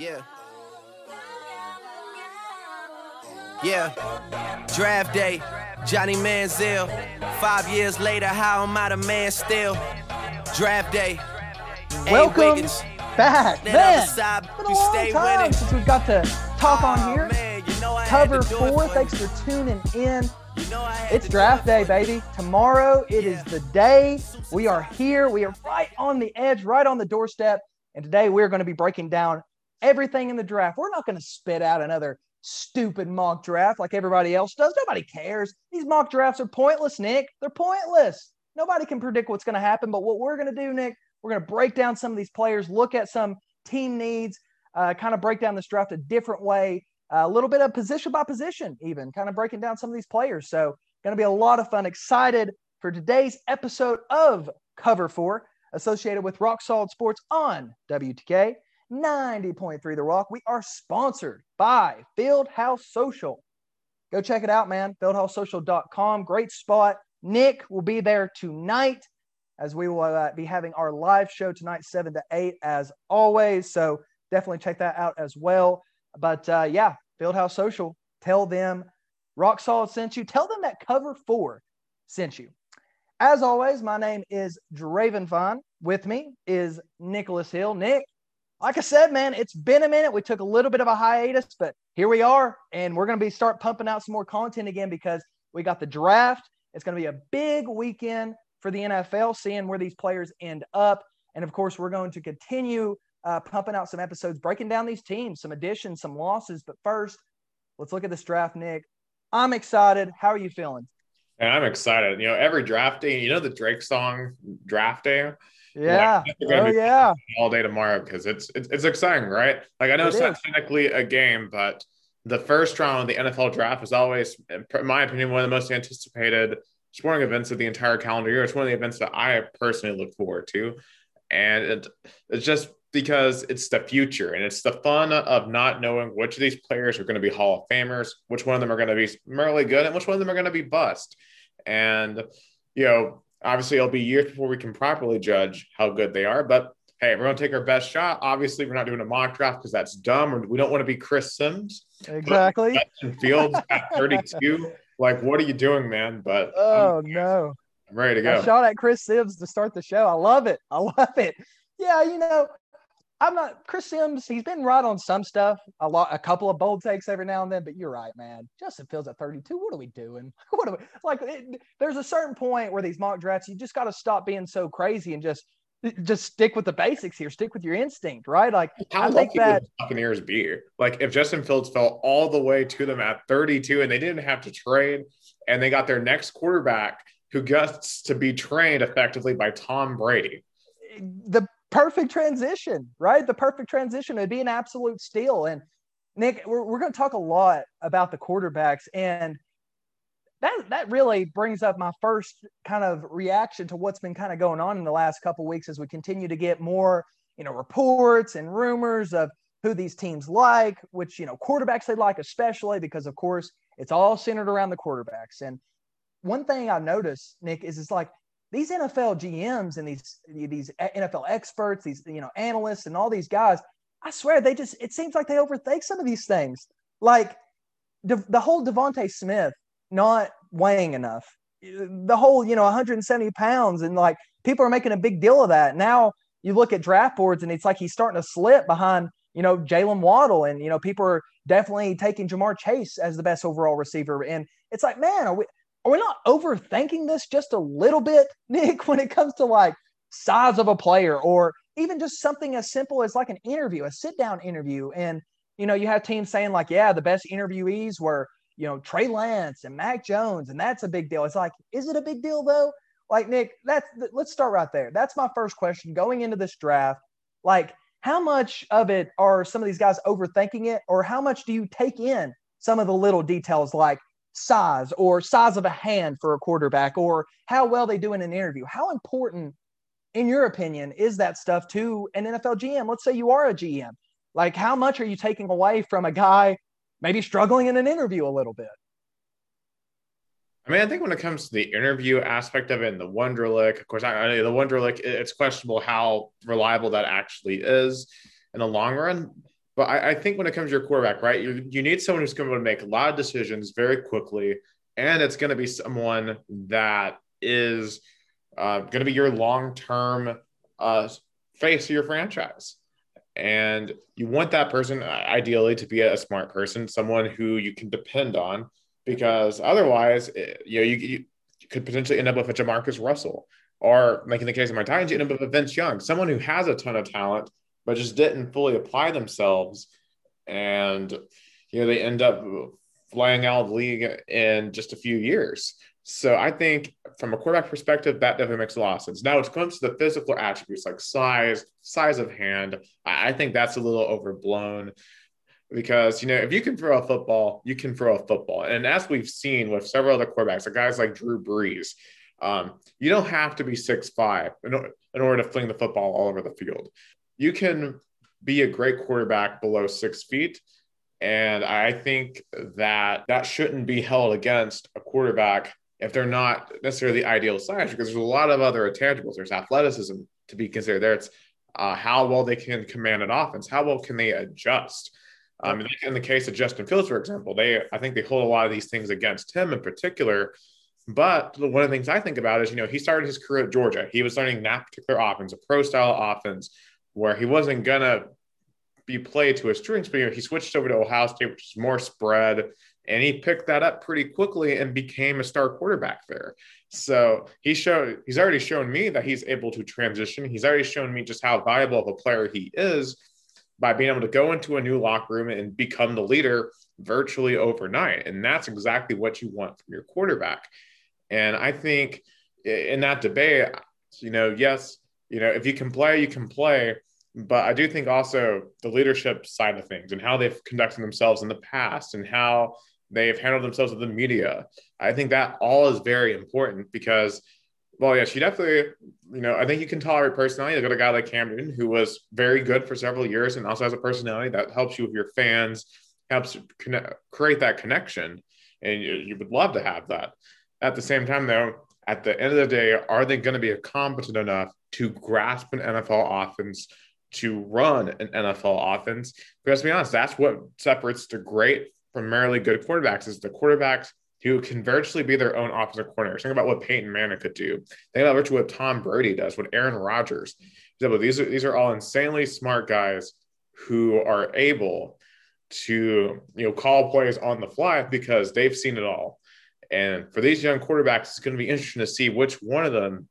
Yeah. Yeah. Draft day, Johnny Manziel. Five years later, how am I the man still? Draft day. Welcome back, man. side, It's been a long stay time winning. since we've got to talk on Oh, here. man, you know Cover to do it four. Thanks for tuning in. You know It's draft day, baby. Tomorrow it is the day. We are here. We are right on the edge, right on the doorstep. And today we're going to be breaking down everything in the draft. We're not going to spit out another stupid mock draft like everybody else does. Nobody cares. These mock drafts are pointless, Nick. They're pointless. Nobody can predict what's going to happen. But what we're going to do, Nick, we're going to break down some of these players, look at some team needs, uh, kind of break down this draft a different way, a little bit of position by position, even kind of breaking down some of these players. So, going to be a lot of fun. Excited for today's episode of Cover Four, associated with Rock Solid Sports on WTK 90.3 The Rock. We are sponsored by Fieldhouse Social. Go check it out, man. Fieldhousesocial.com. Great spot. Nick will be there tonight as we will uh, be having our live show tonight, 7 to 8, as always. So definitely check that out as well. But uh, yeah, Fieldhouse Social, tell them Rock Solid sent you. Tell them that Cover 4 sent you. As always, my name is Draven Vaughn. With me is Nicholas Hill. Nick, like I said, man, it's been a minute. We took a little bit of a hiatus, but here we are, and we're going to be start pumping out some more content again because we got the draft. It's going to be a big weekend for the NFL, seeing where these players end up, and of course, we're going to continue uh, pumping out some episodes, breaking down these teams, some additions, some losses. But first, let's look at this draft, Nick. I'm excited. How are you feeling? And I'm excited. You know, every draft day, you know the Drake song "Draft Day" Yeah. they're Oh yeah. all day tomorrow because it's, it's it's exciting, right? Like I know It it's not technically a game, but the first round of the NFL draft is always, in my opinion, one of the most anticipated sporting events of the entire calendar year. It's one of the events that I personally look forward to, and it, it's just because it's the future and it's the fun of not knowing which of these players are going to be Hall of Famers, which one of them are going to be really good, and which one of them are going to be bust. And you know, obviously, it'll be years before we can properly judge how good they are. But hey, we're going to take our best shot. Obviously, we're not doing a mock draft because that's dumb. Or we don't want to be Chris Sims. Exactly. Justin Fields at 32. Like, what are you doing, man? But Oh I'm, no. I'm ready to I go. shot at Chris Sims to start the show. I love it. I love it. Yeah, you know, I'm not Chris Sims. He's been right on some stuff. A lot, a couple of bold takes every now and then. But you're right, man. Justin Fields at 32. What are we doing? What are we like? It, there's a certain point where these mock drafts, you just got to stop being so crazy and just just stick with the basics here. Stick with your instinct, right? Like How I think lucky that Buccaneers be? Like, if Justin Fields fell all the way to them at 32 and they didn't have to trade and they got their next quarterback who gets to be trained effectively by Tom Brady. the perfect transition, right? The perfect transition. It'd be an absolute steal. And Nick, we're, we're going to talk a lot about the quarterbacks. And that, that really brings up my first kind of reaction to what's been kind of going on in the last couple weeks as we continue to get more, you know, reports and rumors of who these teams like, which, you know, quarterbacks they like, especially because, of course, it's all centered around the quarterbacks. And one thing I've noticed, Nick, is it's like these NFL GMs and these these NFL experts, these you know analysts and all these guys, I swear they just it seems like they overthink some of these things. Like the, the whole DeVonta Smith not weighing enough, the whole you know 170 pounds, and like people are making a big deal of that. Now you look at draft boards and it's like he's starting to slip behind you know Jaylen Waddle, and you know people are definitely taking Ja'Marr Chase as the best overall receiver, and it's like man, are we are we not overthinking this just a little bit, Nick, when it comes to like size of a player or even just something as simple as like an interview, a sit down interview? And, you know, you have teams saying, like, yeah, the best interviewees were, you know, Trey Lance and Mac Jones, and that's a big deal. It's like, is it a big deal though? Like, Nick, that's let's start right there. That's my first question going into this draft. Like, how much of it are some of these guys overthinking it, or how much do you take in some of the little details like size or size of a hand for a quarterback or how well they do in an interview. How important, in your opinion, is that stuff to an NFL GM? Let's say you are a GM. Like, how much are you taking away from a guy maybe struggling in an interview a little bit? I mean, I think when it comes to the interview aspect of it and the Wonderlic, of course, I, I the Wonderlic, it- it's questionable how reliable that actually is in the long run. But I, I think when it comes to your quarterback, right, you, you need someone who's going to make a lot of decisions very quickly. And it's going to be someone that is uh, going to be your long term uh, face of your franchise. And you want that person, uh, ideally, to be a smart person, someone who you can depend on, because otherwise, eh, you know, you, you could potentially end up with a JaMarcus Russell, or making the case of my Titans, you end up with a Vince Young, someone who has a ton of talent, but just didn't fully apply themselves. And, you know, they end up flying out of the league in just a few years. So I think from a quarterback perspective, that definitely makes a lot of sense. Now, it comes to the physical attributes like size, size of hand, I think that's a little overblown because you know if you can throw a football, you can throw a football, and as we've seen with several other quarterbacks, like guys like Drew Brees, um, you don't have to be six five in, in order to fling the football all over the field. You can be a great quarterback below six feet. And I think that that shouldn't be held against a quarterback if they're not necessarily the ideal size, because there's a lot of other intangibles. There's athleticism to be considered there. It's uh, how well they can command an offense, how well can they adjust. Um, in the case of Justin Fields, for example, they I think they hold a lot of these things against him in particular. But one of the things I think about is, you know, he started his career at Georgia. He was learning that particular offense, a pro style offense, where he wasn't gonna be played to his strengths. But he switched over to Ohio State, which is more spread and he picked that up pretty quickly and became a star quarterback there. So he showed he's already shown me that he's able to transition. He's already shown me just how valuable of a player he is by being able to go into a new locker room and become the leader virtually overnight. And that's exactly what you want from your quarterback. And I think in that debate, you know, yes, you know, if you can play, you can play. But I do think also the leadership side of things and how they've conducted themselves in the past and how They've handled themselves with the media. I think that all is very important because, well, yeah, she definitely, you know, I think you can tolerate personality. You got a guy like Cam Newton who was very good for several years and also has a personality that helps you with your fans, helps connect, create that connection. And you, you would love to have that. At the same time, though, at the end of the day, are they going to be competent enough to grasp an NFL offense, to run an NFL offense? Because to be honest, that's what separates the great primarily good quarterbacks is the quarterbacks who can virtually be their own offensive coordinator. Think about what Peyton Manning could do. Think about virtually what Tom Brady does, what Aaron Rodgers. These are these are all insanely smart guys who are able to you know call plays on the fly because they've seen it all. And for these young quarterbacks, it's going to be interesting to see which one of them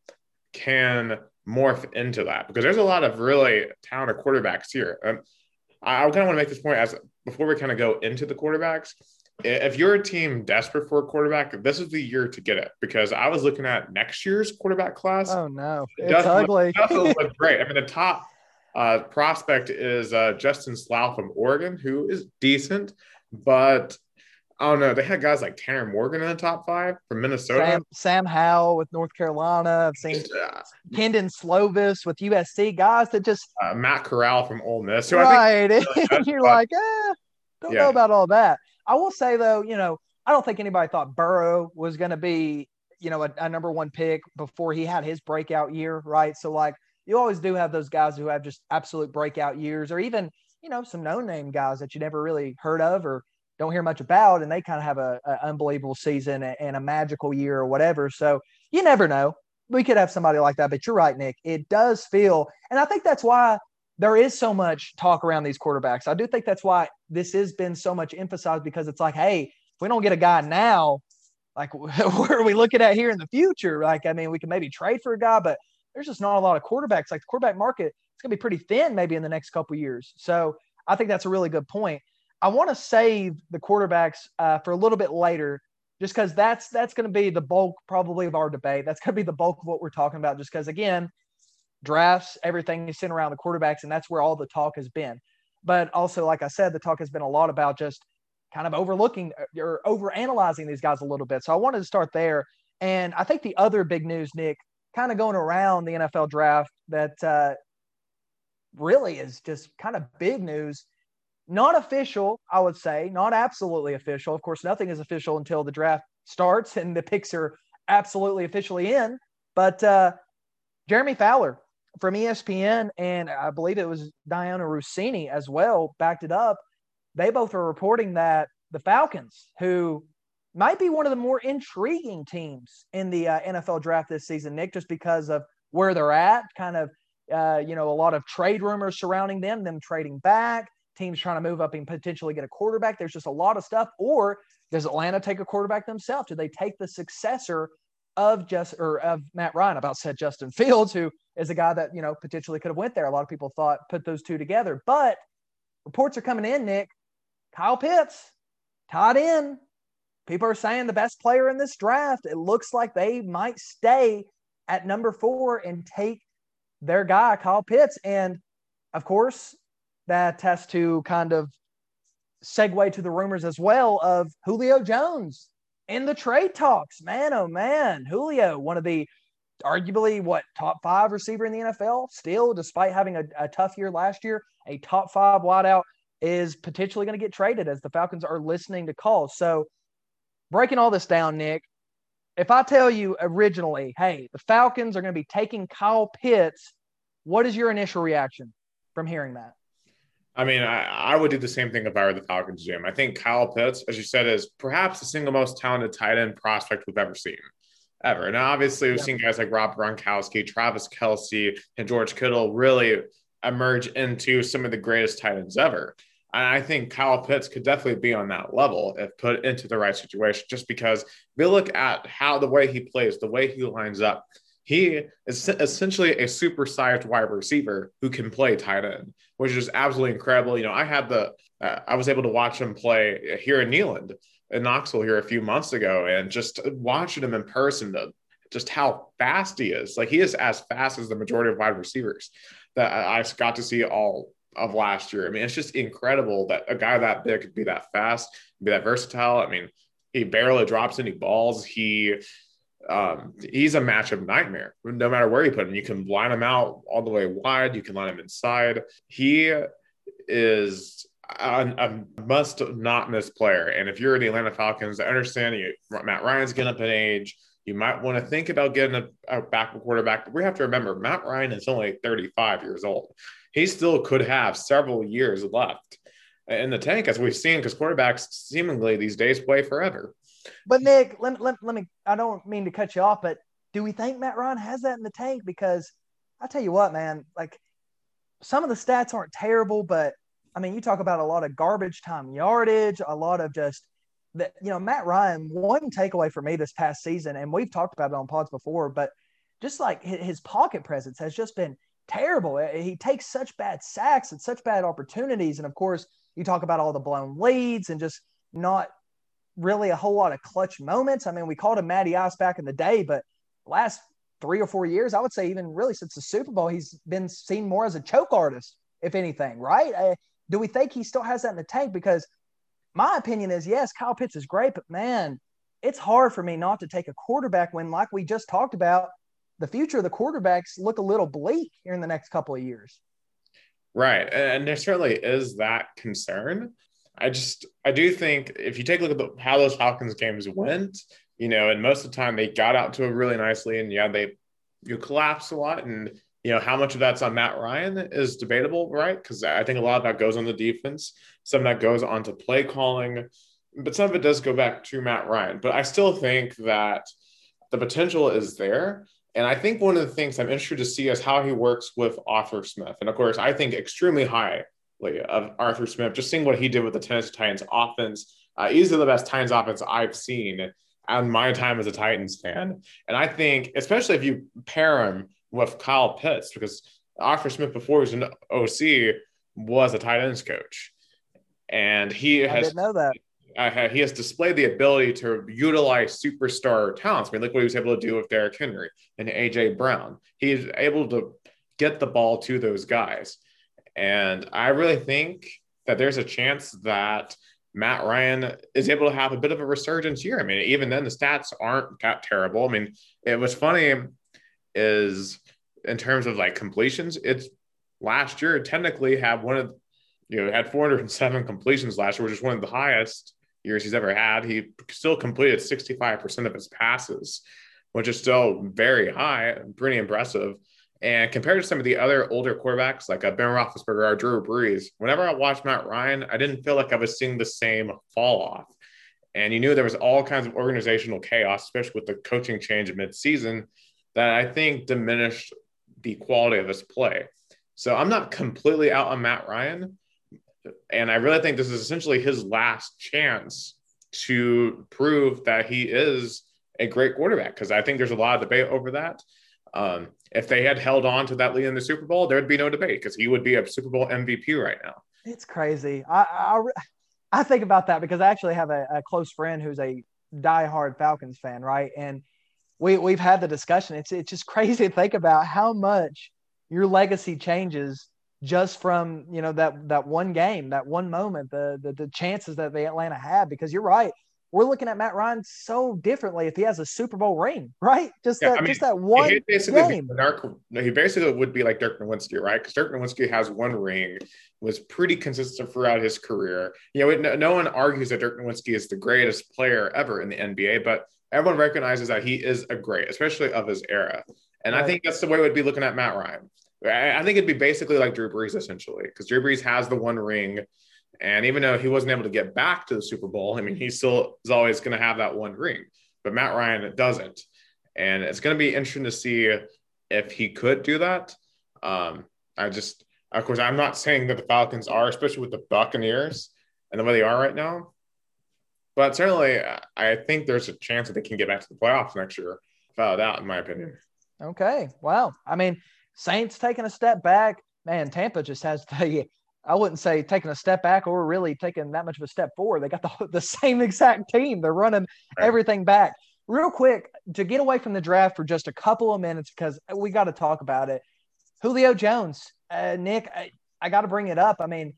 can morph into that because there's a lot of really talented quarterbacks here. And I, I kind of want to make this point as before we kind of go into the quarterbacks, if you're a team desperate for a quarterback, this is the year to get it because I was looking at next year's quarterback class. Oh no, it it's ugly. Look, doesn't look great. I mean, the top uh, prospect is uh, Justin Slough from Oregon, who is decent, but I don't know. They had guys like Tanner Morgan in the top five from Minnesota. Sam, Sam Howell with North Carolina. I've seen uh, Kedon Slovis with USC. Guys that just uh, Matt Corral from Ole Miss. right, and you're like, eh, don't yeah. know about all that. I will say though, you know, I don't think anybody thought Burrow was going to be, you know, a, a number one pick before he had his breakout year, right? So like, you always do have those guys who have just absolute breakout years, or even you know some no name guys that you never really heard of or don't hear much about, and they kind of have a, a unbelievable season and a magical year or whatever. So you never know. We could have somebody like that, but you're right, Nick. It does feel, and I think that's why there is so much talk around these quarterbacks. I do think that's why this has been so much emphasized because it's like, hey, if we don't get a guy now, like where are we looking at here in the future? Like, I mean, we can maybe trade for a guy, but there's just not a lot of quarterbacks. Like the quarterback market, it's going to be pretty thin maybe in the next couple years. So I think that's a really good point. I want to save the quarterbacks uh, for a little bit later, just because that's that's going to be the bulk probably of our debate. That's going to be the bulk of what we're talking about. Just because again, drafts, everything is sent around the quarterbacks, and that's where all the talk has been. But also, like I said, the talk has been a lot about just kind of overlooking uh, or over analyzing these guys a little bit. So I wanted to start there. And I think the other big news, Nick, kind of going around the NFL draft that uh, really is just kind of big news not official, I would say, not absolutely official. Of course, nothing is official until the draft starts and the picks are absolutely officially in. But uh, Jeremy Fowler from ESPN, and I believe it was Dianna Russini as well, backed it up. They both are reporting that the Falcons, who might be one of the more intriguing teams in the uh, NFL draft this season, Nick, just because of where they're at, kind of, uh, you know, a lot of trade rumors surrounding them, them trading back, teams trying to move up and potentially get a quarterback. There's just a lot of stuff. Or does Atlanta take a quarterback themselves? Do they take the successor of just or of Matt Ryan? About said Justin Fields, who is a guy that you know potentially could have went there. A lot of people thought put those two together, but reports are coming in. Nick, Kyle Pitts, tied in. People are saying the best player in this draft. It looks like they might stay at number four and take their guy, Kyle Pitts. And of course, that has to kind of segue to the rumors as well of Julio Jones in the trade talks. Man, oh man, Julio, one of the arguably what top five receiver in the NFL, still, despite having a, a tough year last year, a top five wideout is potentially going to get traded as the Falcons are listening to calls. So, breaking all this down, Nick, if I tell you originally, hey, the Falcons are going to be taking Kyle Pitts, what is your initial reaction from hearing that? I mean, I, I would do the same thing if I were the Falcons Jim. I think Kyle Pitts, as you said, is perhaps the single most talented tight end prospect we've ever seen. Ever. And obviously, we've yeah. seen guys like Rob Gronkowski, Travis Kelce, and George Kittle really emerge into some of the greatest tight ends ever. And I think Kyle Pitts could definitely be on that level if put into the right situation, just because we look at how the way he plays, the way he lines up, he is essentially a supersized wide receiver who can play tight end, which is absolutely incredible. You know, I had the, uh, I was able to watch him play here in Neyland in Knoxville here a few months ago, and just watching him in person, the, just how fast he is. Like he is as fast as the majority of wide receivers that I got to see all of last year. I mean, it's just incredible that a guy that big could be that fast, be that versatile. I mean, he barely drops any balls. He um, he's a matchup nightmare. No matter where you put him, you can line him out all the way wide. You can line him inside. He is a, a must not miss player. And if you're the Atlanta Falcons, I understand you. Matt Ryan's getting up in age. You might want to think about getting a, a backup quarterback, but we have to remember Matt Ryan is only 35 years old. He still could have several years left in the tank, as we've seen, because quarterbacks seemingly these days play forever. But Nick, let, let, let me, I don't mean to cut you off, but do we think Matt Ryan has that in the tank? Because I tell you what, man, like some of the stats aren't terrible, but I mean, you talk about a lot of garbage time yardage, a lot of just that, you know, Matt Ryan, one takeaway for me this past season, and we've talked about it on pods before, but just like his pocket presence has just been terrible. Eh, he takes such bad sacks and such bad opportunities. And of course, you talk about all the blown leads and just not really a whole lot of clutch moments. I mean, we called him Matty Ice back in the day, but last three or four years, I would say even really since the Super Bowl, he's been seen more as a choke artist, if anything, right? Uh, do we think he still has that in the tank? Because my opinion is yes, Kyle Pitts is great, but man, it's hard for me not to take a quarterback when, like we just talked about, the future of the quarterbacks look a little bleak here in the next couple of years. Right. And there certainly is that concern. I just I do think if you take a look at the, how those Falcons games went, you know, and most of the time they got out to a really nicely, and yeah, they you collapse a lot, and you know how much of that's on Matt Ryan is debatable, right? Because I think a lot of that goes on the defense, some of that goes onto play calling, but some of it does go back to Matt Ryan. But I still think that the potential is there. And I think one of the things I'm interested to see is how he works with Arthur Smith. And of course, I think extremely high of Arthur Smith, just seeing what he did with the Tennessee Titans offense, uh, easily the best Titans offense I've seen on my time as a Titans fan. And I think, especially if you pair him with Kyle Pitts, because Arthur Smith before he was an OC was a tight ends coach, and he I has know that. Uh, he has displayed the ability to utilize superstar talents. I mean, look what he was able to do with Derrick Henry and AJ Brown. He's able to get the ball to those guys. And I really think that there's a chance that Matt Ryan is able to have a bit of a resurgence here. I mean, even then the stats aren't that terrible. I mean, it was funny is in terms of like completions, it's last year technically had one of you know had 407 completions last year, which is one of the highest years he's ever had. He still completed 65% of his passes, which is still very high, pretty impressive. And compared to some of the other older quarterbacks like a Ben Roethlisberger or Drew Brees, whenever I watched Matt Ryan, I didn't feel like I was seeing the same fall off. And you knew there was all kinds of organizational chaos, especially with the coaching change mid-season, that I think diminished the quality of his play. So I'm not completely out on Matt Ryan. And I really think this is essentially his last chance to prove that he is a great quarterback because I think there's a lot of debate over that. Um, if they had held on to that lead in the Super Bowl, there'd be no debate because he would be a Super Bowl MVP right now. It's crazy. I I, I think about that because I actually have a, a close friend who's a diehard Falcons fan, right? And we we've had the discussion. It's it's just crazy to think about how much your legacy changes just from you know that that one game, that one moment, the the, the chances that the Atlanta had. Because you're right, we're looking at Matt Ryan so differently if he has a Super Bowl ring, right? Just yeah, that, I mean, just that one he basically game. Dirk, he basically would be like Dirk Nowitzki, right? Because Dirk Nowitzki has one ring, was pretty consistent throughout his career. You know, no, no one argues that Dirk Nowitzki is the greatest player ever in the NBA, but everyone recognizes that he is a great, especially of his era. And right. I think that's the way we'd be looking at Matt Ryan. I think it'd be basically like Drew Brees essentially, because Drew Brees has the one ring and even though he wasn't able to get back to the Super Bowl, I mean, he still is always going to have that one ring. But Matt Ryan doesn't. And it's going to be interesting to see if he could do that. Um, I just, of course, I'm not saying that the Falcons are, especially with the Buccaneers and the way they are right now. But certainly, I think there's a chance that they can get back to the playoffs next year, without doubt, in my opinion. Okay. Wow. I mean, Saints taking a step back. Man, Tampa just has the I wouldn't say taking a step back or really taking that much of a step forward. They got the, the same exact team. They're running right. everything back. Real quick, to get away from the draft for just a couple of minutes, because we got to talk about it. Julio Jones, uh, Nick, I, I got to bring it up. I mean,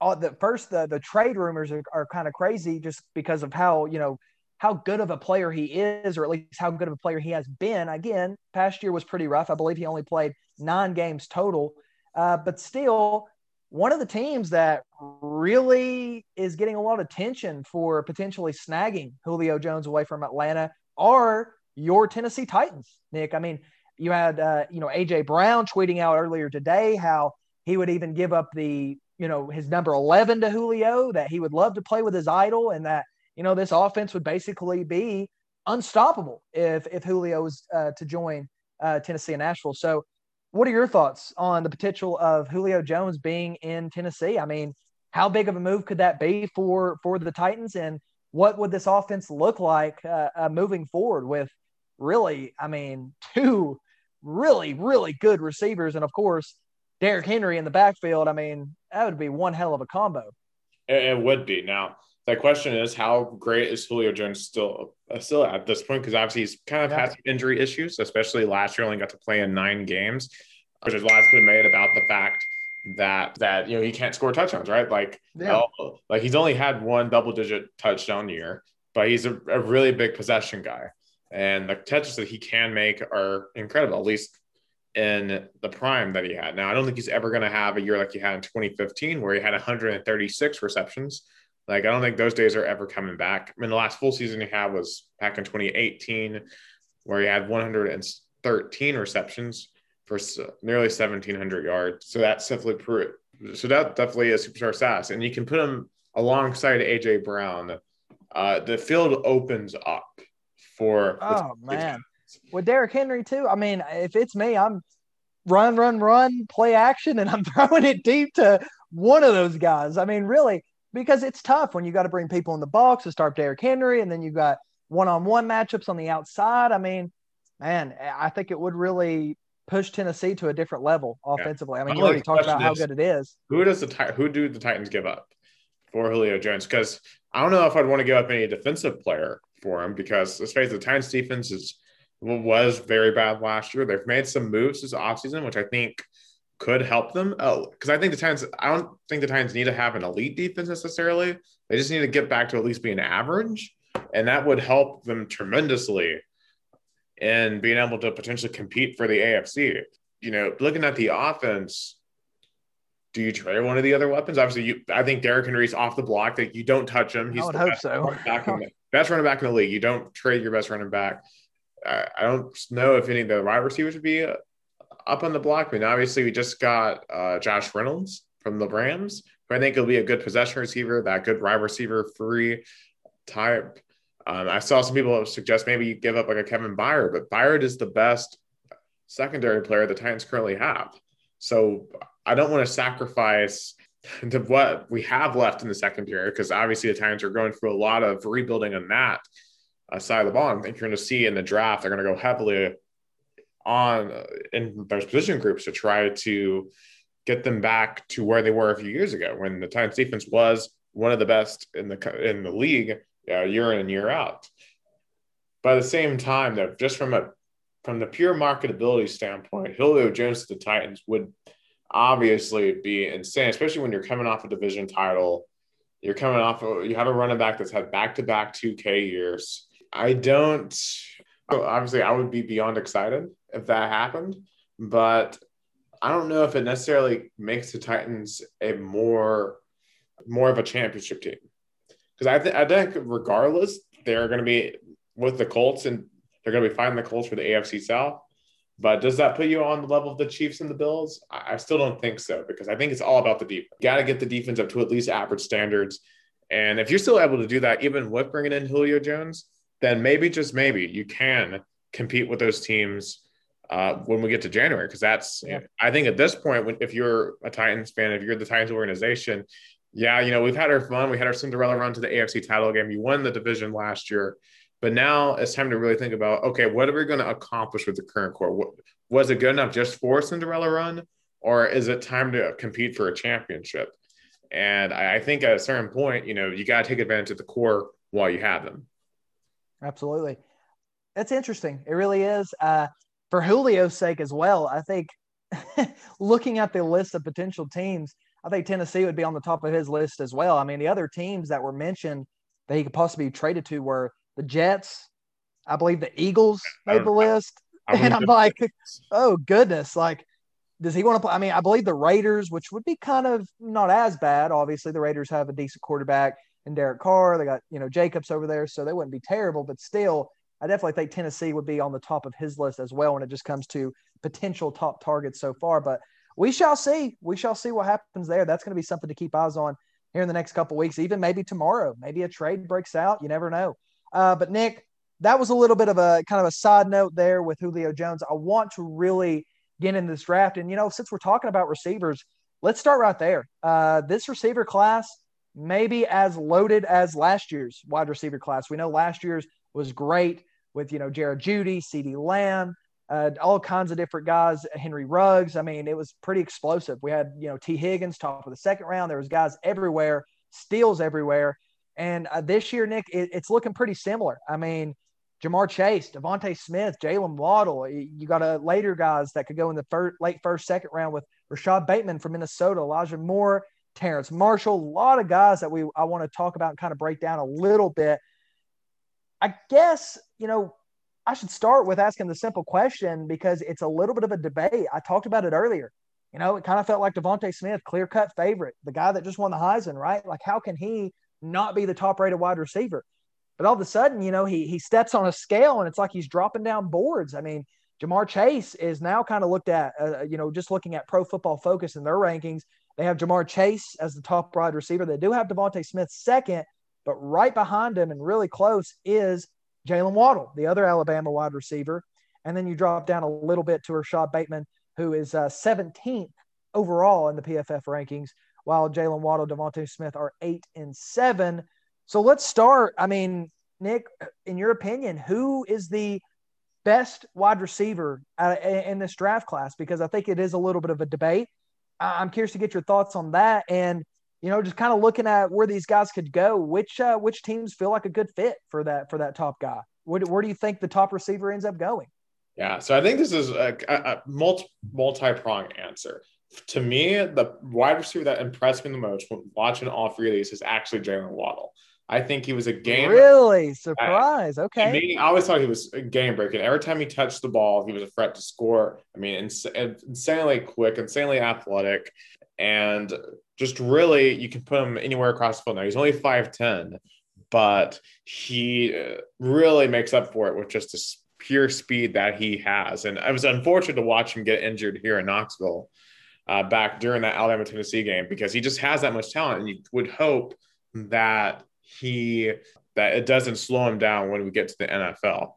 all the first the, the trade rumors are, are kind of crazy just because of how you know how good of a player he is, or at least how good of a player he has been. Again, past year was pretty rough. I believe he only played nine games total, uh, but still one of the teams that really is getting a lot of attention for potentially snagging Julio Jones away from Atlanta are your Tennessee Titans, Nick. I mean, you had uh, you know AJ Brown tweeting out earlier today how he would even give up the you know his number 11 to Julio that he would love to play with his idol and that you know this offense would basically be unstoppable if if Julio was uh, to join uh, Tennessee and Nashville. So what are your thoughts on the potential of Julio Jones being in Tennessee? I mean, how big of a move could that be for for the Titans, and what would this offense look like uh, uh, moving forward with really, I mean, two really really good receivers, and of course Derrick Henry in the backfield. I mean, that would be one hell of a combo. It, would be now. The question is, how great is Julio Jones still uh, still at this point? Because obviously he's kind of yeah. had some injury issues, especially last year. Only got to play in nine games. There's lots been made about the fact that that you know he can't score touchdowns, right? Like, yeah. well, like he's only had one double digit touchdown year, but he's a, a really big possession guy, and the touches that he can make are incredible. At least in the prime that he had. Now, I don't think he's ever going to have a year like he had in 2015, where he had 136 receptions like, I don't think those days are ever coming back. I mean, the last full season he had was back in 2018, where he had 113 receptions for nearly 1,700 yards. So that's definitely pretty, so that definitely is superstar status. And you can put him alongside AJ Brown. Uh, the field opens up for. Oh man, with Derrick Henry too. I mean, if it's me, I'm run, run, run, play action, and I'm throwing it deep to one of those guys. I mean, really, because it's tough when you got to bring people in the box to start Derrick Henry, and then you got one-on-one matchups on the outside. I mean, man, I think it would really push Tennessee to a different level offensively. Yeah. I mean, you already talked about how good it is. Who does the who do the Titans give up for Julio Jones? Because I don't know if I'd want to give up any defensive player for him because let's face it, the Titans defense is was very bad last year. They've made some moves this offseason, which I think could help them. Oh, because I think the Titans, I don't think the Titans need to have an elite defense necessarily. They just need to get back to at least being average. And that would help them tremendously in being able to potentially compete for the AFC. You know, looking at the offense, do you trade one of the other weapons? Obviously, you I think Derrick Henry's off the block. That you don't touch him. He's I would hope so. Back in the, best running back in the league. You don't trade your best running back. I, I don't know if any of the wide receivers would be up on the block. I mean, obviously, we just got uh, Josh Reynolds from the Rams, who I think will be a good possession receiver, that good wide receiver free type. Um, I saw some people suggest maybe you give up like a Kevin Byard, but Byard is the best secondary player the Titans currently have. So I don't want to sacrifice to what we have left in the secondary because obviously the Titans are going through a lot of rebuilding on that uh, side of the ball. I think you're going to see in the draft they're going to go heavily on in those position groups to try to get them back to where they were a few years ago when the Titans defense was one of the best in the in the league uh, year in and year out. By the same time, though, just from a from the pure marketability standpoint, Julio Jones to the Titans would obviously be insane, especially when you're coming off a division title. You're coming off, you have a running back that's had back to back 2K years. I don't, obviously, I would be beyond excited if that happened, but I don't know if it necessarily makes the Titans a more, more of a championship team. Because I, th- I think regardless, they're going to be with the Colts and they're going to be fighting the Colts for the AFC South. But does that put you on the level of the Chiefs and the Bills? I, I still don't think so because I think it's all about the defense. Got to get the defense up to at least average standards. And if you're still able to do that, even with bringing in Julio Jones, then maybe just maybe you can compete with those teams uh, when we get to January. Because that's, yeah. I think at this point, when, if you're a Titans fan, if you're the Titans organization, yeah, you know, we've had our fun. We had our Cinderella run to the AFC title game. You won the division last year. But now it's time to really think about okay, what are we going to accomplish with the current core? What, was it good enough just for Cinderella run, or is it time to compete for a championship? And I, I think at a certain point, you know, you got to take advantage of the core while you have them. Absolutely, that's interesting. It really is. Uh, for Julio's sake as well, I think looking at the list of potential teams, I think Tennessee would be on the top of his list as well. I mean, the other teams that were mentioned that he could possibly be traded to were the Jets. I believe the Eagles made the list. And I'm like, oh goodness, like, does he want to play? I mean, I believe the Raiders, which would be kind of not as bad. Obviously, the Raiders have a decent quarterback in Derek Carr. They got, you know, Jacobs over there, so they wouldn't be terrible, but still, I definitely think Tennessee would be on the top of his list as well when it just comes to potential top targets so far. But we shall see. We shall see what happens there. That's going to be something to keep eyes on here in the next couple weeks, even maybe tomorrow. Maybe a trade breaks out. You never know. Uh, but Nick, that was a little bit of a kind of a side note there with Julio Jones. I want to really get in this draft. And, you know, since we're talking about receivers, let's start right there. Uh, this receiver class maybe as loaded as last year's wide receiver class. We know last year's was great with, you know, Jared Jeudy, CeeDee Lamb, uh, all kinds of different guys, Henry Ruggs. I mean, it was pretty explosive. We had, you know, Tee Higgins top of the second round. There was guys everywhere, steals everywhere. And uh, this year, Nick, it, it's looking pretty similar. I mean, Ja'Marr Chase, DeVonta Smith, Jaylen Waddle. You got a later guys that could go in the first, late first, second round with Rashod Bateman from Minnesota, Elijah Moore, Terrace Marshall. A lot of guys that we I want to talk about and kind of break down a little bit. I guess you know I should start with asking the simple question because it's a little bit of a debate. I talked about it earlier. You know, it kind of felt like DeVonta Smith, clear cut favorite, the guy that just won the Heisman, right? Like, how can he not be the top rated wide receiver. But all of a sudden, you know, he he steps on a scale and it's like he's dropping down boards. I mean, Ja'Marr Chase is now kind of looked at, uh, uh, you know, just looking at Pro Football Focus in their rankings. They have Ja'Marr Chase as the top wide receiver. They do have DeVonta Smith second, but right behind him and really close is Jaylen Waddle, the other Alabama wide receiver. And then you drop down a little bit to Rashod Bateman, who is uh, 17th overall in the PFF rankings while Jaylen Waddle, DeVonta Smith are eight and seven. So let's start. I mean, Nick, in your opinion, who is the best wide receiver in this draft class? Because I think it is a little bit of a debate. I'm curious to get your thoughts on that, and you know, just kind of looking at where these guys could go. Which uh, which teams feel like a good fit for that for that top guy? Where, where do you think the top receiver ends up going? Yeah, so I think this is a, a, multi multi prong answer to me, the wide receiver that impressed me the most when watching all three of these is actually Jaylen Waddle. I think he was a game. Really surprise. Okay. Me, I always thought he was a game breaking. Every time he touched the ball, he was a threat to score. I mean, ins- insanely quick, insanely athletic, and just really, you can put him anywhere across the field. Now he's only five ten, but he uh, really makes up for it with just a pure speed that he has. And it was unfortunate to watch him get injured here in Knoxville uh, back during that Alabama Tennessee game because he just has that much talent. And you would hope that he that it doesn't slow him down when we get to the NFL.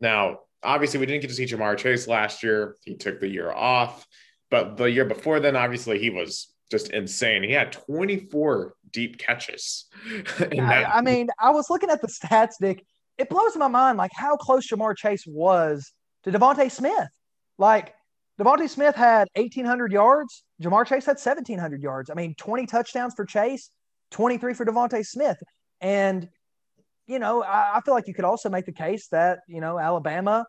Now, obviously, we didn't get to see Ja'Marr Chase last year. He took the year off, but the year before then, obviously, he was just insane. He had 24 deep catches. I, I, mean, I was looking at the stats, Nick. It blows my mind like how close Ja'Marr Chase was to DeVonta Smith. Like DeVonta Smith had 1,800 yards. Ja'Marr Chase had 1,700 yards. I mean, 20 touchdowns for Chase, 23 for DeVonta Smith. And, you know, I, I feel like you could also make the case that, you know, Alabama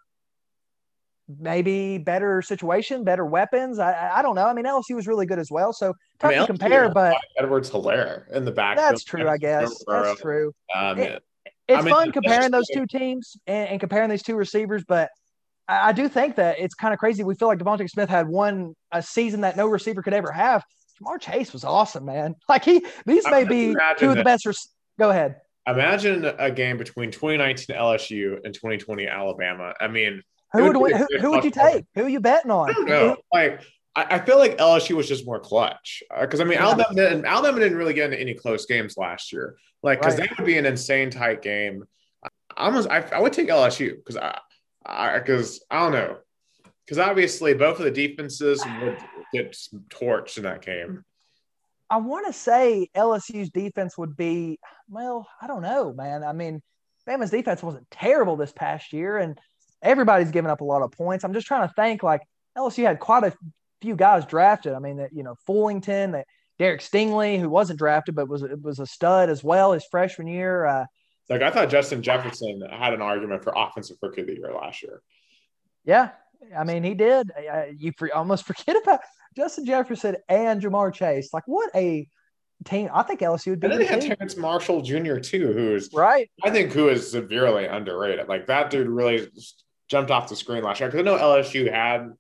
maybe better situation, better weapons. I, I don't know. I mean, LSU was really good as well, so tough I mean, to compare. But Edwards Helaire in the back. That's true, I guess. That's true. Um, it, it's I mean, fun comparing those two teams and, and, comparing these two receivers, but I, I do think that it's kind of crazy. We feel like DeVonta Smith had one a season that no receiver could ever have. Ja'Marr Chase was awesome, man. Like he, these may be two of the best. Rec- Go ahead. Imagine a game between 2019 LSU and 2020 Alabama. I mean, who would, would who, who would you take? Who are you betting on? No, like I, I, feel like LSU was just more clutch because uh, I mean yeah. Alabama didn't, Alabama didn't really get into any close games last year. Like because right. that would be an insane tight game. I almost I, I would take LSU because I because I, I, don't know because obviously both of the defenses would get torched in that game. I want to say LSU's defense would be well. I don't know, man. I mean, Bama's defense wasn't terrible this past year, and everybody's giving up a lot of points. I'm just trying to think like LSU had quite a few guys drafted. I mean, that you know, Fullington, that Derek Stingley, who wasn't drafted but was was a stud as well his freshman year. Uh, like I thought Justin Jefferson had an argument for offensive rookie of the year last year. Yeah, I mean he did. You almost forget about Justin Jefferson and Ja'Marr Chase. Like what a team! I think LSU would be. And then they had Terrace Marshall Jr. too, who's right. I think who is severely underrated. Like that dude really jumped off the screen last year because I know LSU had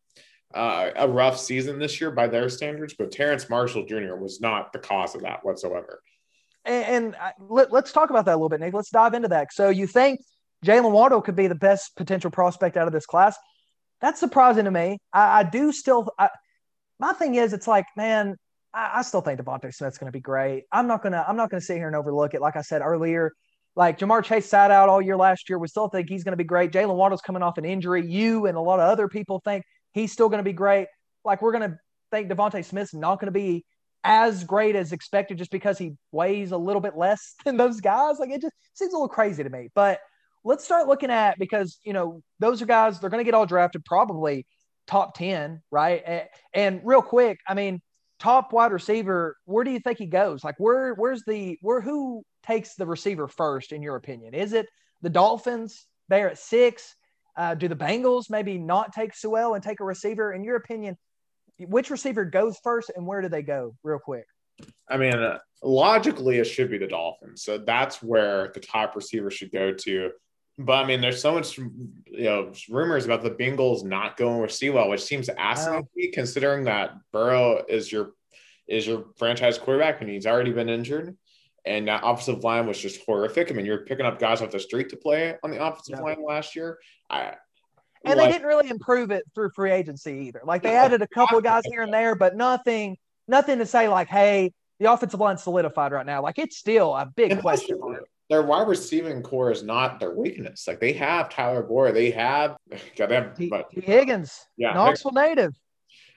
uh, a rough season this year by their standards, but Terrace Marshall Jr. was not the cause of that whatsoever. And, and I, let, us talk about that a little bit, Nick. Let's dive into that. So you think Jaylen Waddle could be the best potential prospect out of this class? That's surprising to me. I, I do still. I, my thing is, it's like, man, I, I still think DeVonta Smith's going to be great. I'm not gonna. I'm not gonna sit here and overlook it. Like I said earlier, like Ja'Marr Chase sat out all year last year. We still think he's going to be great. Jaylen Waddle's coming off an injury. You and a lot of other people think he's still going to be great. Like we're going to think DeVonta Smith's not going to be as great as expected just because he weighs a little bit less than those guys. Like it just seems a little crazy to me. But let's start looking at because you know those are guys they're going to get all drafted probably top 10 right and, and, real quick i mean top wide receiver where do you think he goes like where where's the where who takes the receiver first, in your opinion? Is it the Dolphins there at six? Uh, do the Bengals maybe not take Sewell and take a receiver? In your opinion, which receiver goes first and where do they go, real quick? I mean, uh, logically, it should be the Dolphins. So that's where the top receiver should go to. But I mean, there's so much, you know, rumors about the Bengals not going with Sewell, which seems asinine me, considering that Burrow is your is your franchise quarterback and he's already been injured and that offensive line was just horrific. I mean, you're picking up guys off the street to play on the offensive yeah. line last year. I, and like, they didn't really improve it through free agency either. Like they added a couple of guys here and there, but nothing, nothing to say like, hey, the offensive line solidified right now. Like it's still a big question mark. Their wide receiving core is not their weakness. Like they have Tyler Boyd, they have got them, but Tee Higgins, yeah, Knoxville native.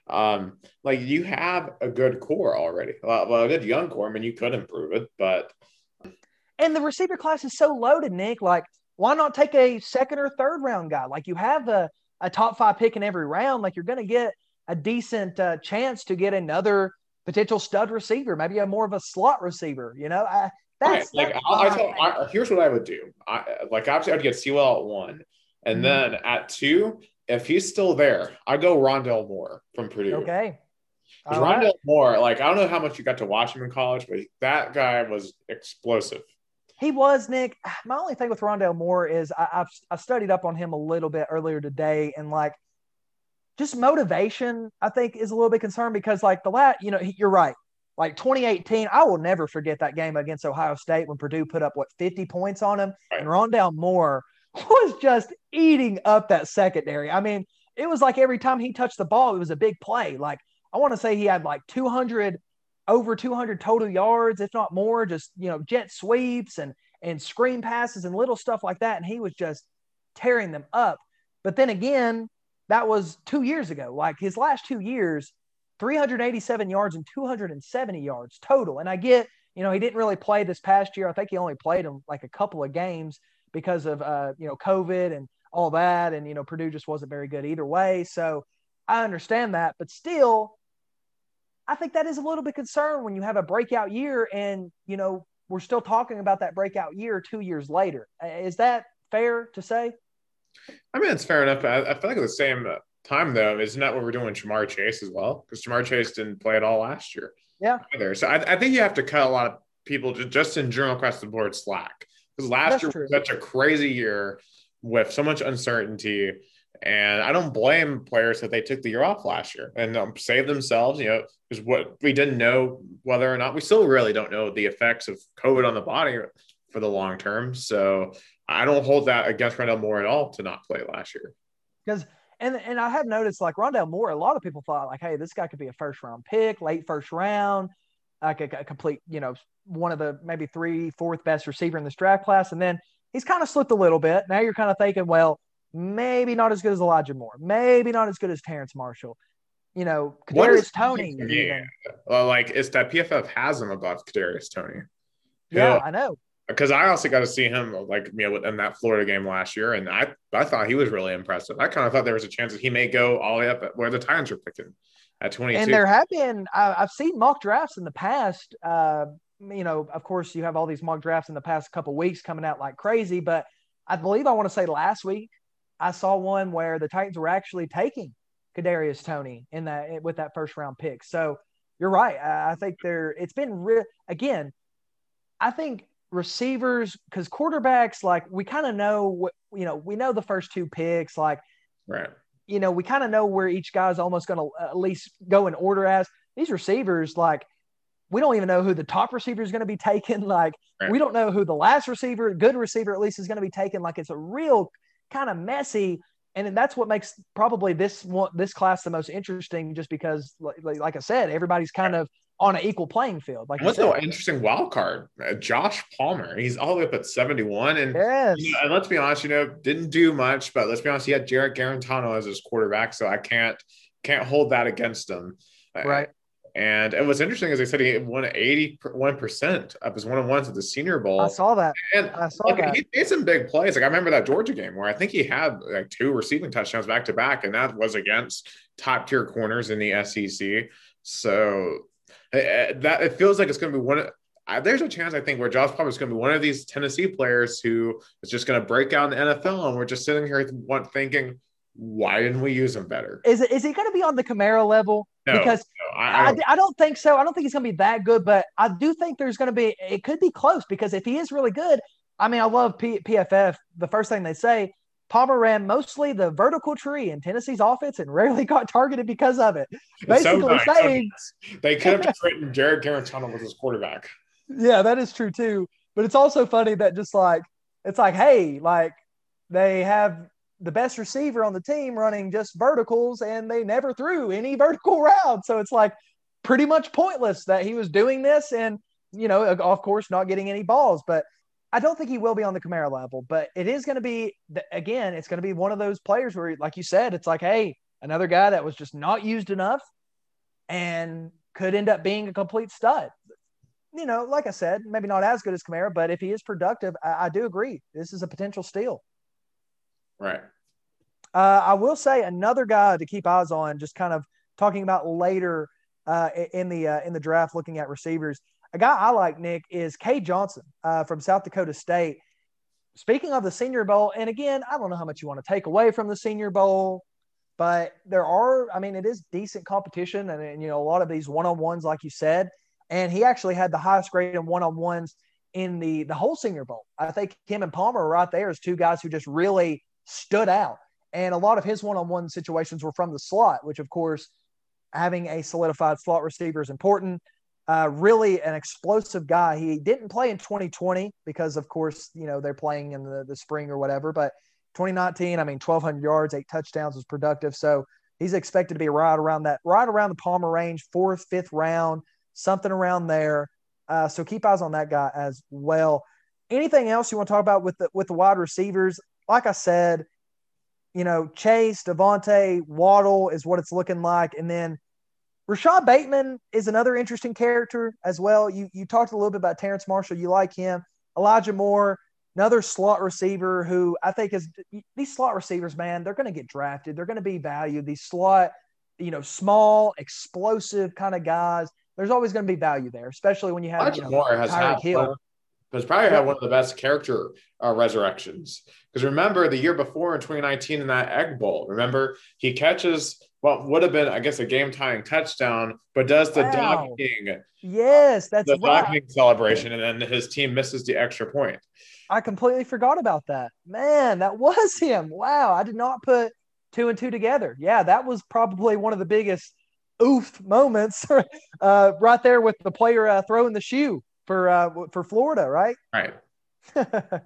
Um, like you have a good core already. Well, a good young core. I mean, you could improve it, but and the receiver class is so loaded, Nick. Like, why not take a second or third round guy? Like, you have a, a top five pick in every round. Like, you're going to get a decent uh, chance to get another potential stud receiver, maybe a more of a slot receiver. You know, I, that's, right. like that's I, I, tell, I, here's what I would do. I like obviously I'd get Sewell at one, and mm-hmm. then at two, if he's still there, I go Rondale Moore from Purdue. Okay. Rondale right. Moore, like I don't know how much you got to watch him in college, but that guy was explosive. He was Nick. My only thing with Rondale Moore is I, have I studied up on him a little bit earlier today, and like just motivation, I think is a little bit concerned because like the last, you know, you're right. Like 2018, I will never forget that game against Ohio State when Purdue put up what 50 points on him, right. and Rondale Moore was just eating up that secondary. I mean, it was like every time he touched the ball, it was a big play. Like I want to say he had like 200 over 200 total yards, if not more, just you know jet sweeps and and screen passes and little stuff like that, and he was just tearing them up. But then again, that was two years ago. Like his last two years, 387 yards and 270 yards total. And I get, you know, he didn't really play this past year. I think he only played him like a couple of games because of uh, you know COVID and all that, and you know Purdue just wasn't very good either way. So I understand that, but still, I think that is a little bit concerned when you have a breakout year, and you know we're still talking about that breakout year two years later. Is that fair to say? I mean, it's fair enough. I, I feel like at the same time, though, isn't that what we're doing with Ja'Marr Chase as well? Because Ja'Marr Chase didn't play at all last year. Yeah. Either. So I, I, think you have to cut a lot of people just in general across the board slack because last That's year true. was such a crazy year with so much uncertainty. And I don't blame players that they took the year off last year and um, saved themselves, you know, because what we didn't know whether or not we still really don't know the effects of COVID on the body for the long term. So I don't hold that against Rondale Moore at all to not play last year. Because and and I have noticed like Rondale Moore, a lot of people thought like, hey, this guy could be a first round pick, late first round, like a, a complete, you know, one of the maybe three, fourth best receiver in this draft class. And then he's kind of slipped a little bit. Now you're kind of thinking, well, maybe not as good as Elijah Moore, maybe not as good as Terrace Marshall. You know, Kadarius Toney. Yeah, well, like it's that PFF has him above Kadarius Toney. Yeah, I know. Because I also got to see him like you know in that Florida game last year, and I I thought he was really impressive. I kind of thought there was a chance that he may go all the way up where the Titans are picking at twenty. And there have been I've seen mock drafts in the past. Uh, you know, of course, you have all these mock drafts in the past couple weeks coming out like crazy, but I believe I want to say last week I saw one where the Titans were actually taking Kadarius Toney in that with that first round pick. So you're right. I, I think there it's been real again. I think receivers because quarterbacks like we kind of know what you know we know the first two picks like right you know we kind of know where each guy's almost going to uh, at least go in order as these receivers like we don't even know who the top receiver is going to be taken. Like right. we don't know who the last receiver, good receiver at least, is going to be taken. Like it's a real kind of messy, and that's what makes probably this one this class the most interesting. Just because, like, like I said, everybody's kind of on an equal playing field. Like what's the interesting wild card? Uh, Josh Palmer, he's all the way up at seventy one, and yes. You know, and let's be honest, you know, didn't do much, but let's be honest, he had Jarrett Guarantano as his quarterback, so I can't can't hold that against him. Right. And it was interesting, as I said, he won 81% of his one on ones at the Senior Bowl. I saw that. And I saw like, that. he made some big plays. Like I remember that Georgia game where I think he had like two receiving touchdowns back to back, and that was against top tier corners in the SEC. So eh, eh, that it feels like it's going to be one. Of, uh, there's a chance I think where Josh Palmer is going to be one of these Tennessee players who is just going to break out in the NFL, and we're just sitting here thinking, why didn't we use him better? Is it is he going to be on the Kamara level? No, because no, I, I, don't. I, I, don't think so. I don't think he's going to be that good, but I do think there's going to be. It could be close because if he is really good, I mean, I love P, PFF. The first thing they say, Palmer ran mostly the vertical tree in Tennessee's offense and rarely got targeted because of it. Basically so nice. saying they could have written Jarrett Guarantano was his quarterback. Yeah, that is true too. But it's also funny that just like it's like, hey, like they have the best receiver on the team running just verticals and they never threw any vertical route. So it's like pretty much pointless that he was doing this and, you know, of course, not getting any balls. But I don't think he will be on the Kamara level, but it is going to be, again, it's going to be one of those players where, like you said, it's like, hey, another guy that was just not used enough and could end up being a complete stud. You know, like I said, maybe not as good as Kamara, but if he is productive, I, I do agree. This is a potential steal. Right. Uh, I will say another guy to keep eyes on, just kind of talking about later uh, in the uh, in the draft, looking at receivers. A guy I like, Nick, is Cade Johnson uh, from South Dakota State. Speaking of the Senior Bowl, and again, I don't know how much you want to take away from the Senior Bowl, but there are, I mean, it is decent competition, and, and you know, a lot of these one on ones, like you said, and he actually had the highest grade in one on ones in the the whole Senior Bowl. I think him and Palmer are right there as two guys who just really stood out. And a lot of his one on one situations were from the slot, which, of course, having a solidified slot receiver is important. Uh, really an explosive guy. He didn't play in 2020 because, of course, you know they're playing in the, the spring or whatever. But 2019, I mean, 1,200 yards, eight touchdowns was productive. So he's expected to be right around that, right around the Palmer range, fourth, fifth round, something around there. Uh, so keep eyes on that guy as well. Anything else you want to talk about with the with the wide receivers? Like I said, you know, Chase, DeVonta, Waddle is what it's looking like, and then Rashod Bateman is another interesting character as well. You you talked a little bit about Terrace Marshall. You like him. Elijah Moore, another slot receiver who I think is these slot receivers, man, they're going to get drafted. They're going to be valued. These slot, you know, small, explosive kind of guys. There's always going to be value there, especially when you have Elijah you know, Moore has Tyreek Hill. Has probably had one of the best character uh, resurrections. Because remember the year before in 2019 in that Egg Bowl, remember he catches what would have been, I guess, a game tying touchdown, but does the Wow. docking. Yes, that's the right. dog king celebration, and then his team misses the extra point. I completely forgot about that. Man, that was him. Wow. I did not put two and two together. Yeah, that was probably one of the biggest oof moments uh, right there with the player uh, throwing the shoe for uh, for Florida, right? Right.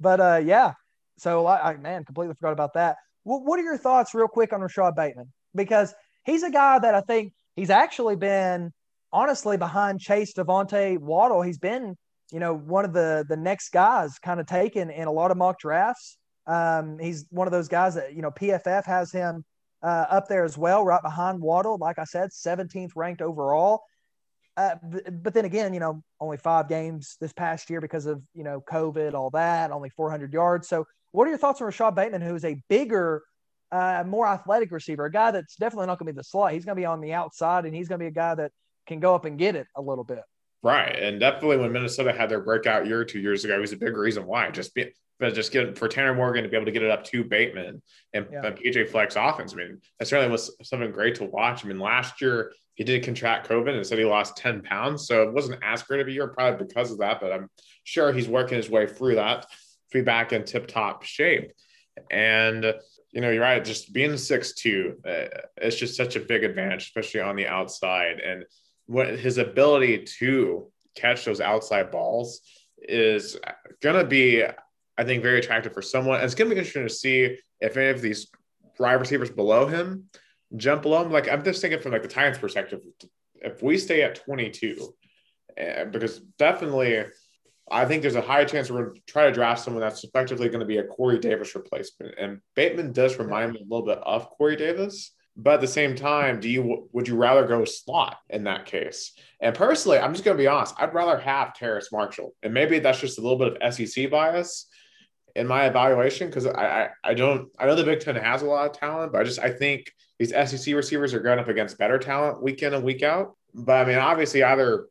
but uh, yeah, so I, I man completely forgot about that. What, what are your thoughts, real quick, on Rashod Bateman? Because he's a guy that I think he's actually been honestly behind Chase DeVonta Waddle. He's been you know one of the the next guys kind of taken in a lot of mock drafts. Um, he's one of those guys that you know PFF has him uh, up there as well, right behind Waddle. Like I said, 17th ranked overall. Uh, but, but then again, you know, only five games this past year because of you know COVID, all that, only 400 yards. So, what are your thoughts on Rashod Bateman, who is a bigger, uh, more athletic receiver, a guy that's definitely not going to be the slot. He's going to be on the outside, and he's going to be a guy that can go up and get it a little bit. Right. And definitely when Minnesota had their breakout year two years ago, it was a big reason why. Just be but just get for Tanner Morgan to be able to get it up to Bateman and, Yeah. and PJ Fleck's offense. I mean, that certainly was something great to watch. I mean, last year he did contract COVID and said he lost 10 pounds. So it wasn't as great of a year, probably because of that, but I'm sure he's working his way through that to be back in tip top shape. And you know, you're right. Just being six two, uh, it's just such a big advantage, especially on the outside. And what his ability to catch those outside balls is going to be, I think, very attractive for someone. And it's going to be interesting to see if any of these wide receivers below him jump below him. Like I'm just thinking from like the Titans' perspective, if we stay at 22, uh, because definitely. I think there's a high chance we're going to try to draft someone that's effectively going to be a Corey Davis replacement. And Bateman does remind me a little bit of Corey Davis. But at the same time, do you would you rather go slot in that case? And personally, I'm just going to be honest. I'd rather have Terrace Marshall, and maybe that's just a little bit of SEC bias in my evaluation because I, I I don't I know the Big Ten has a lot of talent, but I just I think these SEC receivers are going up against better talent week in and week out. But I mean, obviously, either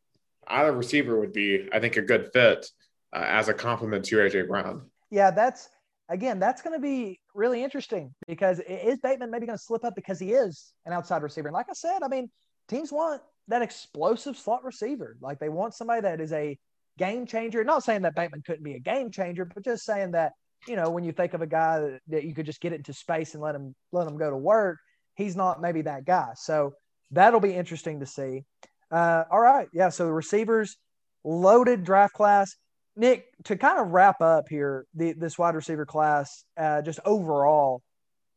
either receiver would be I think a good fit uh, as a complement to AJ Brown. Yeah, that's again, that's going to be really interesting because is Bateman maybe going to slip up because he is an outside receiver? And like I said, I mean, teams want that explosive slot receiver. Like they want somebody that is a game changer. Not saying that Bateman couldn't be a game changer, but just saying that you know when you think of a guy that, that you could just get it into space and let him let him go to work, he's not maybe that guy. So that'll be interesting to see. Uh, all right, yeah. So the receivers loaded draft class. Nick, to kind of wrap up here, the, this wide receiver class, uh, just overall,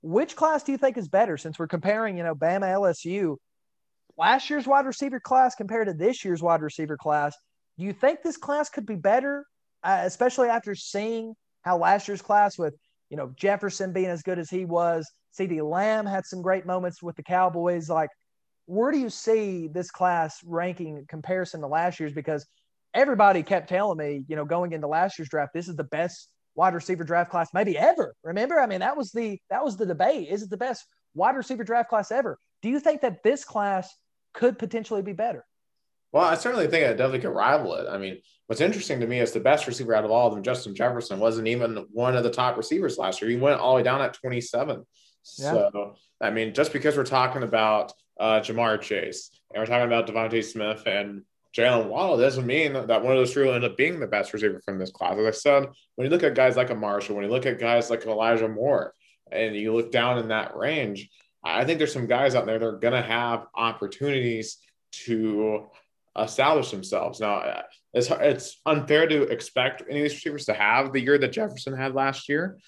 which class do you think is better since we're comparing, you know, Bama LSU, last year's wide receiver class compared to this year's wide receiver class? Do you think this class could be better, uh, especially after seeing how last year's class with, you know, Jefferson being as good as he was, CeeDee Lamb had some great moments with the Cowboys. Like, where do you see this class ranking in comparison to last year's? Because everybody kept telling me, you know, going into last year's draft, this is the best wide receiver draft class maybe ever. Remember? I mean, that was the that was the debate. Is it the best wide receiver draft class ever? Do you think that this class could potentially be better? Well, I certainly think it definitely could rival it. I mean, what's interesting to me is the best receiver out of all of them, Justin Jefferson, wasn't even one of the top receivers last year. He went all the way down at 27. Yeah. So, I mean, just because we're talking about uh, Ja'Marr Chase and we're talking about DeVonta Smith and Jaylen Waddle doesn't mean that one of those three will end up being the best receiver from this class. As I said, when you look at guys like a Marshall, when you look at guys like Elijah Moore, and you look down in that range, I think there's some guys out there that are going to have opportunities to establish themselves. Now, it's it's unfair to expect any of these receivers to have the year that Jefferson had last year.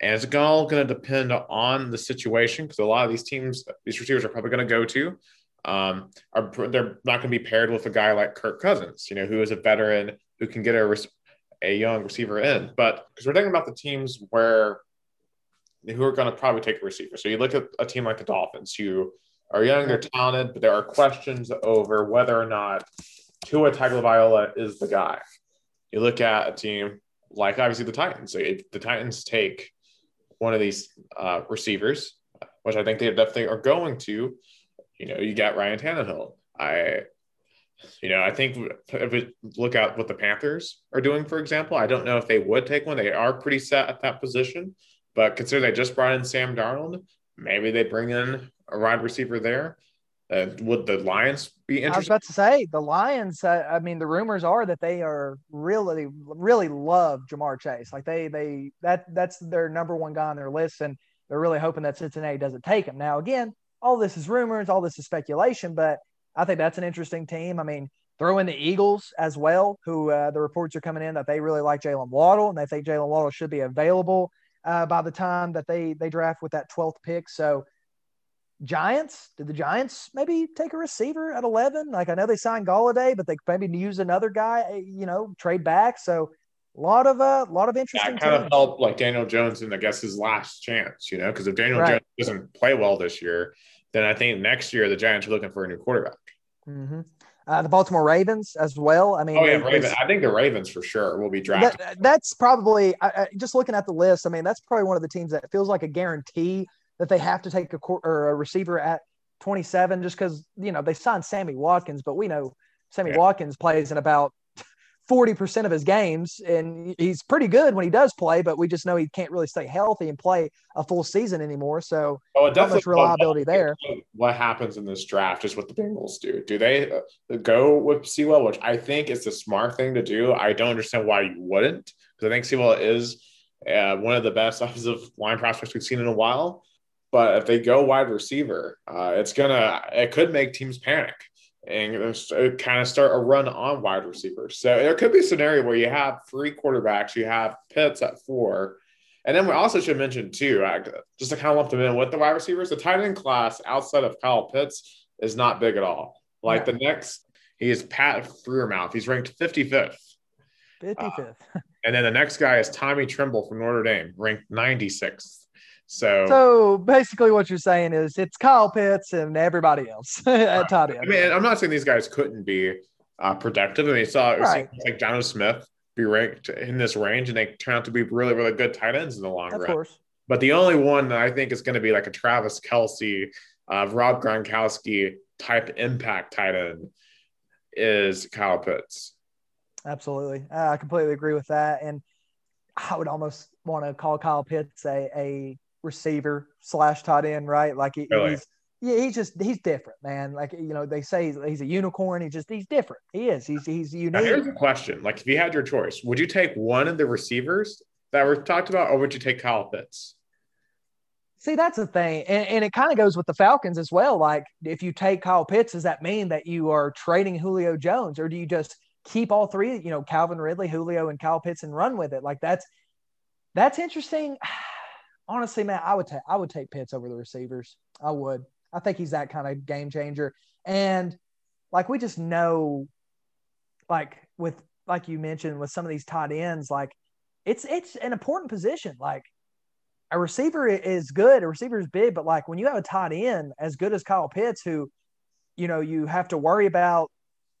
And it's all going to depend on the situation because a lot of these teams, these receivers are probably going to go to, um, are they're not going to be paired with a guy like Kirk Cousins, you know, who is a veteran who can get a a young receiver in. But because we're thinking about the teams where who are going to probably take a receiver. So you look at a team like the Dolphins, who are young, they're talented, but there are questions over whether or not Tua Tagovailoa is the guy. You look at a team like obviously the Titans. So if the Titans take one of these uh, receivers, which I think they definitely are going to, you know, you got Ryan Tannehill. I, you know, I think if we look at what the Panthers are doing, for example, I don't know if they would take one. They are pretty set at that position, but consider they just brought in Sam Darnold, maybe they bring in a wide receiver there. Uh, would the Lions be interested? I was about to say the Lions. Uh, I mean, the rumors are that they are really, really love Ja'Marr Chase. Like they, they that that's their number one guy on their list, and they're really hoping that Cincinnati doesn't take him. Now, again, all this is rumors, all this is speculation, but I think that's an interesting team. I mean, throw in the Eagles as well, who uh, the reports are coming in that they really like Jaylen Waddle, and they think Jaylen Waddle should be available uh, by the time that they they draft with that twelfth pick. So Giants, did the Giants maybe take a receiver at 11? Like I know they signed Golladay, but they maybe use another guy, eh, you know, trade back. So a lot of a uh, lot of interesting. That kind teams. of felt like Daniel Jones and I guess his last chance, you know, because if Daniel right. Jones doesn't play well this year, then I think next year the Giants are looking for a new quarterback. Mm-hmm. Uh, the Baltimore Ravens as well. I mean, oh yeah, Ravens. I think the Ravens for sure will be drafted. That, that's probably I, just looking at the list. I mean, that's probably one of the teams that feels like a guarantee that they have to take a court or a receiver at 27 just because you know they signed Sammy Watkins, but we know Sammy yeah. Watkins plays in about 40% of his games and he's pretty good when he does play, but we just know he can't really stay healthy and play a full season anymore. So oh, not much reliability there. What happens in this draft is what the Bengals do. Do they uh, go with Sewell, which I think is the smart thing to do. I don't understand why you wouldn't because I think Sewell is uh, one of the best offensive line prospects we've seen in a while. But if they go wide receiver, uh, it's gonna it could make teams panic and kind of start a run on wide receivers. So there could be a scenario where you have three quarterbacks, you have Pitts at four, and then we also should mention too, just to kind of lump them in with the wide receivers, the tight end class outside of Kyle Pitts is not big at all. Like yeah. the next, he is Pat Freiermuth. He's ranked 55th. 55th. Uh, and then the next guy is Tommy Tremble from Notre Dame, ranked 96th. So, so basically, what you're saying is it's Kyle Pitts and everybody else at tight end. I mean, I'm not saying these guys couldn't be uh, productive. I mean, saw right. like Jonnu Smith be ranked in this range, and they turn out to be really, really good tight ends in the long run. of run. Course. But the only one that I think is going to be like a Travis Kelce, uh, Rob Gronkowski type impact tight end is Kyle Pitts. Absolutely, uh, I completely agree with that, and I would almost want to call Kyle Pitts a, a receiver slash tight end, right? Like he, oh, really? he's yeah, he's just he's different, man. Like you know, they say he's, he's a unicorn. He just he's different. He is. He's he's unique. Now here's a question: Like, if you had your choice, would you take one of the receivers that were talked about, or would you take Kyle Pitts? See, that's the thing, and, and it kind of goes with the Falcons as well. Like, if you take Kyle Pitts, does that mean that you are trading Julio Jones, or do you just keep all three? You know, Calvin Ridley, Julio, and Kyle Pitts, and run with it? Like that's that's interesting honestly, man, I would take I would take Pitts over the receivers. I would. I think he's that kind of game changer. And like we just know, like with like you mentioned with some of these tight ends, like it's it's an important position. Like a receiver is good, a receiver is big, but like when you have a tight end as good as Kyle Pitts, who you know you have to worry about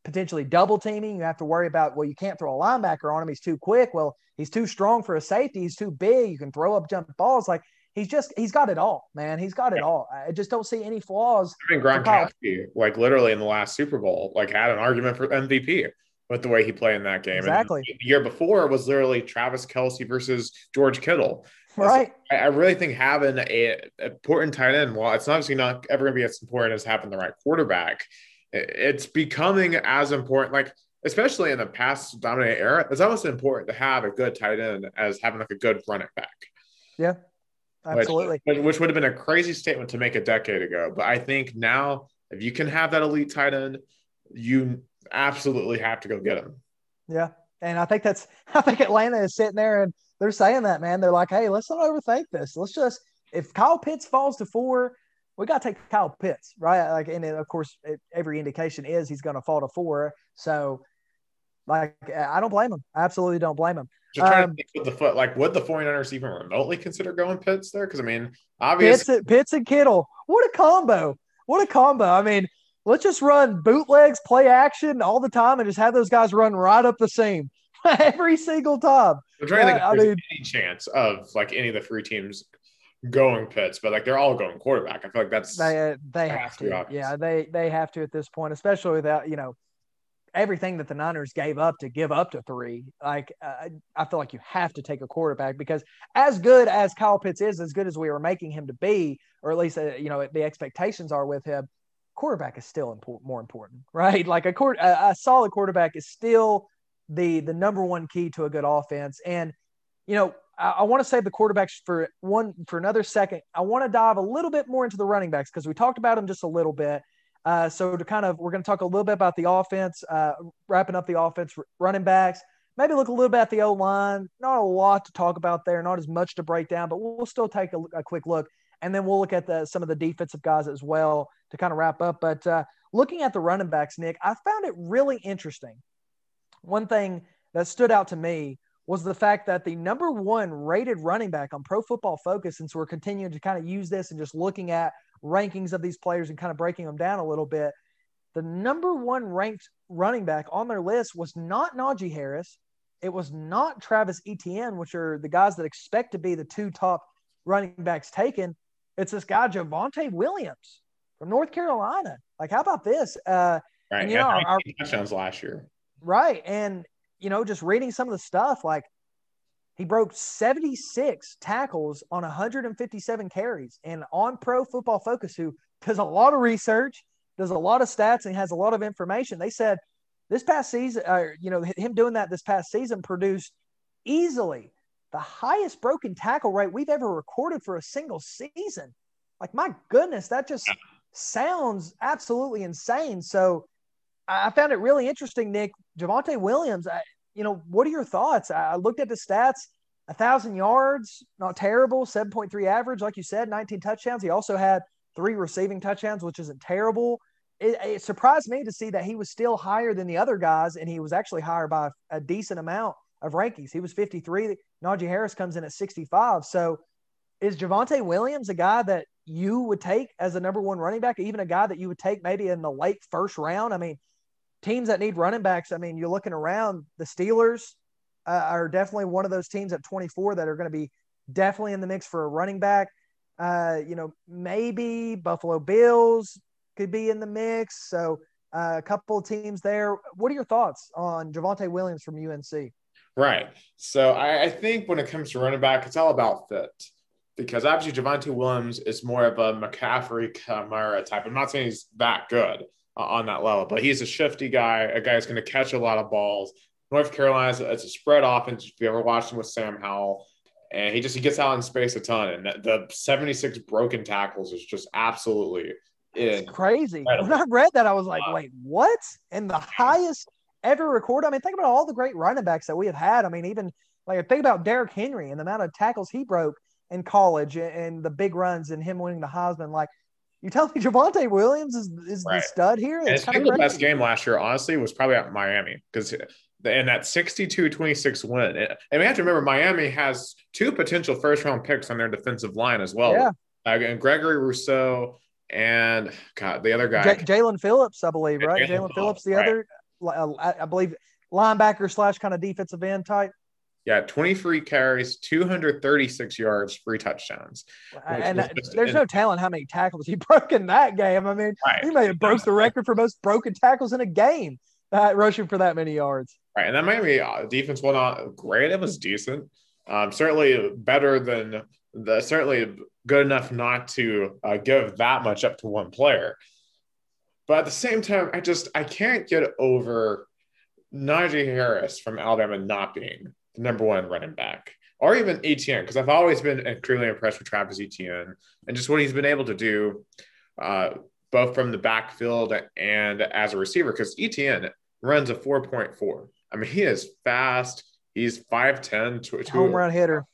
potentially double teaming. You have to worry about, well, you can't throw a linebacker on him. He's too quick. Well, he's too strong for a safety. He's too big. You can throw up jump balls. Like he's just, he's got it all, man. He's got it all. I just don't see any flaws. Mean, Gronkowski, like literally in the last Super Bowl, like had an argument for MVP with the way he played in that game. Exactly. And the year before was literally Travis Kelce versus George Kittle. Right. So I really think having a important tight end, well, it's obviously not ever going to be as important as having the right quarterback it's becoming as important, like especially in the past dominant era, it's almost important to have a good tight end as having like a good running back. Yeah, absolutely. Which, which would have been a crazy statement to make a decade ago, but I think now if you can have that elite tight end, you absolutely have to go get him. Yeah. And I think that's, I think Atlanta is sitting there and they're saying that, man. They're like, hey, let's not overthink this. Let's just, if Kyle Pitts falls to four, we got to take Kyle Pitts, right? Like, and of course, every indication is he's going to fall to four. So, like, I don't blame him. I absolutely don't blame him. Just trying um, to think with the foot, like, would the 49ers even remotely consider going Pitts there? Because, I mean, obviously. Pitts, Pitts and Kittle. What a combo. What a combo. I mean, let's just run bootlegs, play action all the time, and just have those guys run right up the seam every single time. I'm trying to think there's mean, any chance of like any of the three teams going Pitts, but like they're all going quarterback. I feel like that's they uh, they have to. Yeah, they they have to at this point, especially without you know everything that the Niners gave up to give up to three. Like uh, I feel like you have to take a quarterback because as good as Kyle Pitts is, as good as we were making him to be, or at least uh, you know the expectations are with him, quarterback is still more important, right? Like a, a, a solid quarterback is still the the number one key to a good offense. And you know, I, I want to save the quarterbacks for one for another second. I want to dive a little bit more into the running backs because we talked about them just a little bit. Uh, so to kind of, we're going to talk a little bit about the offense, uh, wrapping up the offense, running backs. Maybe look a little bit at the O line. Not a lot to talk about there, not as much to break down, but we'll still take a, a quick look, and then we'll look at the, some of the defensive guys as well to kind of wrap up. But uh, looking at the running backs, Nick, I found it really interesting. One thing that stood out to me was the fact that the number one rated running back on Pro Football Focus, since we're continuing to kind of use this and just looking at rankings of these players and kind of breaking them down a little bit, the number one ranked running back on their list was not Najee Harris. It was not Travis Etienne, which are the guys that expect to be the two top running backs taken. It's this guy, Javonte Williams from North Carolina. Like, how about this? Uh, right. And, you know, our, touchdowns last year. Right. And, you know, just reading some of the stuff, like he broke 76 tackles on 157 carries. And on Pro Football Focus, who does a lot of research, does a lot of stats, and has a lot of information, they said this past season, uh, you know, him doing that this past season produced easily the highest broken tackle rate we've ever recorded for a single season. Like, my goodness, that just sounds absolutely insane. So I found it really interesting, Nick. Javonte Williams, I, you know, what are your thoughts? I looked at the stats, a thousand yards, not terrible, 7.3 average, like you said, 19 touchdowns. He also had three receiving touchdowns, which isn't terrible. It, it, surprised me to see that he was still higher than the other guys, and he was actually higher by a decent amount of rankings. He was 53. Najee Harris comes in at 65. So is Javonte Williams a guy that you would take as a number one running back, even a guy that you would take maybe in the late first round? I mean, teams that need running backs, I mean, you're looking around, the Steelers uh, are definitely one of those teams at 24 that are going to be definitely in the mix for a running back. Uh, you know, maybe Buffalo Bills could be in the mix. So uh, a couple of teams there. What are your thoughts on Javonte Williams from UNC? Right. So I, I think when it comes to running back, it's all about fit because obviously Javonte Williams is more of a McCaffrey Kamara type. I'm not saying he's that good, uh, on that level. But he's a shifty guy, a guy who's going to catch a lot of balls. North Carolina, it's a spread offense. If you ever watched him with Sam Howell, and he just he gets out in space a ton. And the 76 broken tackles is just absolutely it's crazy. When I read that, I was like, wait, what? And the highest ever recorded. I mean, think about all the great running backs that we have had. I mean, even like think about Derrick Henry and the amount of tackles he broke in college and the big runs and him winning the Heisman. Like you tell me Javonte Williams is, is right. the stud here? It's kind of the best game last year, honestly, was probably at Miami because in that 62-26 win. And we have to remember Miami has two potential first round picks on their defensive line as well. Yeah. Uh, and Gregory Rousseau and God, the other guy, J- Jaelan Phillips, I believe, right? Jaelan Phillips, the right. other, uh, I believe, linebacker slash kind of defensive end type. Yeah, 23 carries, 236 yards, three touchdowns. And there's no telling how many tackles he broke in that game. I mean, right. he may have broke the record for most broken tackles in a game, uh, rushing for that many yards. Right, and that Miami uh, defense, well, not great. It was decent. Um, certainly better than the certainly good enough not to uh, give that much up to one player. But at the same time, I just I can't get over Najee Harris from Alabama not being the number one running back, or even Etienne, because I've always been incredibly impressed with Travis Etienne and just what he's been able to do, uh, both from the backfield and as a receiver. Because Etienne runs a 4.4. I mean, he is fast. He's 5'10, to, to home run hitter.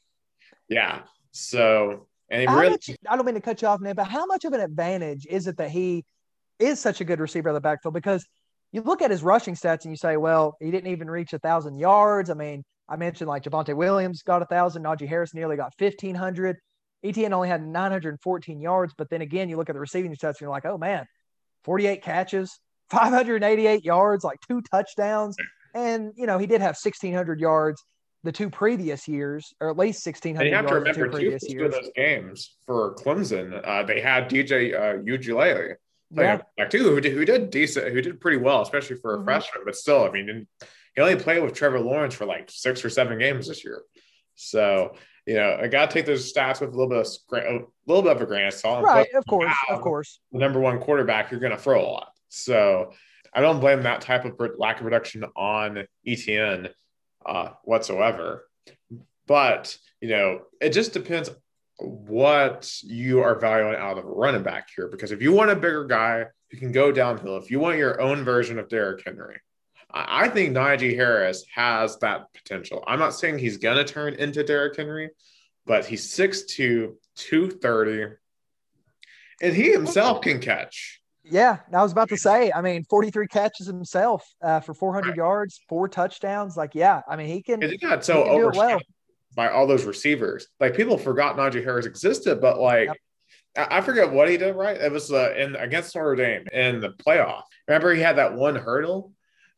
Yeah. So, and really, much, I don't mean to cut you off, Nick, but how much of an advantage is it that he is such a good receiver of the backfield? Because you look at his rushing stats and you say, well, he didn't even reach a thousand yards. I mean, I mentioned like Javonte Williams got a thousand, Najee Harris nearly got 1500. Etienne only had 914 yards, but then again, you look at the receiving stats and you're like, oh man, 48 catches, 588 yards, like two touchdowns. And, you know, he did have 1,600 yards the two previous years, or at least 1,600 you have yards to remember, two previous years. those games for Clemson, uh, they had DJ uh, Uiagalelei yeah. back too, who did, who did decent, who did pretty well, especially for a mm-hmm. freshman. But still, I mean, he only played with Trevor Lawrence for like six or seven games this year. So you know, I got to take those stats with a little bit of a little bit of a grain of salt. Right, of course, of course. The number one quarterback, you're going to throw a lot. So I don't blame that type of lack of production on Etienne uh, whatsoever. But you know, it just depends what you are valuing out of a running back here. Because if you want a bigger guy who can go downhill, if you want your own version of Derrick Henry, I think Najee Harris has that potential. I'm not saying he's going to turn into Derrick Henry, but he's 6'2, 230, and he himself can catch. Yeah, I was about to say, I mean, 43 catches himself uh, for 400 right. yards, four touchdowns. Like, yeah, I mean, he can. He got so overshadowed well. by all those receivers. Like, people forgot Najee Harris existed, but like, yep. I forget what he did. Right, it was uh, in against Notre Dame in the playoff. Remember, he had that one hurdle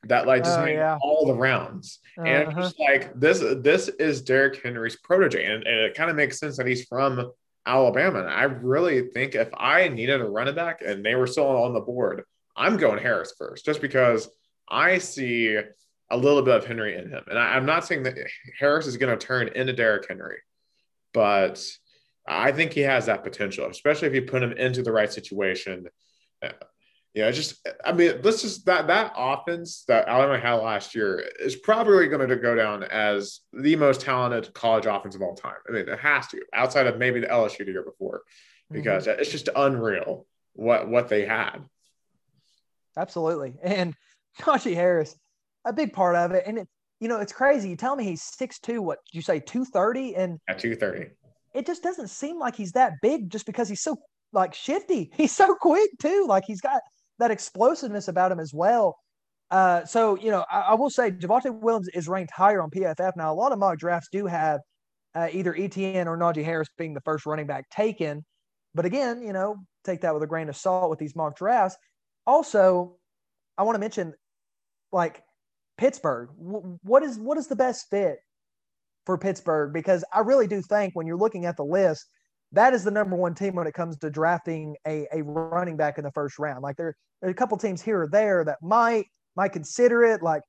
that like just oh, made yeah. all the rounds. Uh-huh. And just like this, this is Derrick Henry's protege, and, and it kind of makes sense that he's from Alabama. And I really think if I needed a running back and they were still on the board, I'm going Harris first, just because I see a little bit of Henry in him. And I, am not saying that Harris is going to turn into Derrick Henry, but I think he has that potential, especially if you put him into the right situation. Yeah, just I mean, let's just that that offense that Alabama had last year is probably going to go down as the most talented college offense of all time. I mean, it has to, outside of maybe the LSU the year before, because mm-hmm. it's just unreal what what they had. Absolutely, and Najee Harris, a big part of it, and it, you know, it's crazy. You tell me he's six two. What you say, two thirty, and at two thirty. It just doesn't seem like he's that big, just because he's so like shifty. He's so quick too. Like he's got that explosiveness about him as well. Uh, so, you know, I, I, will say Javonte Williams is ranked higher on PFF. Now, a lot of mock drafts do have uh, either Etienne or Najee Harris being the first running back taken. But again, you know, take that with a grain of salt with these mock drafts. Also, I want to mention like Pittsburgh. W- what is what is the best fit for Pittsburgh? Because I really do think when you're looking at the list, that is the number one team when it comes to drafting a, a running back in the first round. Like there, there are a couple teams here or there that might might consider it. Like,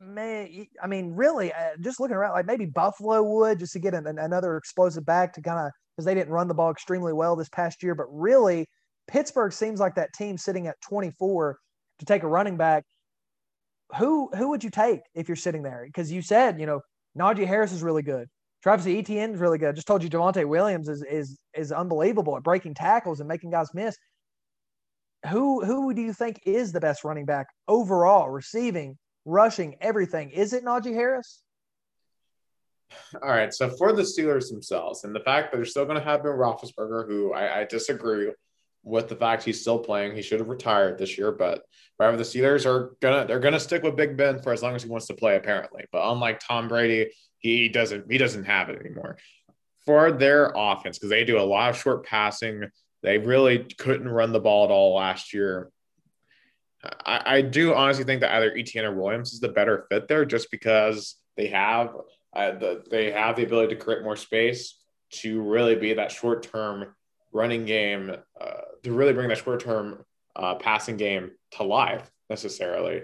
may I mean, really, uh, just looking around, like maybe Buffalo would just to get an, another explosive back to kind of because they didn't run the ball extremely well this past year. But really, Pittsburgh seems like that team sitting at 24 to take a running back. Who who would you take if you're sitting there? Because you said you know Najee Harris is really good. Travis Etienne is really good. I just told you Javonte Williams is is is unbelievable at breaking tackles and making guys miss. Who who do you think is the best running back overall, receiving, rushing, everything? Is it Najee Harris? All right. So for the Steelers themselves, and the fact that they're still going to have Ben Roethlisberger, who I, I, disagree with the fact he's still playing. He should have retired this year, but whatever the Steelers are gonna they're gonna stick with Big Ben for as long as he wants to play, apparently. But unlike Tom Brady, he doesn't he doesn't have it anymore for their offense because they do a lot of short passing. They really couldn't run the ball at all last year. I, I do honestly think that either Etienne or Williams is the better fit there, just because they have uh, the they have the ability to create more space to really be that short term running game uh, to really bring that short term uh, passing game to life necessarily.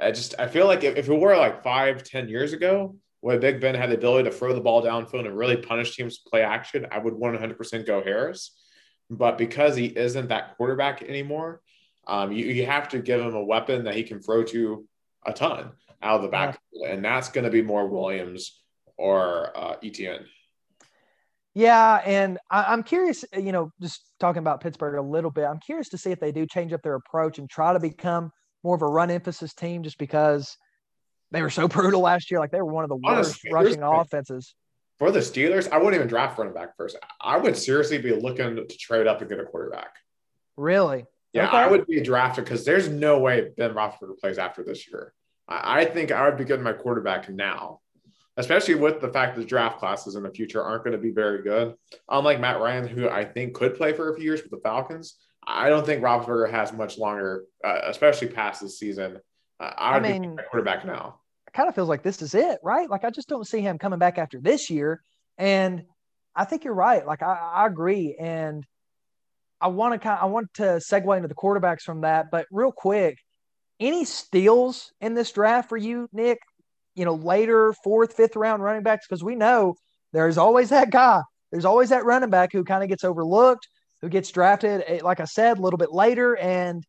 I just I feel like if, if it were like five ten years ago, when Big Ben had the ability to throw the ball downfield and really punish teams to play action, I would 100% go Harris. But because he isn't that quarterback anymore, um, you, you have to give him a weapon that he can throw to a ton out of the back, yeah. and that's going to be more Williams or uh, Etienne. Yeah, and I, am curious. You know, just talking about Pittsburgh a little bit, I'm curious to see if they do change up their approach and try to become more of a run emphasis team just because they were so brutal last year. Like they were one of the worst Honestly, rushing offenses. For the Steelers, I wouldn't even draft running back first. I would seriously be looking to trade up and get a quarterback. Really? Yeah, okay. I would be drafted because there's no way Ben Roethlisberger plays after this year. I, I think I would be getting my quarterback now, especially with the fact that draft classes in the future aren't going to be very good. Unlike Matt Ryan, who I think could play for a few years with the Falcons, I don't think Roethlisberger has much longer, uh, especially past this season. Uh, I would I mean, be quarterback now. Kind of feels like this is it, right? Like I just don't see him coming back after this year. And I think you're right. Like I, I agree. And I want to kind I want to segue into the quarterbacks from that, but real quick, any steals in this draft for you, Nick? You know, later fourth, fifth round running backs because we know there's always that guy. There's always that running back who kind of gets overlooked, who gets drafted, eh, like I said, a little bit later, and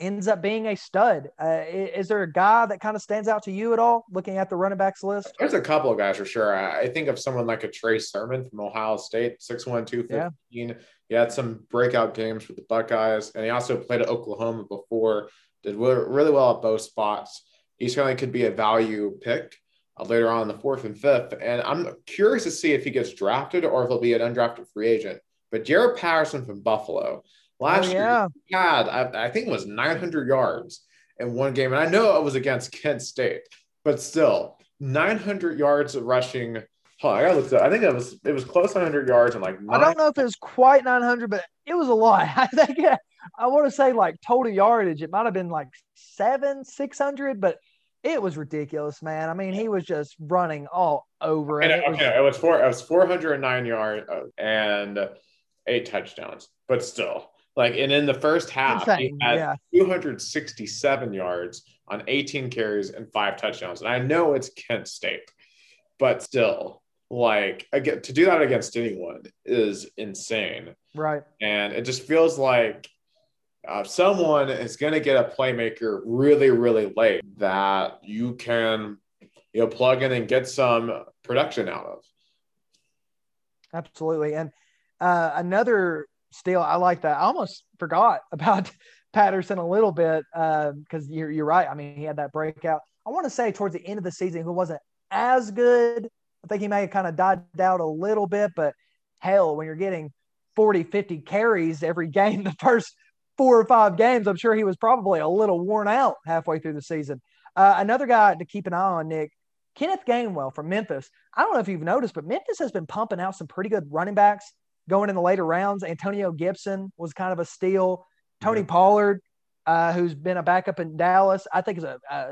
ends up being a stud. Uh, is there a guy that kind of stands out to you at all looking at the running backs list? There's a couple of guys for sure. I think of someone like a Trey Sermon from Ohio State, 6'1, 215. Yeah. He had some breakout games with the Buckeyes, and he also played at Oklahoma before. Did really well at both spots. He certainly could be a value pick uh, later on in the fourth and fifth. And I'm curious to see if he gets drafted or if he'll be an undrafted free agent. But Jaret Patterson from Buffalo last oh, yeah. year had, I, I think it was 900 yards in one game. And I know it was against Kent State, but still 900 yards of rushing Huh, I gotta look I think it was it was close to 100 yards and like. Nine. I don't know if it was quite 900, but it was a lot. I think I want to say like total yardage. It might have been like seven, 600, but it was ridiculous, man. I mean, he was just running all over. And, it, was, okay, it was four. It was 409 yards uh, and eight touchdowns, but still, like, and in the first half, he had yeah. 267 yards on 18 carries and five touchdowns. And I know it's Kent State, but still, like again to do that against anyone is insane right and it just feels like uh, someone is going to get a playmaker really really late that you can you know plug in and get some production out of absolutely and uh, another steal i like that i almost forgot about patterson a little bit because uh, you're, you're right i mean he had that breakout i want to say towards the end of the season he wasn't as good I think he may have kind of died out a little bit, but hell, when you're getting 40, 50 carries every game, the first four or five games, I'm sure he was probably a little worn out halfway through the season. Uh, another guy to keep an eye on, Nick, Kenneth Gainwell from Memphis. I don't know if you've noticed, but Memphis has been pumping out some pretty good running backs going in the later rounds. Antonio Gibson was kind of a steal. Tony Pollard, uh, who's been a backup in Dallas, I think is a, a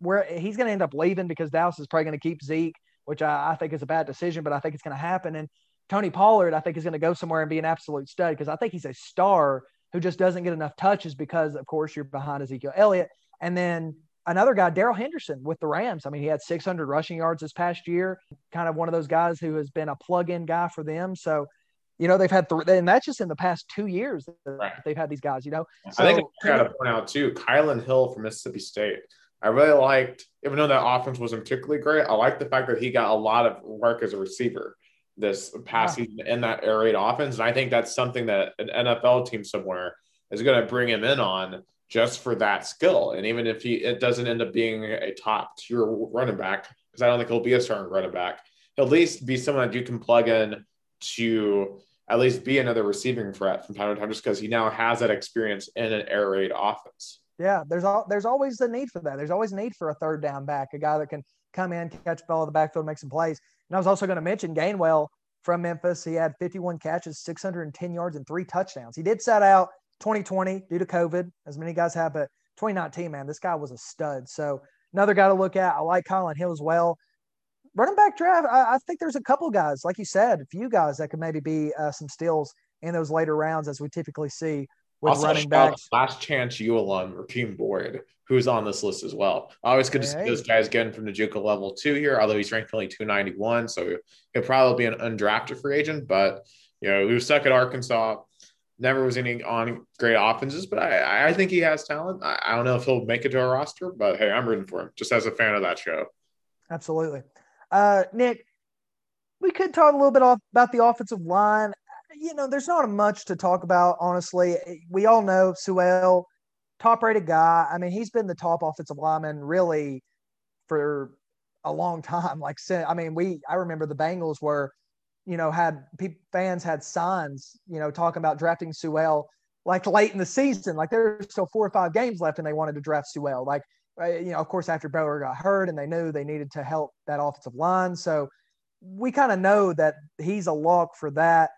where he's going to end up leaving because Dallas is probably going to keep Zeke which I, I think is a bad decision, but I think it's going to happen. And Tony Pollard, I think, is going to go somewhere and be an absolute stud because I think he's a star who just doesn't get enough touches because, of course, you're behind Ezekiel Elliott. And then another guy, Darrell Henderson with the Rams. I mean, he had 600 rushing yards this past year, kind of one of those guys who has been a plug in guy for them. So, you know, they've had three, and that's just in the past two years that right. they've had these guys, you know. So, I think I got to point out, too, Kylan Hill from Mississippi State. I really liked, even though that offense wasn't particularly great, I like the fact that he got a lot of work as a receiver this past yeah. season in that air raid offense. And I think that's something that an NFL team somewhere is going to bring him in on just for that skill. And even if he it doesn't end up being a top tier running back, because I don't think he'll be a starting running back, he'll at least be someone that you can plug in to at least be another receiving threat from time to time, just because he now has that experience in an air raid offense. Yeah, there's all there's always a need for that. There's always a need for a third down back, a guy that can come in, catch ball in the backfield, make some plays. And I was also going to mention Gainwell from Memphis. He had 51 catches, 610 yards, and three touchdowns. He did set out 2020 due to COVID, as many guys have, but 2019, man, this guy was a stud. So another guy to look at. I like Kylan Hill as well. Running back draft, I, I think there's a couple guys, like you said, a few guys that could maybe be uh, some steals in those later rounds, as we typically see with also, running backs. Last Chance U alum, Boyd, who's on this list as well. Always good to see those guys getting from the JUCO level two here, although he's ranked only 291. So he'll probably be an undrafted free agent, but you know, he was stuck at Arkansas. Never was any on great offenses, but I, I think he has talent. I, I don't know if he'll make it to our roster, but hey, I'm rooting for him just as a fan of that show. Absolutely. Uh, Nick, we could talk a little bit off, about the offensive line you know, there's not much to talk about, honestly. We all know Sewell top rated guy. I mean, he's been the top offensive lineman really for a long time. Like, I mean, we, I remember the Bengals were, you know, had fans had signs, you know, talking about drafting Sewell like late in the season. Like there's still four or five games left and they wanted to draft Sewell. Like, uh, you know, of course, after Burrow got hurt and they knew they needed to help that offensive line. So we kind of know that he's a lock for that.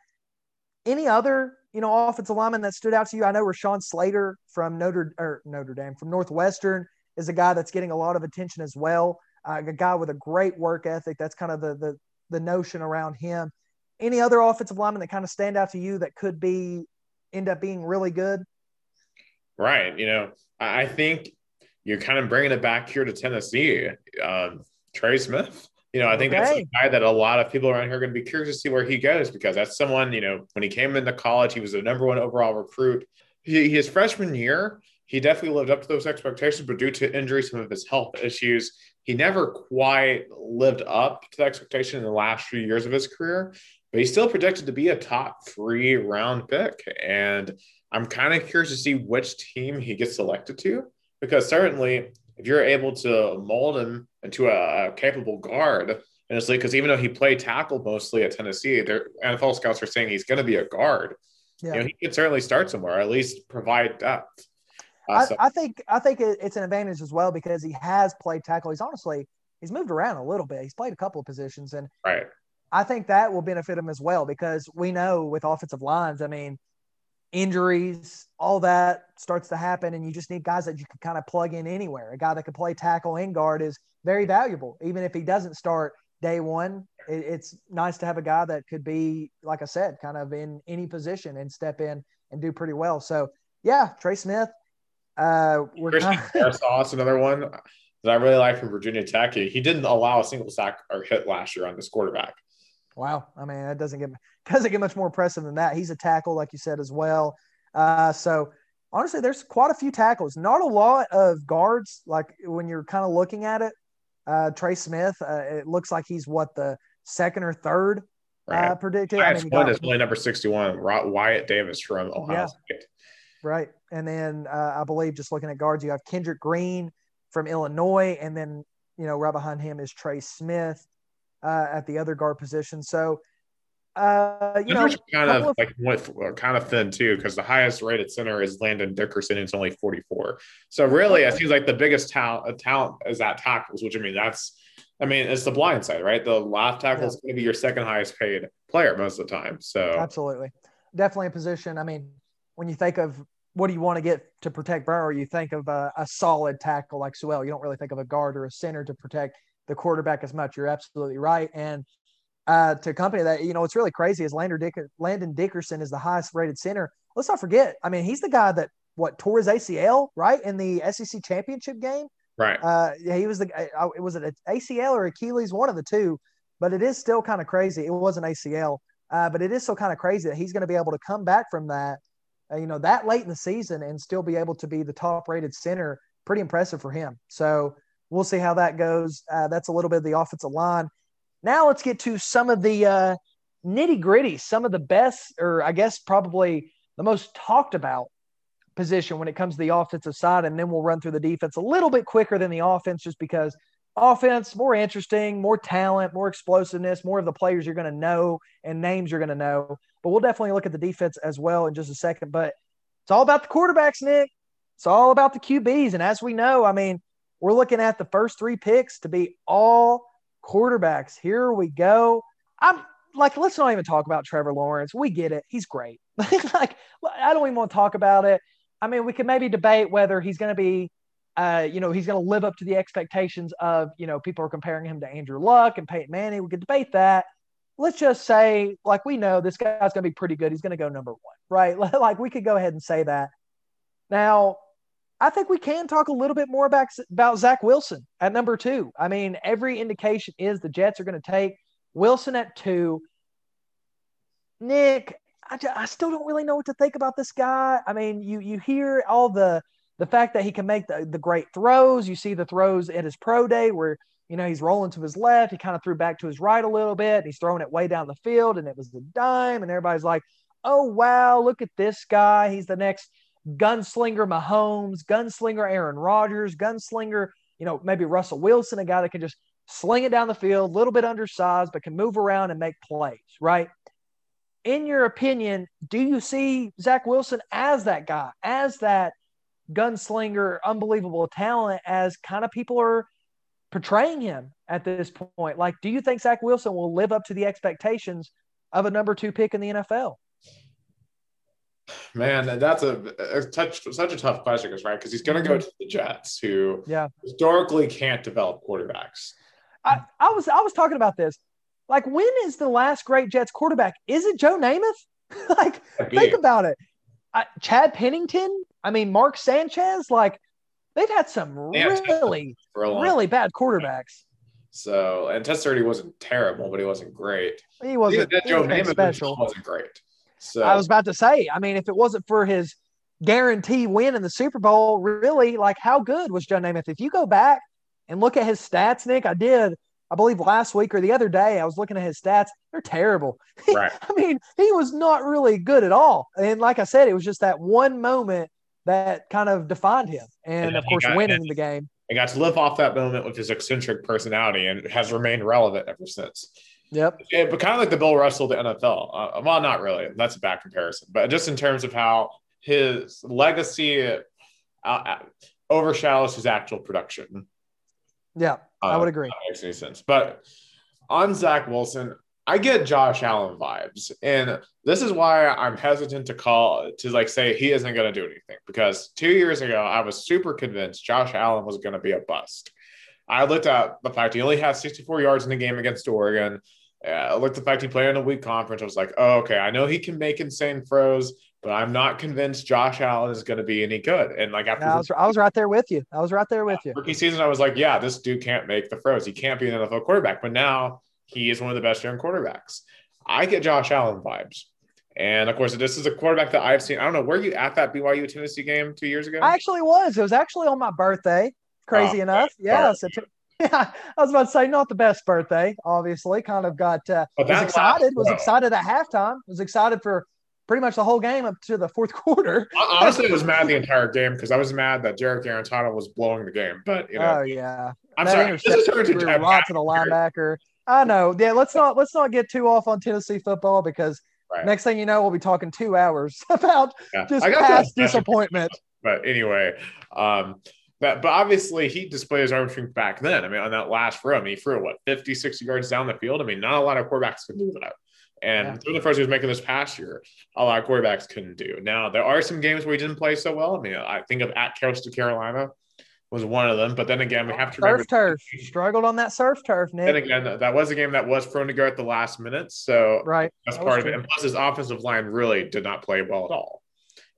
Any other you know, offensive lineman that stood out to you? I know Rashawn Slater from Notre or Notre Dame from Northwestern is a guy that's getting a lot of attention as well. Uh, a guy with a great work ethic. That's kind of the the the notion around him. Any other offensive lineman that kind of stand out to you that could be end up being really good? Right. You know, I think you're kind of bringing it back here to Tennessee. Um, Trey Smith. You know, I think okay. that's a guy that a lot of people around here are going to be curious to see where he goes because that's someone, you know, when he came into college, he was the number one overall recruit. He, his freshman year, he definitely lived up to those expectations, but due to injury, some of his health issues, he never quite lived up to the expectation in the last few years of his career. But he's still projected to be a top three round pick. And I'm kind of curious to see which team he gets selected to because certainly if you're able to mold him into a, a capable guard in this league, because even though he played tackle mostly at Tennessee, their NFL scouts are saying he's going to be a guard. Yeah. You know, he could certainly start somewhere, at least provide depth. Uh, I, so. I, think I think it's an advantage as well because he has played tackle. He's honestly he's moved around a little bit. He's played a couple of positions, and right. I think that will benefit him as well because we know with offensive lines, I mean, injuries, all that starts to happen, and you just need guys that you can kind of plug in anywhere. A guy that can play tackle and guard is very valuable, even if he doesn't start day one. It, it's nice to have a guy that could be, like I said, kind of in any position and step in and do pretty well. So, yeah, Trey Smith. Uh, we're Christian kind of- another one that I really like from Virginia Tech. He didn't allow a single sack or hit last year on this quarterback. Wow. I mean, that doesn't get doesn't get much more impressive than that. He's a tackle, like you said, as well. Uh, so honestly, there's quite a few tackles. Not a lot of guards. Like when you're kind of looking at it, uh, Trey Smith. Uh, it looks like he's what the second or third uh, right. predicted. I mean, one is really number sixty-one. Wyatt Davis from Ohio yeah. State. Right, and then uh, I believe just looking at guards, you have Kendrick Green from Illinois, and then you know right behind him is Trey Smith uh, at the other guard position. So, uh, you know, kind of, of, like went uh, kind of thin too, because the highest rated center is Landon Dickerson. It's only 44. So really, it seems like the biggest talent, uh, talent is at tackles, which I mean, that's, I mean, it's the blind side, right? The left tackle yeah. is going to be your second highest paid player most of the time. So absolutely, definitely a position. I mean, when you think of what do you want to get to protect Burrow, you think of a, a solid tackle like Sewell. You don't really think of a guard or a center to protect the quarterback as much. You're absolutely right. And uh, to accompany that, you know, what's really crazy is Landon, Dick- Landon Dickerson is the highest rated center. Let's not forget, I mean, he's the guy that what tore his ACL right in the SEC championship game. Right. Uh, yeah, he was the. Uh, it was it an ACL or Achilles, one of the two. But it is still kind of crazy. It was an ACL, uh, but it is still kind of crazy that he's going to be able to come back from that, uh, you know, that late in the season and still be able to be the top rated center. Pretty impressive for him. So We'll see how that goes. Uh, that's a little bit of the offensive line. Now let's get to some of the uh, nitty gritty, some of the best, or I guess probably the most talked about position when it comes to the offensive side. And then we'll run through the defense a little bit quicker than the offense just because offense more interesting, more talent, more explosiveness, more of the players you're going to know and names you're going to know. But we'll definitely look at the defense as well in just a second. But it's all about the quarterbacks, Nick. It's all about the QBs. And as we know, I mean, we're looking at the first three picks to be all quarterbacks. Here we go. I'm like, let's not even talk about Trevor Lawrence. We get it. He's great. like, I don't even want to talk about it. I mean, we could maybe debate whether he's going to be, uh, you know, he's going to live up to the expectations of, you know, people are comparing him to Andrew Luck and Peyton Manning. We could debate that. Let's just say, like, we know this guy's going to be pretty good. He's going to go number one, right? like, we could go ahead and say that. Now, I think we can talk a little bit more about, about Zach Wilson at number two. I mean, every indication is the Jets are going to take Wilson at two. Nick, I, I still don't really know what to think about this guy. I mean, you you hear all the the fact that he can make the, the great throws. You see the throws at his pro day where you know he's rolling to his left. He kind of threw back to his right a little bit. he's throwing it way down the field, and it was a dime. And everybody's like, "Oh wow, look at this guy! He's the next gunslinger Mahomes, gunslinger Aaron Rodgers, gunslinger, you know, maybe Russell Wilson, a guy that can just sling it down the field, a little bit undersized, but can move around and make plays, right? In your opinion, do you see Zach Wilson as that guy, as that gunslinger, unbelievable talent, as kind of people are portraying him at this point? Like, do you think Zach Wilson will live up to the expectations of a number two pick in the NFL? Man, that's a, a touch, such a tough question, because right, because he's going to go mm-hmm. to the Jets, who yeah. historically can't develop quarterbacks. I, I was I was talking about this. Like, when is the last great Jets quarterback? Is it Joe Namath? like, think about it. I, Chad Pennington. I mean, Mark Sanchez. Like, they've had some really, really bad quarterbacks. So, and Testaverde wasn't terrible, but he wasn't great. He wasn't. He, Joe Namath special. wasn't great. So I was about to say, I mean, if it wasn't for his guarantee win in the Super Bowl, really, like how good was Joe Namath? If you go back and look at his stats, Nick, I did, I believe last week or the other day, I was looking at his stats. They're terrible. Right. I mean, he was not really good at all. And like I said, it was just that one moment that kind of defined him. And, and of course, winning the game. He got to live off that moment with his eccentric personality and has remained relevant ever since. Yep. Yeah, but kind of like the Bill Russell the NFL. Uh, well, not really. That's a bad comparison. But just in terms of how his legacy uh, uh overshadows his actual production. Yeah, I would uh, agree. makes any sense. But on Zach Wilson, I get Josh Allen vibes, and this is why I'm hesitant to call to like say he isn't going to do anything because two years ago I was super convinced Josh Allen was going to be a bust. I looked at the fact he only had 64 yards in the game against Oregon. Uh, I looked at the fact he played in a weak conference. I was like, oh, okay, I know he can make insane throws, but I'm not convinced Josh Allen is going to be any good. And like after I was, I was right there with you. I was right there with you. Rookie season, I was like, yeah, this dude can't make the throws. He can't be an NFL quarterback. But now he is one of the best young quarterbacks. I get Josh Allen vibes. And of course, this is a quarterback that I've seen. I don't know, were you at that BYU Tennessee game two years ago? I actually was. It was actually on my birthday. Crazy oh, enough. Yeah. So yeah, I was about to say not the best birthday, obviously. Kind of got uh, was excited, was excited at halftime, was excited for pretty much the whole game up to the fourth quarter. Honestly, I was mad the entire game because I was mad that Jarrett Guarantano was blowing the game. But you know, oh yeah, I'm that sorry. This is to, to the linebacker. I know. Yeah, let's not let's not get too off on Tennessee football because right. next thing you know, we'll be talking two hours about yeah. just past disappointment. But anyway, um, but, but obviously he displayed his arm strength back then. I mean, on that last throw, I mean, he threw what 50, 60 yards down the field. I mean, not a lot of quarterbacks can do mm-hmm. that. And yeah. through the first he was making this past year, a lot of quarterbacks couldn't do. Now there are some games where he didn't play so well. I mean, I think of at Coastal Carolina was one of them. But then again, we oh, have to surf remember turf struggled on that surf turf. Nick. Then again, that was a game that was prone to go at the last minute. So right, that's that part of it. And plus, his offensive line really did not play well at all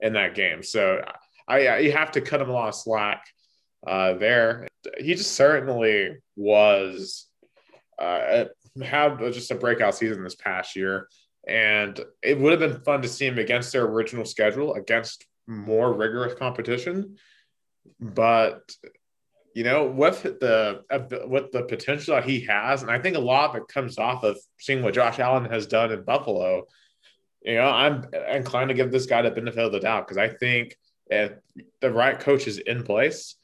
in that game. So I, you have to cut him a lot of slack uh, there. He just certainly was uh, had just a breakout season this past year, and it would have been fun to see him against their original schedule against more rigorous competition. But you know, with the with the potential that he has, and I think a lot of it comes off of seeing what Josh Allen has done in Buffalo. You know, I'm inclined to give this guy the benefit of the doubt because I think if the right coach is in place,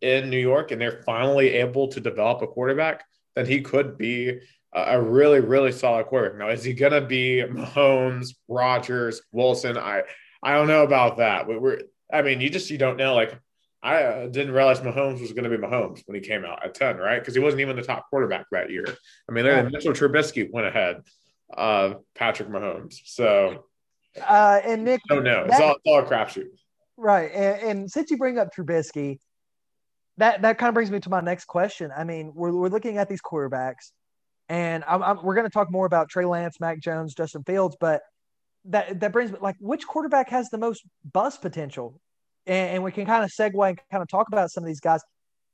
in New York and they're finally able to develop a quarterback, then he could be a really, really solid quarterback. Now, is he going to be Mahomes, Rodgers, Wilson? I, I don't know about that. We, are I mean, you just you don't know. Like, I uh, didn't realize Mahomes was going to be Mahomes when he came out at ten, right? Because he wasn't even the top quarterback that year. I mean, then Mitchell Trubisky went ahead of Patrick Mahomes. So, uh, and Nick, oh no. It's all, it's all a crapshoot. Right, and, and since you bring up Trubisky, that that kind of brings me to my next question. I mean, we're, we're looking at these quarterbacks, and I'm, I'm, we're going to talk more about Trey Lance, Mac Jones, Justin Fields, but that that brings me like which quarterback has the most bust potential, and, and we can kind of segue and kind of talk about some of these guys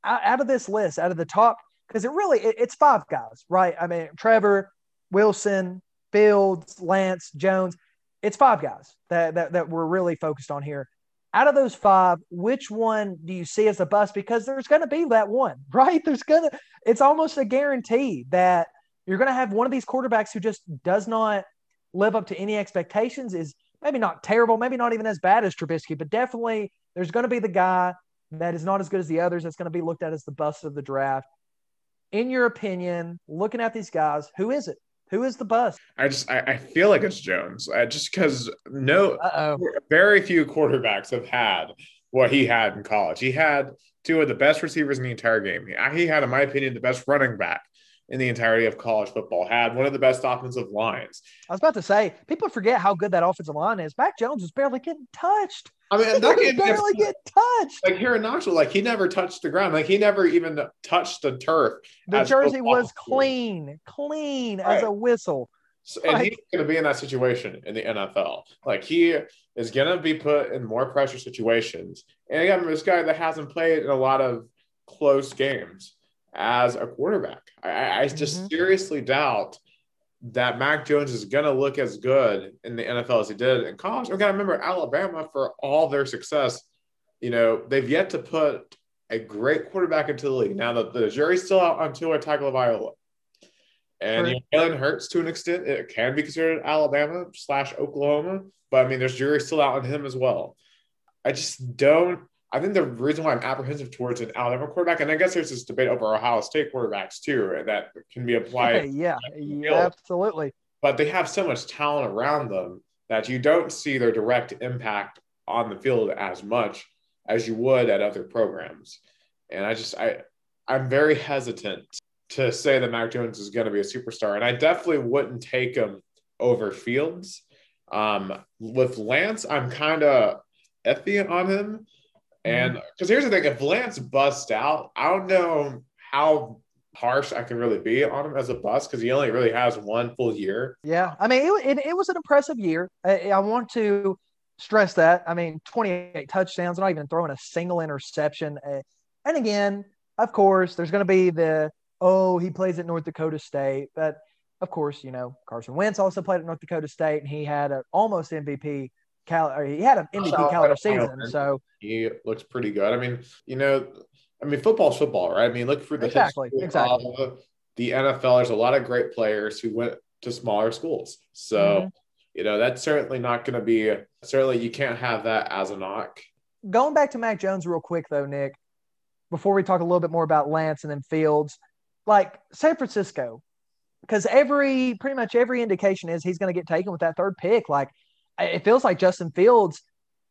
out, out of this list, out of the top, because it really it, it's five guys, right? I mean, Trevor, Wilson, Fields, Lance, Jones. It's five guys that, that, that we're really focused on here out of those five, which one do you see as a bust? Because there's going to be that one, right? There's going to, it's almost a guarantee that you're going to have one of these quarterbacks who just does not live up to any expectations, is maybe not terrible, maybe not even as bad as Trubisky, but definitely there's going to be the guy that is not as good as the others that's going to be looked at as the bust of the draft. In your opinion, looking at these guys, who is it? Who is the bust? I just I, I feel like it's Jones. I, just because no, Uh-oh. very few quarterbacks have had what he had in college. He had two of the best receivers in the entire game. He, he had, in my opinion, the best running back in the entirety of college football. Had one of the best offensive lines. I was about to say, people forget how good that offensive line is. Mac Jones was barely getting touched. I mean, that game barely get touched. like here in Knoxville, like he never touched the ground. Like he never even touched the turf. The jersey was clean, clean as a whistle. So, and Like- he's going to be in that situation in the NFL. Like he is going to be put in more pressure situations. And again, this guy that hasn't played in a lot of close games as a quarterback. I- I, I just Mhm. seriously doubt that Mac Jones is going to look as good in the NFL as he did in college. We got to remember Alabama for all their success. You know, they've yet to put a great quarterback into the league. Now the, the jury's still out on Tua Tagovailoa. And you know, Jalen Hurts, to an extent, it can be considered Alabama slash Oklahoma, but I mean, there's jury still out on him as well. I just don't. I think the reason why I'm apprehensive towards an Alabama quarterback, and I guess there's this debate over Ohio State quarterbacks too, that can be applied, yeah, yeah, absolutely. but they have so much talent around them that you don't see their direct impact on the field as much as you would at other programs. And I just, I, I'm very hesitant to say that Mac Jones is going to be a superstar, and I definitely wouldn't take him over Fields. Um, with Lance, I'm kind of iffy on him, and mm. because here's the thing: if Lance busts out, I don't know how harsh I can really be on him as a bust because he only really has one full year. Yeah, I mean, it, it, it was an impressive year. I, I want to stress that. I mean, 28 touchdowns, not even throwing a single interception. And again, of course, there's going to be the oh, he plays at North Dakota State, but of course, you know, Carson Wentz also played at North Dakota State, and he had an almost MVP. Cal- or he had an MVP caliber season, so He looks pretty good. I mean, you know, I mean, football's football, right? I mean, look for the Exactly, exactly. of the NFL. There's a lot of great players who went to smaller schools. So, Mhm. you know, that's certainly not going to be, certainly you can't have that as a knock. going back to Mac Jones real quick though, Nick, before we talk a little bit more about Lance and then Fields, like San Francisco, because every pretty much every indication is he's going to get taken with that third pick. Like it feels like Justin Fields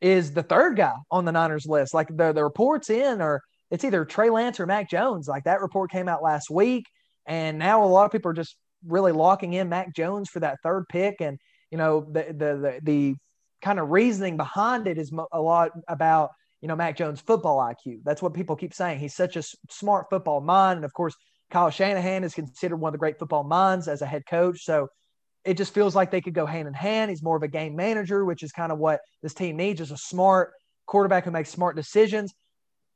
is the third guy on the Niners list. Like the the reports in or it's either Trey Lance or Mac Jones. Like that report came out last week, and now a lot of people are just really locking in Mac Jones for that third pick. And you know the the the, the kind of reasoning behind it is a lot about you know Mac Jones' football IQ. That's what people keep saying. He's such a smart football mind, and of course, Kyle Shanahan is considered one of the great football minds as a head coach. So it just feels like they could go hand in hand. He's more of a game manager, which is kind of what this team needs: is a smart quarterback who makes smart decisions.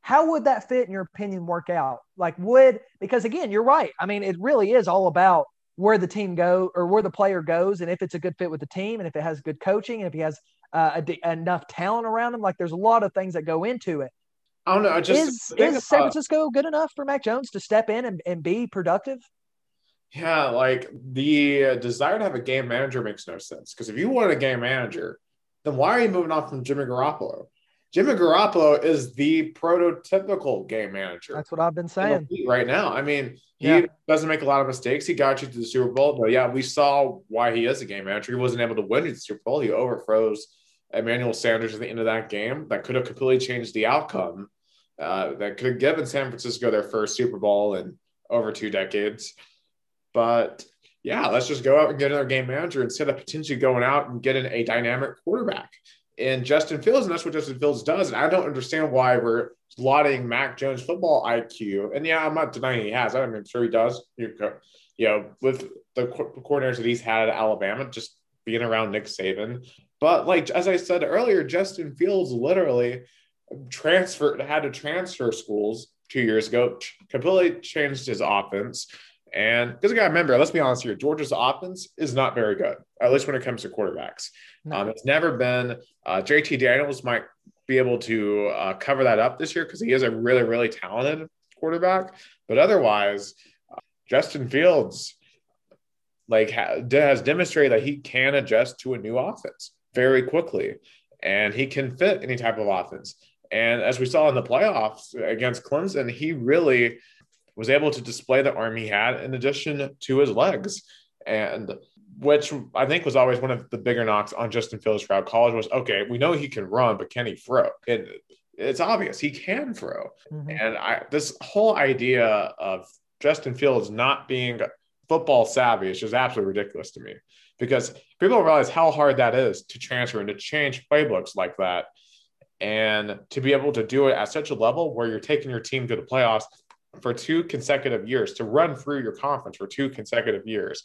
How would that fit in your opinion work out? Like would because again, you're right. I mean, it really is all about where the team go or where the player goes, and if it's a good fit with the team, and if it has good coaching, and if he has uh, a d- enough talent around him. Like there's a lot of things that go into it. I don't know. I just Is is San Francisco good enough for Mac Jones to step in and, and be productive? Yeah, like the desire to have a game manager makes no sense. Because if you want a game manager, then why are you moving on from Jimmy Garoppolo? Jimmy Garoppolo is the prototypical game manager That's what I've been saying. right now. I mean, he Yeah. doesn't make a lot of mistakes. He got you to the Super Bowl, but yeah, we saw why he is a game manager. He wasn't able to win the Super Bowl. He overfroze Emmanuel Sanders at the end of that game. That could have completely changed the outcome. Uh, that could have given San Francisco their first Super Bowl in over two decades. But yeah, let's just go out and get another game manager instead of potentially going out and getting a dynamic quarterback. And Justin Fields, and that's what Justin Fields does. And I don't understand why we're lauding Mac Jones' football IQ. And yeah, I'm not denying he has. I'm sure he does. You know, with the co- coordinators that he's had at Alabama, just being around Nick Saban. But like as I said earlier, Justin Fields literally transferred, had to transfer schools two years ago, completely changed his offense. And because you got to remember, let's be honest here, Georgia's offense is not very good, at least when it comes to quarterbacks. No. Um, it's never been. Uh, JT Daniels might be able to uh, cover that up this year because he is a really, really talented quarterback. But otherwise, uh, Justin Fields like ha- has demonstrated that he can adjust to a new offense very quickly, and he can fit any type of offense. And as we saw in the playoffs against Clemson, he really was able to display the arm he had in addition to his legs. And which I think was always one of the bigger knocks on Justin Fields throughout college was okay, we know he can run, but can he throw? It, it's obvious he can throw. Mm-hmm. And I this whole idea of Justin Fields not being football savvy is just absolutely ridiculous to me because people realize how hard that is to transfer and to change playbooks like that. And to be able to do it at such a level where you're taking your team to the playoffs for two consecutive years, to run through your conference for two consecutive years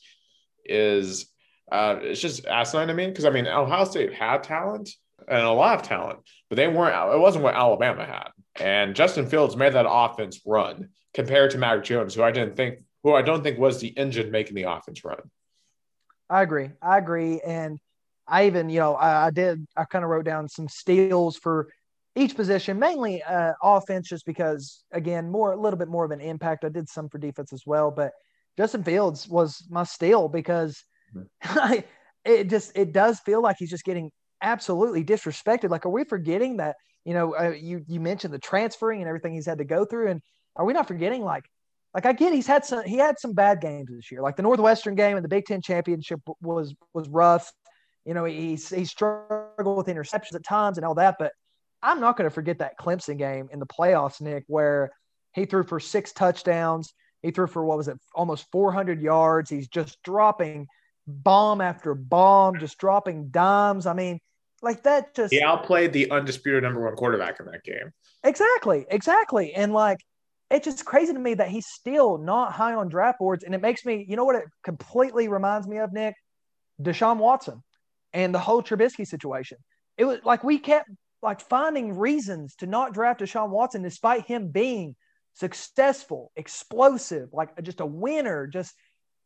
is uh, it's just asinine to me because I mean Ohio State had talent and a lot of talent, but they weren't. It wasn't what Alabama had. And Justin Fields made that offense run compared to Mac Jones, who I didn't think, who I don't think was the engine making the offense run. I agree. I agree, and I even, you know, I, I did. I kind of wrote down some steals for each position, mainly uh, offense, just because again, more a little bit more of an impact. I did some for defense as well, but Justin Fields was my steal because mm-hmm. it just it does feel like he's just getting absolutely disrespected. Like, are we forgetting that? You know, uh, you you mentioned the transferring and everything he's had to go through, and are we not forgetting like like I get he's had some he had some bad games this year. Like the Northwestern game and the Big Ten championship was was rough. You know, he he struggled with interceptions at times and all that, but I'm not going to forget that Clemson game in the playoffs, Nick, where he threw for six touchdowns. He threw for what was it, almost 400 yards. He's just dropping bomb after bomb, just dropping dimes. I mean, like that just. He outplayed the undisputed number one quarterback in that game. Exactly, exactly. And like, it's just crazy to me that he's still not high on draft boards. And it makes me, you know what it completely reminds me of, Nick? Deshaun Watson and the whole Trubisky situation. It was like we kept like finding reasons to not draft Deshaun Watson despite him being successful, explosive, like just a winner, just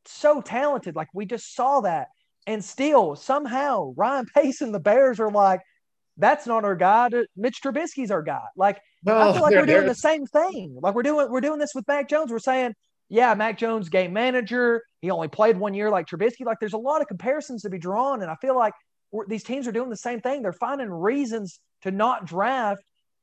so talented. Like we just saw that. And still, somehow, Ryan Pace and the Bears are like, that's not our guy. Mitch Trubisky's our guy. Like I feel like we're doing the same thing. Like we're doing we're doing this with Mac Jones. We're saying, yeah, Mac Jones game manager. He only played one year like Trubisky. Like there's a lot of comparisons to be drawn, and I feel like these teams are doing the same thing. They're finding reasons to not draft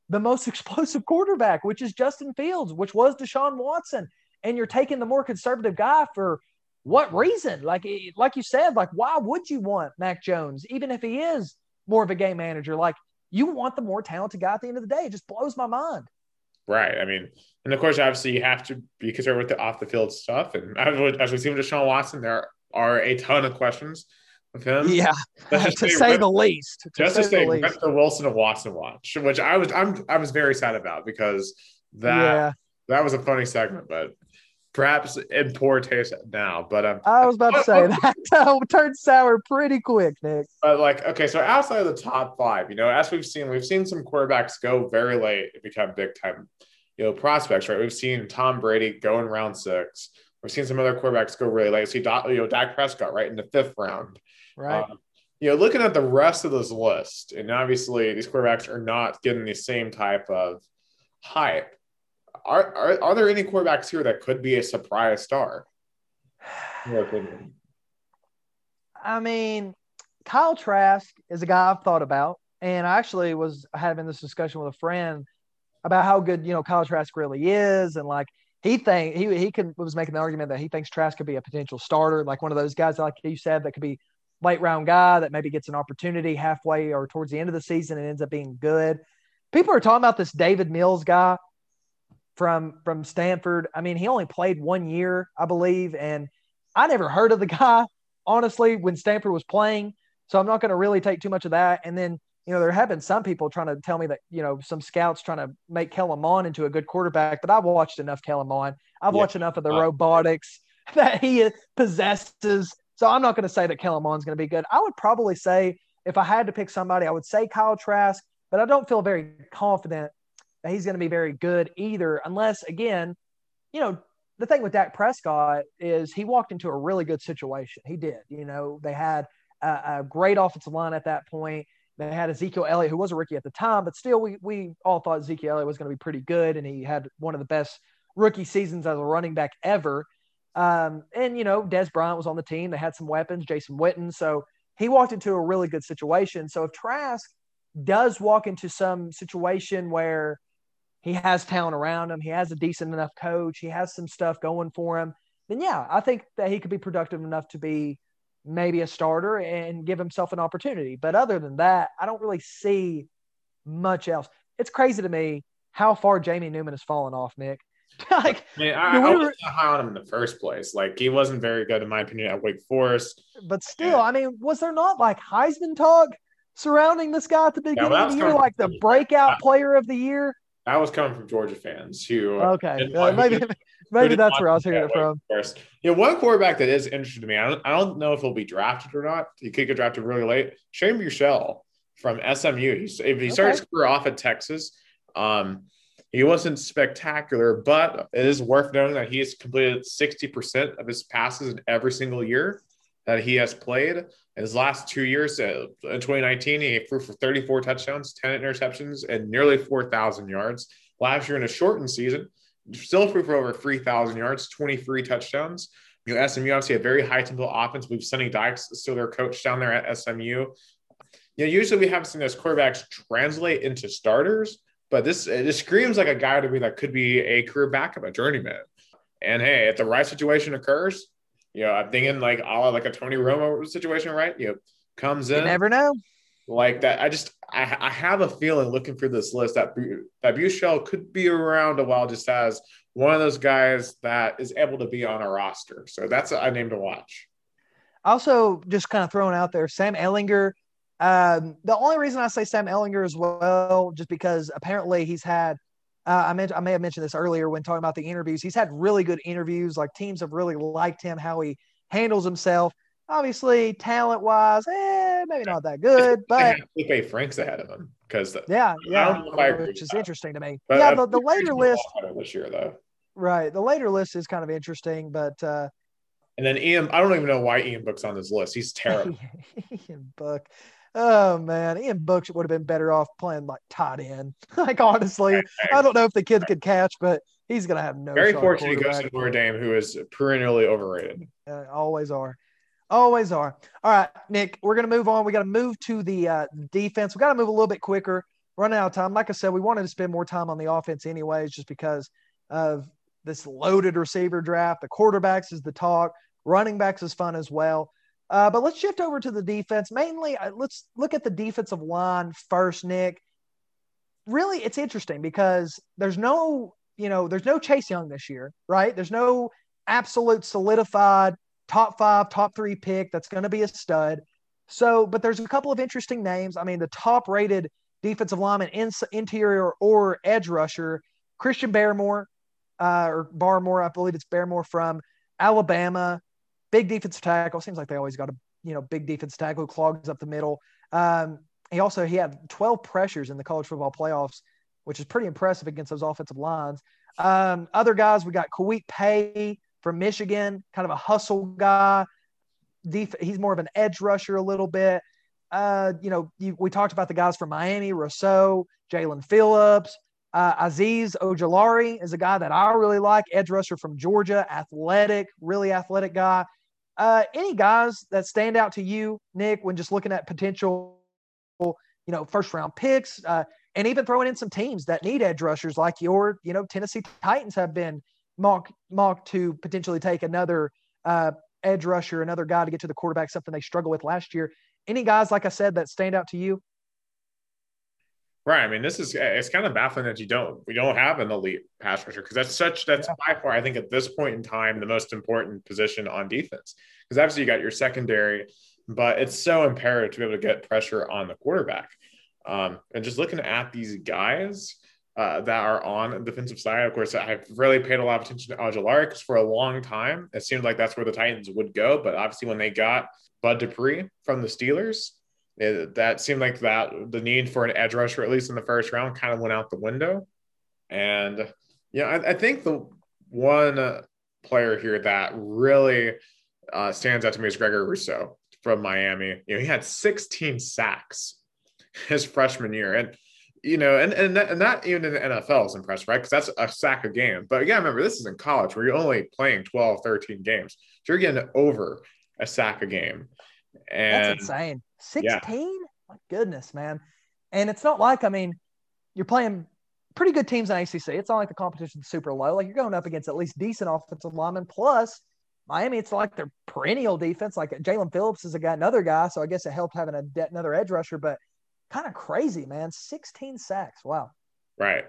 the most explosive quarterback, which is Justin Fields, which was Deshaun Watson. And you're taking the more conservative guy for what reason? Like, eh, like you said, like, why would you want Mac Jones, even if he is more of a game manager? Like, you want the more talented guy at the end of the day. It just blows my mind. Right. I mean, and of course, obviously, you have to be concerned with the off the field stuff. And as, as we see with Deshaun Watson, there are a ton of questions of him. Yeah, to say the least. To just to say, rip the Wilson of Watson watch, which I was I'm I was very sad about because that yeah. that was a funny segment, but perhaps in poor taste now. But um, I was about to say that turned sour pretty quick, Nick. But like, okay, so outside of the top five, you know, as we've seen, we've seen some quarterbacks go very late and become big time, you know, prospects. Right? We've seen Tom Brady go in round six. We've seen some other quarterbacks go really late. See, you know, Dak Prescott right in the fifth round. Right. Um, you know, looking at the rest of this list, and obviously these quarterbacks are not getting the same type of hype. Are, are, are there any quarterbacks here that could be a surprise star? I mean, Kyle Trask is a guy I've thought about, and I actually was having this discussion with a friend about how good you know Kyle Trask really is, and like he think he he could was making the argument that he thinks Trask could be a potential starter, like one of those guys like you said that could be late round guy that maybe gets an opportunity halfway or towards the end of the season and ends up being good. People are talking about this Davis Mills guy from from Stanford. I mean, he only played one year, I believe, and I never heard of the guy honestly when Stanford was playing. So I'm not going to really take too much of that. And then you know there have been some people trying to tell me that you know some scouts trying to make Kellen Mond into a good quarterback, but I've watched enough Kellen Mond. I've yeah. watched enough of the robotics that he possesses so I'm not going to say that Kellen Mond's going to be good. I would probably say if I had to pick somebody, I would say Kyle Trask, but I don't feel very confident that he's going to be very good either, unless again, you know, the thing with Dak Prescott is he walked into a really good situation. He did. You know, they had a, a great offensive line at that point. They had Ezekiel Elliott, who was a rookie at the time, but still, we we all thought Ezekiel Elliott was going to be pretty good, and he had one of the best rookie seasons as a running back ever. Um, and you know, Dez Bryant was on the team. They had some weapons, Jason Witten. So he walked into a really good situation. So if Trask does walk into some situation where he has talent around him, he has a decent enough coach, he has some stuff going for him, then yeah, I think that he could be productive enough to be maybe a starter and give himself an opportunity. But other than that, I don't really see much else. It's crazy to me how far Jamie Newman has fallen off, Nick. like, I, mean, I, I wasn't high on him in the first place. Like, he wasn't very good, in my opinion, at Wake Forest. But still, I mean, was there not like Heisman talk surrounding this guy at the beginning yeah, of the year, like the breakout player of the year? That was coming from Georgia fans who okay, uh, maybe maybe that's where I was hearing it from. First, yeah, one quarterback that is interesting to me. I don't, I don't know if he'll be drafted or not. He could get drafted really late. Shane Buechele from SMU. He's if he started his career off at Texas. Um, he wasn't spectacular, but it is worth noting that he has completed 60% of his passes in every single year that he has played. In his last two years, uh, in 2019, he threw for 34 touchdowns, 10 interceptions, and nearly 4,000 yards. Last year in a shortened season, still threw for over 3,000 yards, 23 touchdowns. You know, SMU obviously a very high tempo offense. We've Sonny Dykes still their coach down there at SMU. You know, usually we haven't seen those quarterbacks translate into starters, but this it screams like a guy to me that could be a career backup, a journeyman. And hey, if the right situation occurs, you know, I'm thinking like all like a Tony Romo situation, right? You know, comes in. You never know. Like that, I just I, I have a feeling looking through this list that that Buechele could be around a while, just as one of those guys that is able to be on a roster. So that's a, a name to watch. Also, just kind of throwing out there, Sam Ehlinger um, the only reason I say Sam Ehlinger as well, just because apparently he's had, uh, I, meant, I may have mentioned this earlier when talking about the interviews. He's had really good interviews. Like teams have really liked him, how he handles himself. Obviously, talent wise, eh, maybe not that good, but Felipe Franks ahead of him because yeah, yeah, which is interesting to me. But yeah, the, the later list this year though, right? The later list is kind of interesting, but uh, and then Ian, I don't even know why Ian Book's on this list. He's terrible. Ian Book. Oh man, Ian Book would have been better off playing like tight end. like honestly, I don't know if the kid could catch, but he's gonna have no. Very fortunate goes to Notre Dame, who is perennially overrated. Uh, always are, always are. All right, Nick, we're gonna move on. We got to move to the uh, defense. We got to move a little bit quicker. Running out of time. Like I said, we wanted to spend more time on the offense, anyways, just because of this loaded receiver draft. The quarterbacks is the talk. Running backs is fun as well. Uh, but let's shift over to the defense. Mainly, uh, let's look at the defensive line first, Nick. Really, it's interesting because there's no, you know, there's no Chase Young this year, right? There's no absolute solidified top five, top three pick that's going to be a stud. So, but there's a couple of interesting names. I mean, the top rated defensive lineman, in, interior or edge rusher, Christian Barmore, uh, or Barmore, I believe it's Barmore from Alabama big defensive tackle. Seems like they always got a you know big defensive tackle who clogs up the middle. Um, he also he had 12 pressures in the college football playoffs, which is pretty impressive against those offensive lines. Um, other guys, we got Kwity Paye from Michigan, kind of a hustle guy. Def- he's more of an edge rusher a little bit. Uh, you know, you, we talked about the guys from Miami, Rousseau, Jaelan Phillips, uh, Azeez Ojulari is a guy that I really like, edge rusher from Georgia, athletic, really athletic guy. Uh, any guys that stand out to you, Nick, when just looking at potential, you know, first round picks, uh, and even throwing in some teams that need edge rushers like your, you know, Tennessee Titans have been mocked mocked to potentially take another uh, edge rusher, another guy to get to the quarterback, something they struggled with last year. Any guys, like I said, that stand out to you? Right. I mean, this is it's kind of baffling that you don't we don't have an elite pass rusher because that's such that's yeah. by far I think at this point in time the most important position on defense because obviously you got your secondary, but it's so imperative to be able to get pressure on the quarterback. Um, and just looking at these guys uh, that are on the defensive side, of course, I've really paid a lot of attention to Ojulari because for a long time it seemed like that's where the Titans would go, but obviously when they got Bud Dupree from the Steelers it, that seemed like that the need for an edge rusher, at least in the first round, kind of went out the window. And yeah, I, I think the one player here that really uh, stands out to me is Gregory Rousseau from Miami. You know, he had 16 sacks his freshman year, and you know, and and, that, and not even in the NFL is impressive, right? Because that's a sack a game. But again, remember this is in college where you're only playing 12, 13 games, so you're getting over a sack a game. And That's insane. 16? Yeah. My goodness, man. And it's not like, I mean, you're playing pretty good teams in ACC. It's not like the competition's super low. Like you're going up against at least decent offensive linemen. Plus, Miami, it's like their perennial defense. Like Jaelan Phillips is a guy, another guy. So I guess it helped having a another edge rusher, but kind of crazy, man. 16 sacks. Wow. Right.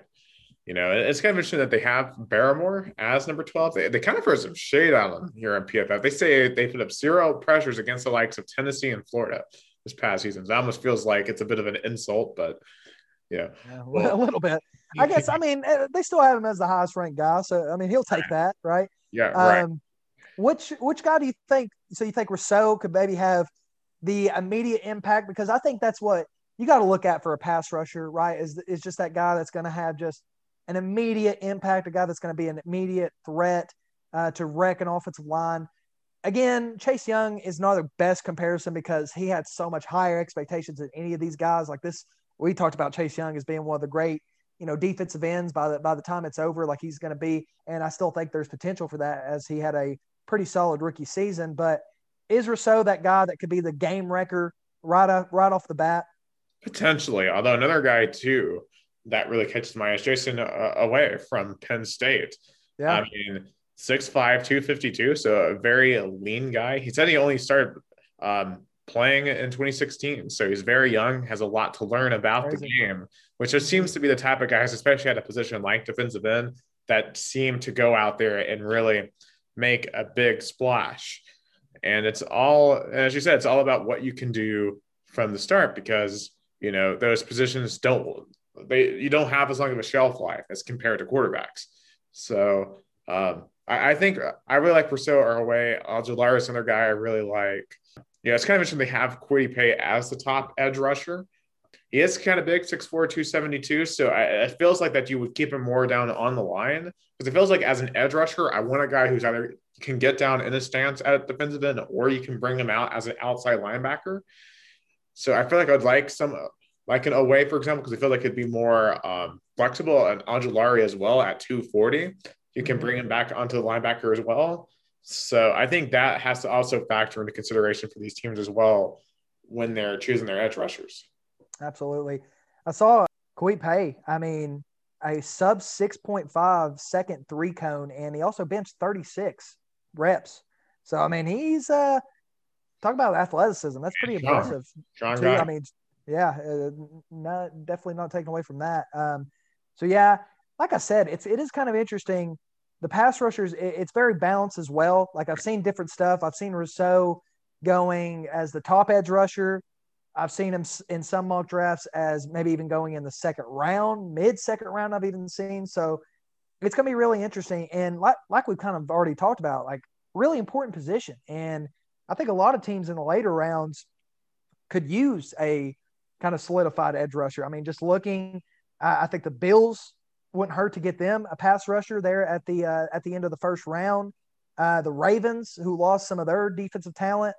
You know, it's kind of interesting that they have Barmore as number 12. They, they kind of throw some shade on them here on PFF. They say they put up zero pressures against the likes of Tennessee and Florida this past season. It almost feels like it's a bit of an insult, but yeah. yeah well, a little bit. I guess, I mean, eh, they still have him as the highest ranked guy. So, I mean, he'll take that, right? Yeah. Right. Um, which, which guy do you think? So, you think Rousseau could maybe have the immediate impact? Because I think that's what you got to look at for a pass rusher, right? Is, is just that guy that's going to have just an immediate impact, a guy that's going to be an immediate threat uh, to wreck an offensive line. Again, Chase Young is not the best comparison because he had so much higher expectations than any of these guys. Like this, we talked about Chase Young as being one of the great, you know, defensive ends by the by the time it's over, like he's going to be. And I still think there's potential for that as he had a pretty solid rookie season. But is Rousseau that guy that could be the game wrecker right off right off the bat? Potentially, although another guy too that really catches my eye is Jayson uh, Oweh from Penn State. Yeah. I mean, 6'5, 252. So a very lean guy. He said he only started um, playing in 2016. So he's very young, has a lot to learn about Crazy. the game, which just seems to be the type of guys, especially at a position like defensive end, that seem to go out there and really make a big splash. And it's all, as you said, it's all about what you can do from the start because, you know, those positions don't they you don't have as long of a shelf life as compared to quarterbacks. So um, I, I, think I really like Rousseau Oweh. Ojulari is another guy I really like. Yeah, it's kind of interesting they have Kwity Paye as the top edge rusher. He is kind of big, 6'4, 272. So I, it feels like that you would keep him more down on the line because it feels like as an edge rusher, I want a guy who's either can get down in a stance at defensive end or you can bring him out as an outside linebacker. So I feel like I'd like some like an Oweh, for example, because I feel like it'd be more um, flexible and Ojulari as well at 240. You can bring him back onto the linebacker as well. So I think that has to also factor into consideration for these teams as well when they're choosing their edge rushers. Absolutely. I saw Kwity Paye. I mean, a sub 6.5 second three cone, and he also benched 36 reps. So, I mean, he's uh, talk about athleticism. That's pretty impressive. I mean, yeah, uh, not definitely not taken away from that. Um, so yeah, like I said, it's it is kind of interesting. The pass rushers, it, it's very balanced as well. Like I've seen different stuff. I've seen Rousseau going as the top edge rusher. I've seen him in some mock drafts as maybe even going in the second round, mid second round. I've even seen so it's going to be really interesting. And like like we've kind of already talked about, like really important position. And I think a lot of teams in the later rounds could use a kind of solidified edge rusher. I mean, just looking, I, I think the Bills wouldn't hurt to get them a pass rusher there at the uh, at the end of the first round. Uh, the Ravens, who lost some of their defensive talent,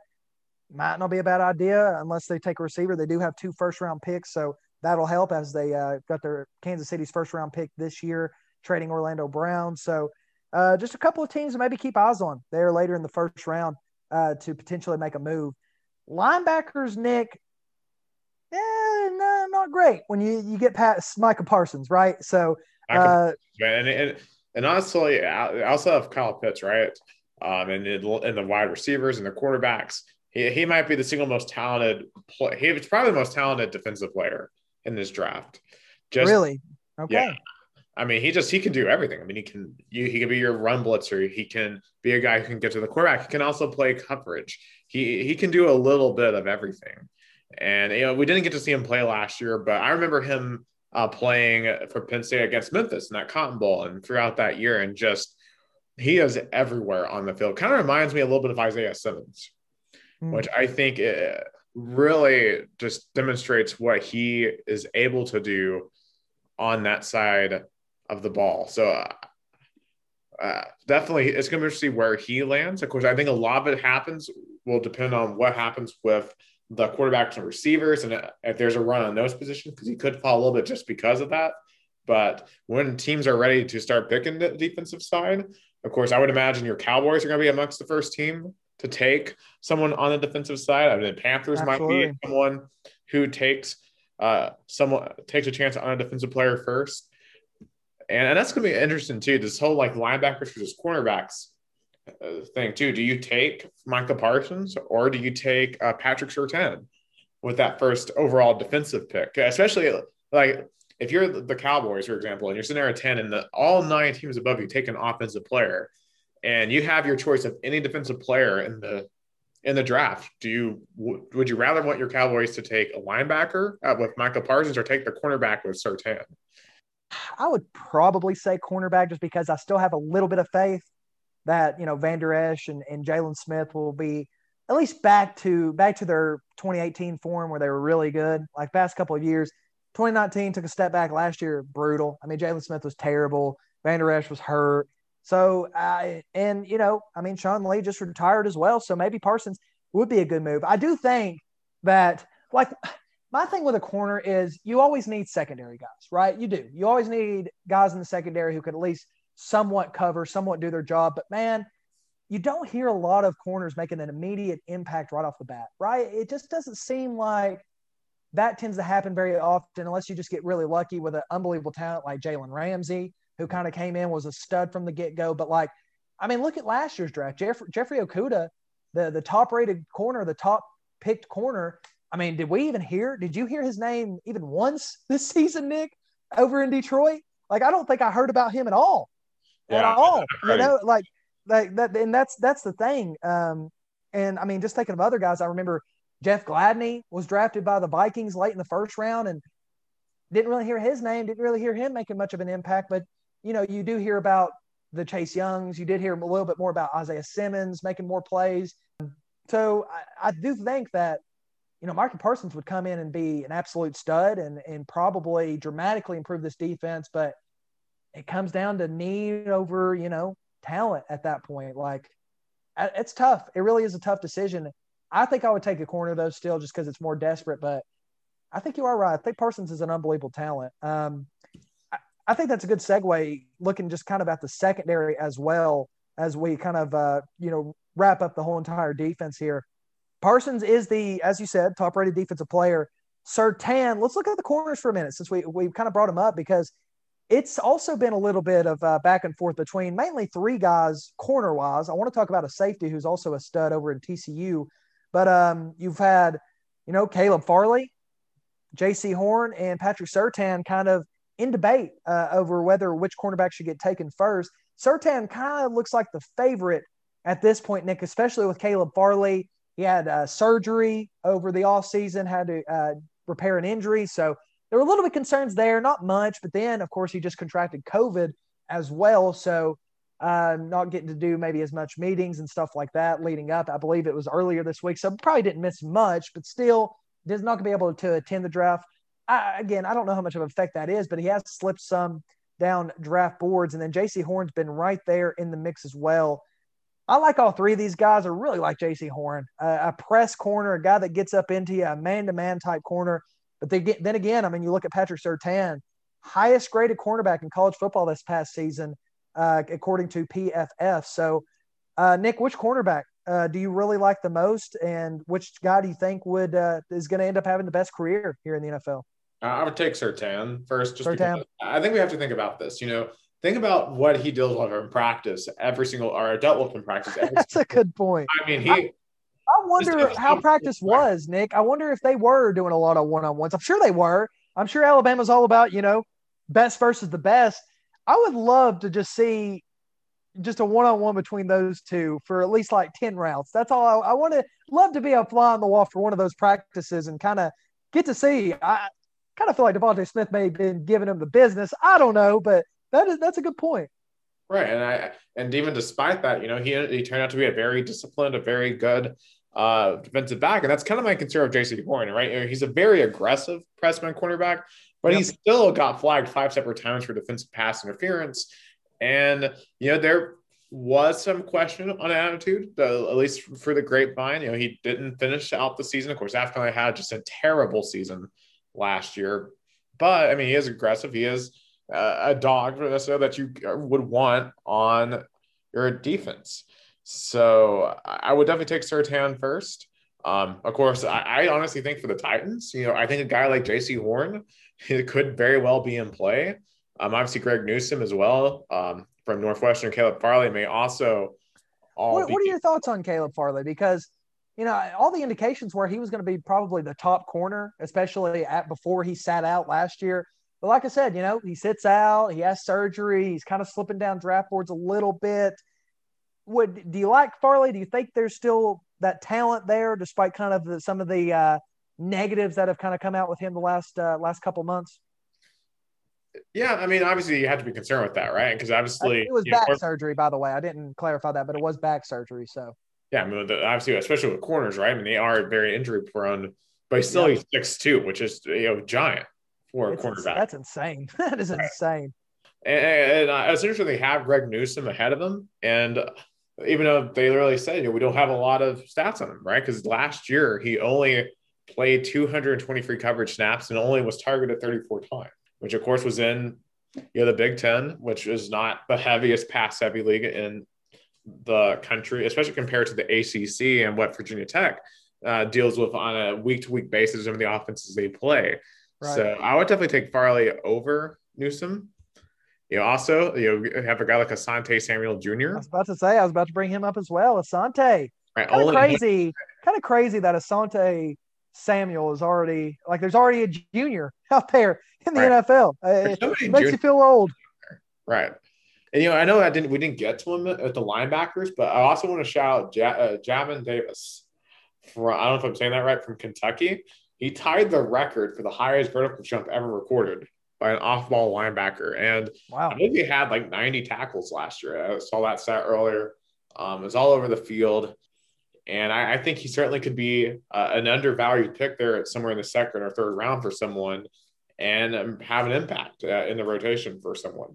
might not be a bad idea unless they take a receiver. They do have two first round picks, so that'll help as they uh, got their Kansas City's first round pick this year, trading Orlando Brown. So uh, just a couple of teams to maybe keep eyes on there later in the first round uh, to potentially make a move. Linebackers, Nick, yeah, no, not great when you you get past Micah Parsons, right? So, uh, and, and and honestly, I also have Kyle Pitts, right? Um, and and the wide receivers and the quarterbacks. He, he might be the single most talented play. He's probably the most talented defensive player in this draft. Just really, okay. Yeah. I mean, he just he can do everything. I mean, he can you, he can be your run blitzer. He can be a guy who can get to the quarterback. He can also play coverage. He he can do a little bit of everything. And you know, we didn't get to see him play last year, but I remember him uh, playing for Penn State against Memphis in that Cotton Bowl and throughout that year, and just he is everywhere on the field. Kind of reminds me a little bit of Isaiah Simmons, mm. which I think really just demonstrates what he is able to do on that side of the ball. So. Uh, uh, definitely, it's going to be interesting where he lands. Of course, I think a lot of it happens will depend on what happens with the quarterbacks and receivers, and if there's a run on those positions, because he could fall a little bit just because of that. But when teams are ready to start picking the defensive side, of course, I would imagine your Cowboys are going to be amongst the first team to take someone on the defensive side. I mean, the Panthers Absolutely. might be someone who takes uh, someone takes a chance on a defensive player first. And, and that's going to be interesting too. This whole like linebackers versus cornerbacks uh, thing too. Do you take Micah Parsons or do you take uh, Patrick Surtain with that first overall defensive pick? Especially like if you're the Cowboys, for example, and you're sitting there at 10 and the, all nine teams above you take an offensive player and you have your choice of any defensive player in the in the draft, do you would you rather want your Cowboys to take a linebacker uh, with Michael Parsons or take the cornerback with Surtain? I would probably say cornerback just because I still have a little bit of faith that you know Vander Esch and, and Jaylon Smith will be at least back to back to their 2018 form where they were really good. Like past couple of years, 2019 took a step back last year, brutal. I mean, Jaylon Smith was terrible. Vander Esch was hurt. So, uh, and you know, I mean, Sean Lee just retired as well. So maybe Parsons would be a good move. I do think that, like, my thing with a corner is you always need secondary guys, right? You do. You always need guys in the secondary who can at least somewhat cover, somewhat do their job. But man, you don't hear a lot of corners making an immediate impact right off the bat, right? It just doesn't seem like that tends to happen very often unless you just get really lucky with an unbelievable talent like Jalen Ramsey, who kind of came in, was a stud from the get go. But like, I mean, look at last year's draft. Jeffrey, Jeffrey Okudah, the, the top rated corner, the top picked corner. I mean, did we even hear, did you hear his name even once this season, Nick, over in Detroit? Like, I don't think I heard about him at all. Yeah, at all. Right. You know, like, like that, and that's that's the thing. Um, and I mean, just thinking of other guys, I remember Jeff Gladney was drafted by the Vikings late in the first round and didn't really hear his name, didn't really hear him making much of an impact. But, you know, you do hear about the Chase Youngs. You did hear a little bit more about Isaiah Simmons making more plays. So I, I do think that, you know, Micah Parsons would come in and be an absolute stud and, and probably dramatically improve this defense. But it comes down to need over, you know, talent at that point. Like, it's tough. It really is a tough decision. I think I would take a corner though, still, just because it's more desperate. But I think you are right. I think Parsons is an unbelievable talent. Um, I, I, think that's a good segue, looking just kind of at the secondary as well as we kind of uh, you know wrap up the whole entire defense here. Parsons is the, as you said, top-rated defensive player. Surtain, let's look at the corners for a minute since we we kind of brought him up because it's also been a little bit of uh, back and forth between mainly three guys corner wise. I want to talk about a safety who's also a stud over in TCU but um, you've had, you know, Caleb Farley, Jaycee Horn, and Patrick Surtain kind of in debate uh, over whether which cornerback should get taken first. Surtain kind of looks like the favorite at this point, Nick, especially with Caleb Farley. He had uh, surgery over the offseason, had to uh, repair an injury. So there were a little bit concerns there, not much. But then, of course, he just contracted COVID as well. So uh, not getting to do maybe as much meetings and stuff like that leading up. I believe it was earlier this week, so probably didn't miss much, but still is not going to be able to attend the draft. I, again, I don't know how much of an effect that is, but he has slipped some down draft boards, and then Jaycee Horn's been right there in the mix as well. I like all three of these guys. I really like Jaycee Horn, uh, a press corner, a guy that gets up into you, a man-to-man type corner. But they get, then again, I mean, you look at Patrick Surtain, highest graded cornerback in college football this past season uh, according to PFF. So, uh, Nick, which cornerback uh, do you really like the most, and which guy do you think would uh, is going to end up having the best career here in the NFL? I would take Surtain first. Just Surtain. I think we have to think about this. You know, think about what he deals with in practice every single or dealt with in practice. That's a good point. I mean, he. I, I wonder how practice was, Nick. I wonder if they were doing a lot of one on ones. I'm sure they were. I'm sure Alabama's all about you know best versus the best. I would love to just see just a one on one between those two for at least like 10 rounds. That's all I, I want to love to be a fly on the wall for one of those practices and kind of get to see. I kind of feel like DeVonta Smith may have been giving him the business. I don't know, but that is that's a good point. Right. And I and even despite that, you know, he he turned out to be a very disciplined, a very good uh defensive back. And that's kind of my concern of Jaycee Horn, right? He's a very aggressive pressman cornerback, but yep. he still got flagged five separate times for defensive pass interference. And, you know, there was some question on attitude, uh, at least for the grapevine. You know, he didn't finish out the season. Of course, after I had just a terrible season last year. But, I mean, he is aggressive. He is uh, a dog for this that you would want on your defense. So I would definitely take Surtain first. Um, of course, I, I, honestly think for the Titans, you know, I think a guy like Jaycee Horn could very well be in play. Um, obviously, Greg Newsome as well um, from Northwestern. Caleb Farley may also. What, be- what are your thoughts on Caleb Farley? Because you know, all the indications were he was going to be probably the top corner, especially at before he sat out last year. But like I said, you know, he sits out, he has surgery, he's kind of slipping down draft boards a little bit. Would do you like Farley? Do you think there's still that talent there, despite kind of the, some of the uh, negatives that have kind of come out with him the last uh, last couple months? Yeah, I mean, obviously you have to be concerned with that, right? Because obviously it was back know, surgery, by the way. I didn't clarify that, but it was back surgery. So yeah, I mean, obviously, especially with corners, right? I mean, they are very injury prone, but he's still yeah. he's six two, which is you know giant for a cornerback. That's insane. that is right. insane. And, and uh, it's interesting they have Greg Newsome ahead of him, and even though they literally said, you know, we don't have a lot of stats on him, right? Because last year he only played 223 coverage snaps and only was targeted 34 times, which of course was in you know the Big Ten, which is not the heaviest pass heavy league in the country, especially compared to the ACC and what Virginia Tech uh, deals with on a week to week basis of the offenses they play. Right. So I would definitely take Farley over Newsome. You know, also you know, have a guy like Asante Samuel Jr. I was about to say I was about to bring him up as well. Asante, right. kind of crazy, kind of crazy that Asante Samuel is already like there's already a junior out there in the right. NFL. It, it makes you feel old. Right. And you know, I know I didn't we didn't get to him at the linebackers, but I also want to shout out ja- uh, Jamin Davis from I don't know if I'm saying that right from Kentucky. He tied the record for the highest vertical jump ever recorded an off-ball linebacker, and wow. I think he had like 90 tackles last year. I saw that stat earlier. Um, it's all over the field, and I, I think he certainly could be uh, an undervalued pick there at somewhere in the second or third round for someone, and um, have an impact uh, in the rotation for someone.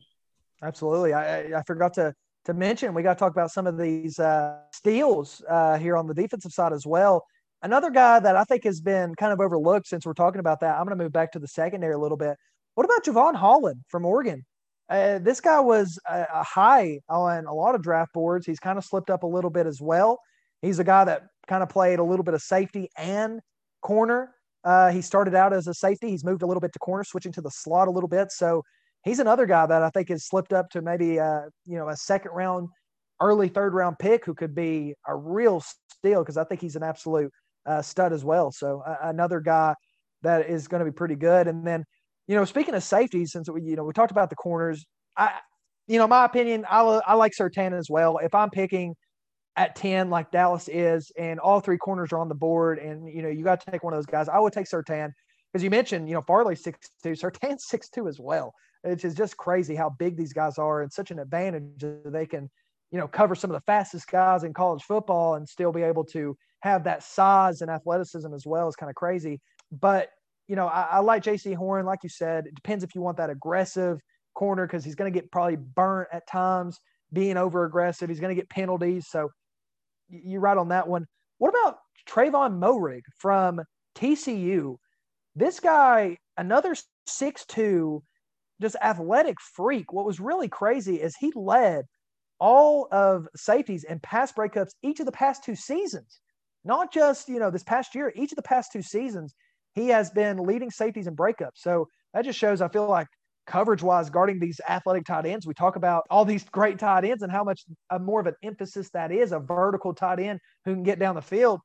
Absolutely. I, I forgot to to mention we got to talk about some of these uh, steals uh, here on the defensive side as well. Another guy that I think has been kind of overlooked since we're talking about that. I'm going to move back to the secondary a little bit. What about Jevon Holland from Oregon? Uh, this guy was a, a, high on a lot of draft boards. He's kind of slipped up a little bit as well. He's a guy that kind of played a little bit of safety and corner. Uh, he started out as a safety. He's moved a little bit to corner, switching to the slot a little bit. So he's another guy that I think has slipped up to maybe uh, you know a second round, early third round pick who could be a real steal because I think he's an absolute uh, stud as well. So uh, another guy that is going to be pretty good. And then you know speaking of safety, since we you know we talked about the corners, I you know my opinion, I I like Surtain as well. If I'm picking at 10 like Dallas is and all three corners are on the board and you know you got to take one of those guys I would take Surtain because you mentioned you know Farley 6'2 Surtain 6'2 as well it's just crazy how big these guys are and such an advantage that they can, you know, cover some of the fastest guys in college football and still be able to have that size and athleticism as well is kind of crazy. But, you know, I, I like Jaycee Horn, like you said, it depends if you want that aggressive corner because he's going to get probably burnt at times being over aggressive. He's going to get penalties. So you're right on that one. What about Tre'von Moehrig from TCU? This guy, another six-two just athletic freak. What was really crazy is he led all of safeties and pass breakups each of the past two seasons. Not just, you know, this past year, each of the past two seasons, he has been leading safeties and breakups. So that just shows, I feel like, coverage wise, guarding these athletic tight ends. We talk about all these great tight ends and how much uh, more of an emphasis that is a vertical tight end who can get down the field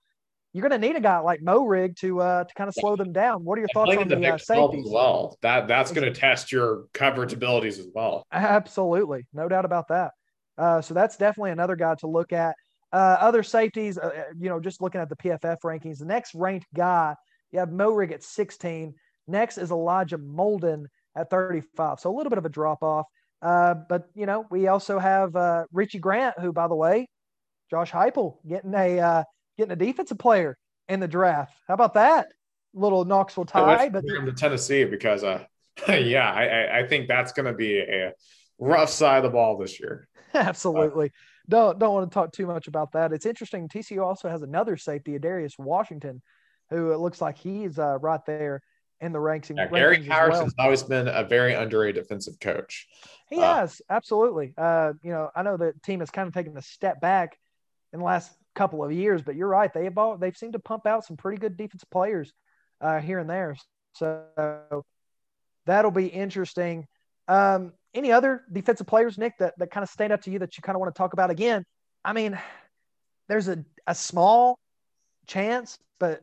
you're going to need a guy like Moehrig to uh, to kind of slow them down. What are your thoughts on the, the uh, safeties? As well, that that's going to test your coverage abilities as well. Absolutely, no doubt about that. Uh, so that's definitely another guy to look at. Uh, other safeties, uh, uh, you know, just looking at the PFF rankings, the next ranked guy, you have Moehrig at 16. Next is Elijah Molden at 35. So a little bit of a drop off. but you know, we also have Richie Grant, who, by the way, Josh Heupel getting a getting a defensive player in the draft. How about that? Little Knoxville tie, but to Tennessee because uh yeah, I I think that's going to be a rough side of the ball this year. Absolutely. Uh, don't don't want to talk too much about that. It's interesting. TCU also has another safety, Darius Washington, who it looks like he's uh, right there in the ranks. Yeah, Gary Patterson's well. always been a very underrated defensive coach. He uh, has absolutely. Uh, you know, I know the team has kind of taken a step back in the last couple of years. But you're right; they have all, they've seemed to pump out some pretty good defensive players uh, here and there. So that'll be interesting. Um, any other defensive players, Nick, that, that kind of stand up to you that you kind of want to talk about again? I mean, there's a, a small chance, but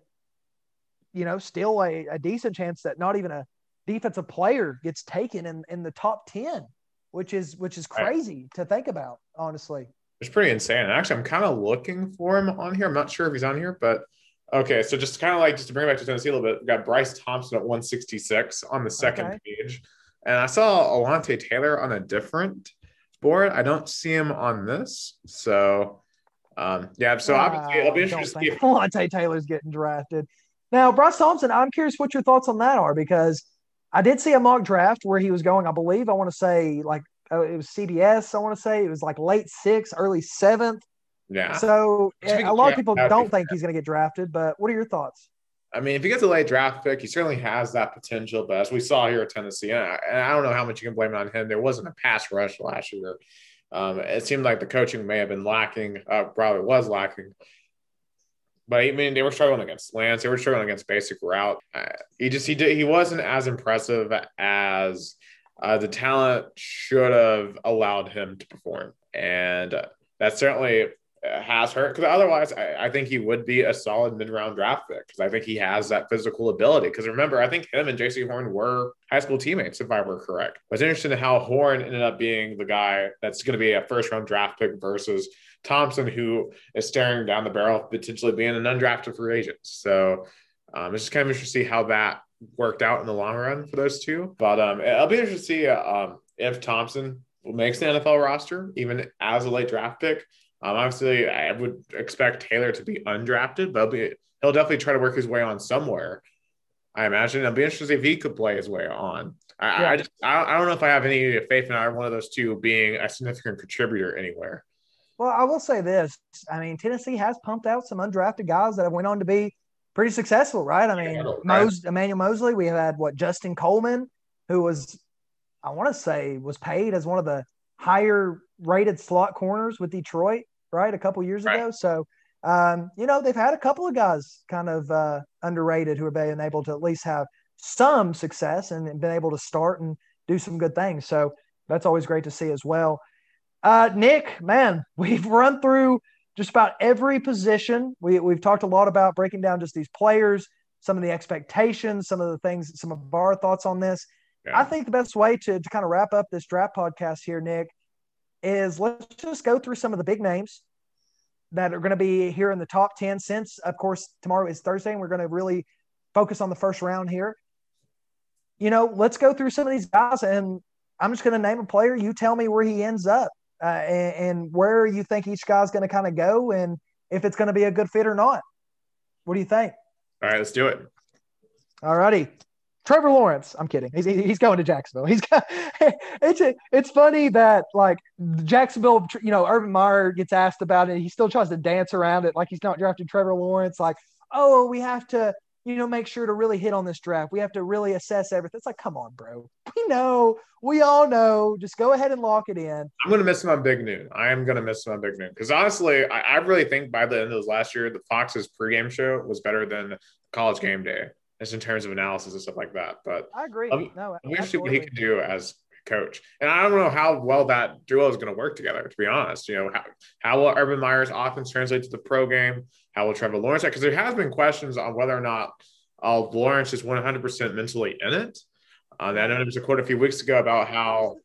you know, still a, a decent chance that not even a defensive player gets taken in, in the top 10, which is which is crazy right. to think about, honestly. It's pretty insane. And actually, I'm kind of looking for him on here. I'm not sure if he's on here, but okay. So just kind of like just to bring it back to Tennessee a little bit, we got Bryce Thompson at 166 on the second okay. page. And I saw Alontae Taylor on a different board. I don't see him on this. So um, yeah, so obviously it'll be interesting to see if Alontae Taylor's getting drafted. Now, Bryce Thompson, I'm curious what your thoughts on that are because I did see a mock draft where he was going, I believe, I want to say like oh, it was CBS, I want to say it was like late sixth, early seventh. Yeah. So a lot of people don't think he's going to get drafted, but what are your thoughts? I mean, if he gets a late draft pick, he certainly has that potential. But as we saw here at Tennessee, and I, and I don't know how much you can blame it on him. There wasn't a pass rush last year. Um, it seemed like the coaching may have been lacking, uh, probably was lacking. But I mean, they were struggling against Lance. They were struggling against basic route. Uh, he just he did he wasn't as impressive as uh, the talent should have allowed him to perform, and uh, that certainly has hurt because otherwise I, I, think he would be a solid mid-round draft pick because I think he has that physical ability. Because remember, I think him and Jaycee Horn were high school teammates, if I were correct. But it's interesting how Horn ended up being the guy that's going to be a first-round draft pick versus Thompson, who is staring down the barrel of potentially being an undrafted free agent. So um, it's just kind of interesting to see how that worked out in the long run for those two. But um, it'll be interesting to see uh, um, if Thompson makes the NFL roster, even as a late draft pick. Um, obviously, I would expect Taylor to be undrafted, but he'll, be, he'll definitely try to work his way on somewhere. I imagine it'll be interesting if he could play his way on. I, yeah. I just I, I don't know if I have any faith in either one of those two being a significant contributor anywhere. Well, I will say this. I mean, Tennessee has pumped out some undrafted guys that have went on to be pretty successful, right? I mean, yeah, Mos- Emmanuel Moseley. We had what Justin Coleman, who was, I want to say, was paid as one of the higher rated slot corners with Detroit right? A couple years right. ago. So, um, you know, they've had a couple of guys kind of uh, underrated who have been able to at least have some success and been able to start and do some good things. So that's always great to see as well. Uh, Nick, man, we've run through just about every position. We, we've talked a lot about breaking down just these players, some of the expectations, some of the things, some of our thoughts on this. Yeah. I think the best way to, to kind of wrap up this draft podcast here, Nick, is let's just go through some of the big names that are going to be here in the top 10 since of course tomorrow is thursday and we're going to really focus on the first round here you know let's go through some of these guys and i'm just going to name a player you tell me where he ends up uh, and, and, where you think each guy's going to kind of go and if it's going to be a good fit or not what do you think all right let's do it all righty Trevor Lawrence. I'm kidding. He's he's going to Jacksonville. He's got, it's it's funny that like Jacksonville, you know, Urban Meyer gets asked about it. He still tries to dance around it like he's not drafting Trevor Lawrence. Like, oh, we have to, you know, make sure to really hit on this draft. We have to really assess everything. It's like, come on, bro. We know. We all know. Just go ahead and lock it in. I'm gonna miss him on Big Noon. I am gonna miss him on Big Noon because honestly, I, I really think by the end of last year, the Fox's pregame show was better than College Game Day just in terms of analysis and stuff like that. But I agree. Um, no, we see what he can do as coach. And I don't know how well that duo is going to work together, to be honest. You know, how, how will Urban Meyer's offense translate to the pro game? How will Trevor Lawrence? Because there has been questions on whether or not uh, Lawrence is 100% mentally in it. Uh, I know there was a quote a few weeks ago about how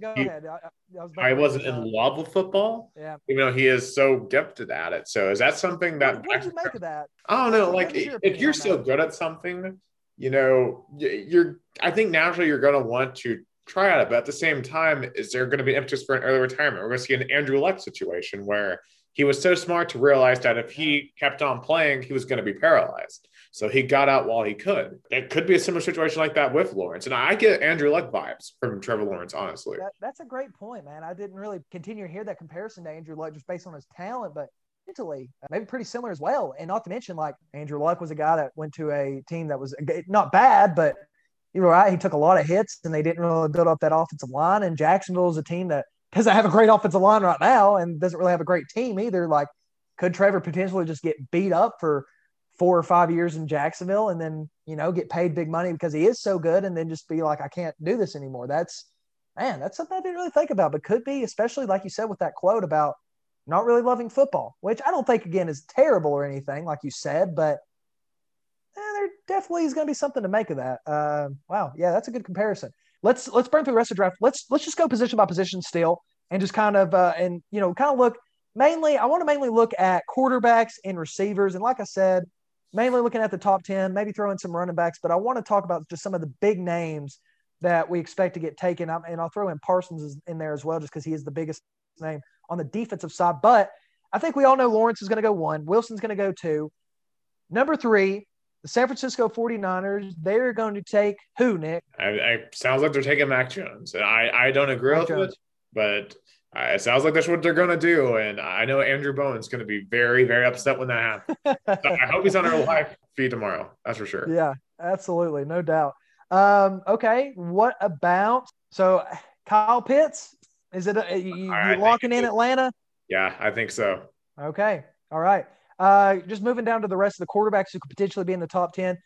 Go he, ahead. I, I, was I wasn't in love with football. Yeah. You know, he is so gifted at it. So is that something that what did you make of that? I don't know. Like your if you're so good at something, you know, you're I think naturally you're gonna want to try at it. But at the same time, is there going to be impetus for an early retirement? We're going to see an Andrew Luck situation where he was so smart to realize that if he kept on playing, he was going to be paralyzed. So he got out while he could. It could be a similar situation like that with Lawrence. And I get Andrew Luck vibes from Trevor Lawrence, honestly. That, that's a great point, man. I didn't really continue to hear that comparison to Andrew Luck just based on his talent, but mentally, uh, maybe pretty similar as well. And not to mention, like Andrew Luck was a guy that went to a team that was uh, not bad, but you know, right, he took a lot of hits and they didn't really build up that offensive line. And Jacksonville is a team that doesn't have a great offensive line right now and doesn't really have a great team either. Like could Trevor potentially just get beat up for four or five years in Jacksonville and then, you know, get paid big money because he is so good and then just be like, I can't do this anymore. That's, man, that's something I didn't really think about, but could be, especially like you said with that quote about not really loving football, which I don't think, again, is terrible or anything, like you said, but there definitely is going to be something to make of that. Uh, wow. Yeah, that's a good comparison. Let's, let's burn through the rest of the draft. Let's, let's just go position by position still and just kind of, uh, and, you know, kind of look mainly, I want to mainly look at quarterbacks and receivers. And like I said, mainly looking at the top 10, maybe throw in some running backs, but I want to talk about just some of the big names that we expect to get taken. And I'll throw in Parsons in there as well, just because he is the biggest name on the defensive side. But I think we all know Lawrence is going to go one, Wilson's going to go two. Number three, the San Francisco 49ers, they're going to take who, Nick? I, I sounds like they're taking Mac Jones. I, I don't agree Mac with Jones. it, but uh, it sounds like that's what they're going to do. And I know Andrew Bowen's going to be very, very upset when that happens. so I hope he's on our live feed tomorrow. That's for sure. Yeah, absolutely. No doubt. Um, okay. What about so Kyle Pitts? Is it a, you, you locking in Atlanta? Yeah, I think so. Okay. All right. Uh, just moving down to the rest of the quarterbacks who could potentially be in the top 10.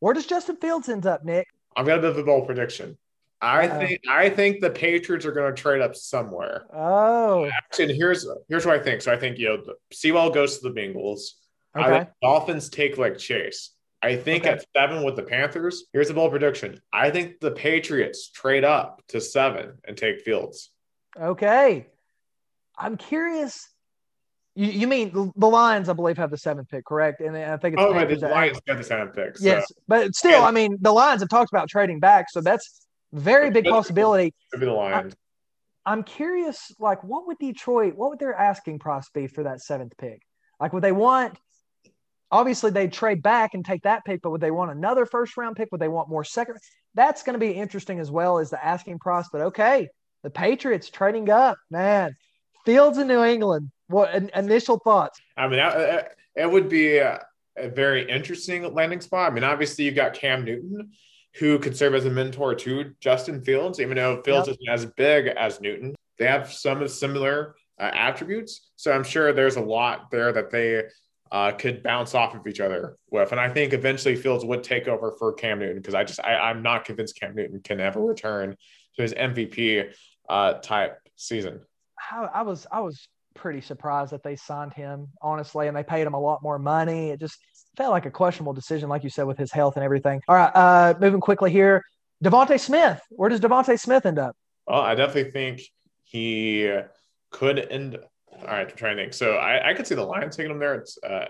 Where does Justin Fields end up, Nick? I've got a bit of a bold prediction. I uh, think I think the Patriots are going to trade up somewhere. Oh, and here's here's what I think. So I think you know Sewell goes to the Bengals. Okay. Dolphins take like Chase. I think okay. at seven with the Panthers. Here's the bold prediction. I think the Patriots trade up to seven and take Fields. Okay, I'm curious. You, you mean the Lions? I believe have the seventh pick, correct? And I think it's oh, right, the Lions got the seventh pick. So. Yes, but still, I mean, the Lions have talked about trading back, so that's very big possibility. Could be the Lions. I'm curious, like, what would Detroit, what would their asking price be for that seventh pick? Like, would they want? Obviously, they trade back and take that pick, but would they want another first round pick? Would they want more second? That's going to be interesting as well as the asking price. But okay, the Patriots trading up, man. Fields in New England. What initial thoughts? I mean, it would be a, a very interesting landing spot. I mean, obviously, you've got Cam Newton who could serve as a mentor to Justin Fields, even though Fields yep. isn't as big as Newton. They have some similar uh, attributes. So I'm sure there's a lot there that they uh, could bounce off of each other with. And I think eventually Fields would take over for Cam Newton because I just, I, am not convinced Cam Newton can ever return to his MVP uh, type season. I, I was, I was pretty surprised that they signed him, honestly, and they paid him a lot more money. It just, felt like a questionable decision, like you said, with his health and everything. All right, uh, moving quickly here. DeVonta Smith. Where does DeVonta Smith end up? Well, I definitely think he could end. All right, I'm trying to think. So I, I could see the Lions taking him there It's uh,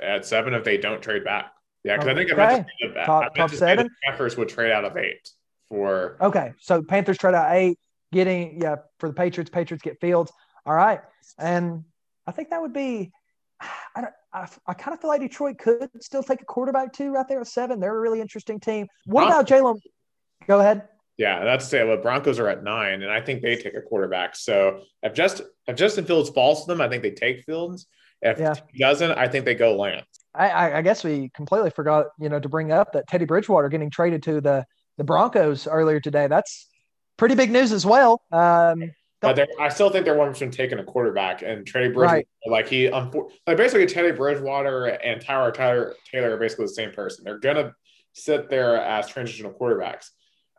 at seven if they don't trade back. Yeah, because okay. I think I meant to that. Top, top seven. Panthers would trade out of eight for. Okay, so Panthers trade out eight, getting yeah for the Patriots. Patriots get Fields. All right, and I think that would be. I don't, I, I kind of feel like Detroit could still take a quarterback too right there at seven. They're a really interesting team. What about Jalen? Go ahead. Yeah, that's to say, well, Broncos are at nine, and I think they take a quarterback. So if just if Justin Fields falls to them, I think they take Fields. If yeah. he doesn't, I think they go Lance. I, I guess we completely forgot, you know, to bring up that Teddy Bridgewater getting traded to the the Broncos earlier today. That's pretty big news as well. Um, but I still think they're one from taking a quarterback and Teddy Bridgewater. Right. Like he, like basically Teddy Bridgewater and Tyrod Tyrod Taylor are basically the same person. They're gonna sit there as transitional quarterbacks.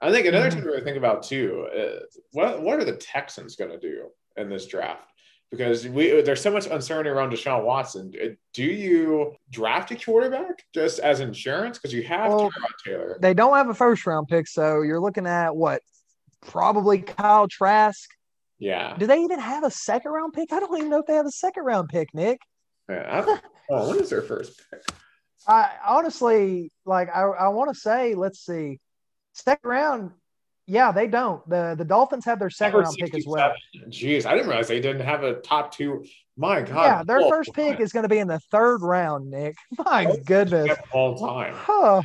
I think another mm-hmm. thing to think about too is what what are the Texans gonna do in this draft? Because we there's so much uncertainty around Deshaun Watson. Do you draft a quarterback just as insurance? Because you have well, Taylor. They don't have a first round pick, so you're looking at what probably Kyle Trask yeah. Do they even have a second round pick? I don't even know if they have a second round pick, Nick. Yeah. oh, what is their first pick? I honestly like. I, I want to say, let's see, second round. Yeah, they don't. the The Dolphins have their second round pick as well. Jeez, I didn't realize they didn't have a top two. My God. Yeah, their first pick is going to be in the third round, Nick. My That's goodness. All time. Huh.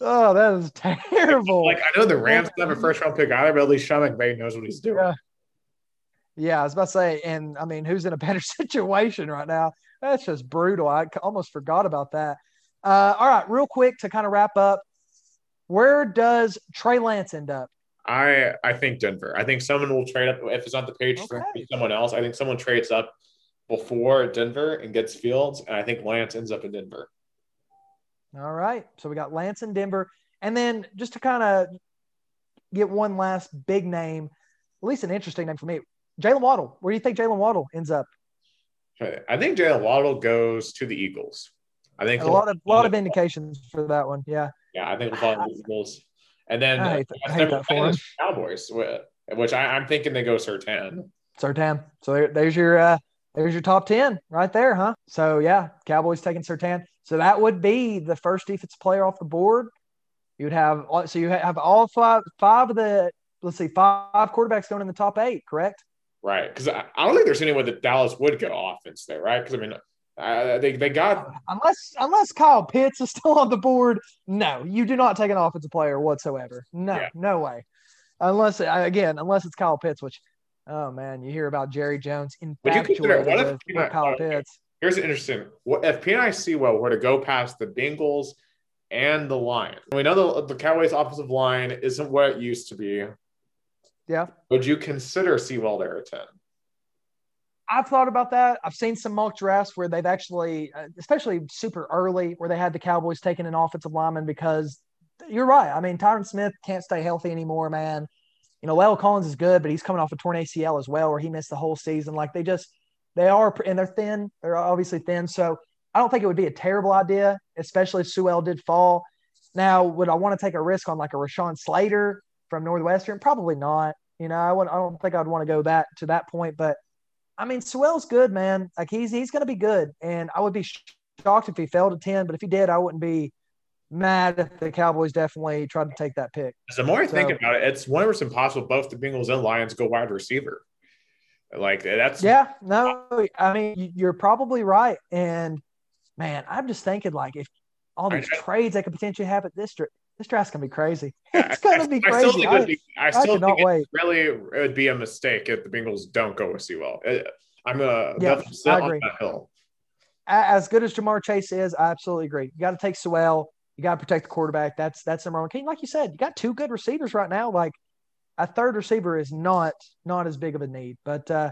Oh, that is terrible. Like I know the Rams have a first round pick either, but at least Sean McVay knows what he's doing. Yeah. Yeah, I was about to say, and I mean, who's in a better situation right now? That's just brutal. I almost forgot about that. Uh, all right, real quick to kind of wrap up, where does Trey Lance end up? I I think Denver. I think someone will trade up if it's not the Patriots, okay. someone else. I think someone trades up before Denver and gets Fields, and I think Lance ends up in Denver. All right. So we got Lance in Denver. And then just to kind of get one last big name, at least an interesting name for me, Jaylen Waddle. Where do you think Jaylen Waddle ends up? I think Jaylen Waddle goes to the Eagles. I think a lot of lot of indications for that one. Yeah. Yeah, I think we'll call the Eagles. And then I hate, I hate that for Cowboys, which I, am thinking they go Surtain. Surtain. So there, there's your uh, there's your top ten right there, huh? So yeah, Cowboys taking Surtain. So that would be the first defensive player off the board. You would have so you have all five five of the let's see five quarterbacks going in the top eight, correct? Right, because I, I don't think there's any way that Dallas would get offense there, right? Because I mean, uh, they they got unless unless Kyle Pitts is still on the board. No, you do not take an offensive player whatsoever. No, yeah. no way. Unless again, unless it's Kyle Pitts, which oh man, you hear about Jerry Jones infatuated with, with Kyle Pitts. Here's interesting. What if Penei Sewell were to go past the Bengals and the Lions? We know the, the Cowboys' offensive line isn't what it used to be. Yeah. Would you consider Sewell there at 10? I've thought about that. I've seen some mock drafts where they've actually, uh, especially super early, where they had the Cowboys taking an offensive lineman because you're right. I mean, Tyron Smith can't stay healthy anymore, man. You know, La'el Collins is good, but he's coming off a torn ACL as well, where he missed the whole season. Like they just, they are, and they're thin. They're obviously thin. So I don't think it would be a terrible idea, especially if Sewell did fall. Now, would I want to take a risk on like a Rashawn Slater from Northwestern? Probably not. You know, I, would, I don't think I'd want to go that to that point. But I mean, Sewell's good, man. Like he's he's going to be good, and I would be shocked if he fell to ten. But if he did, I wouldn't be mad if the Cowboys definitely tried to take that pick. The more I so, think about it, it's one almost impossible both the Bengals and Lions go wide receiver. Like that's yeah, no, I mean you're probably right. And man, I'm just thinking like if all these trades that could potentially happen this this draft's gonna be crazy. It's gonna be crazy. I still think, be, I, I still think wait. really it would be a mistake if the Bengals don't go with Sewell. Uh, I'm a yeah, I agree. on that hill. As good as Ja'Marr Chase is, I absolutely agree. You got to take Sewell. You got to protect the quarterback. That's that's number one. King, like you said, you got two good receivers right now. Like a third receiver is not not as big of a need. But uh,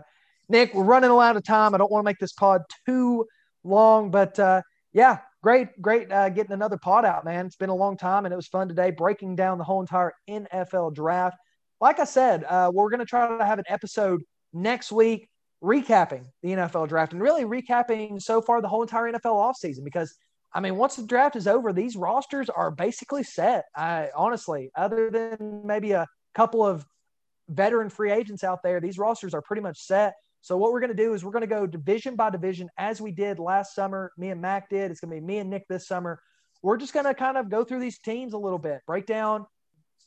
Nick, we're running out of time. I don't want to make this pod too long, but uh, yeah, great, great uh, getting another pod out, man. It's been a long time, and it was fun today breaking down the whole entire NFL draft. Like I said, uh, we're going to try to have an episode next week recapping the NFL draft and really recapping so far the whole entire NFL offseason because I mean, once the draft is over, these rosters are basically set. I honestly, other than maybe a couple of veteran free agents out there, these rosters are pretty much set. So what we're going to do is we're going to go division by division as we did last summer. Me and Mac did. It's going to be me and Nick this summer. We're just going to kind of go through these teams a little bit, break down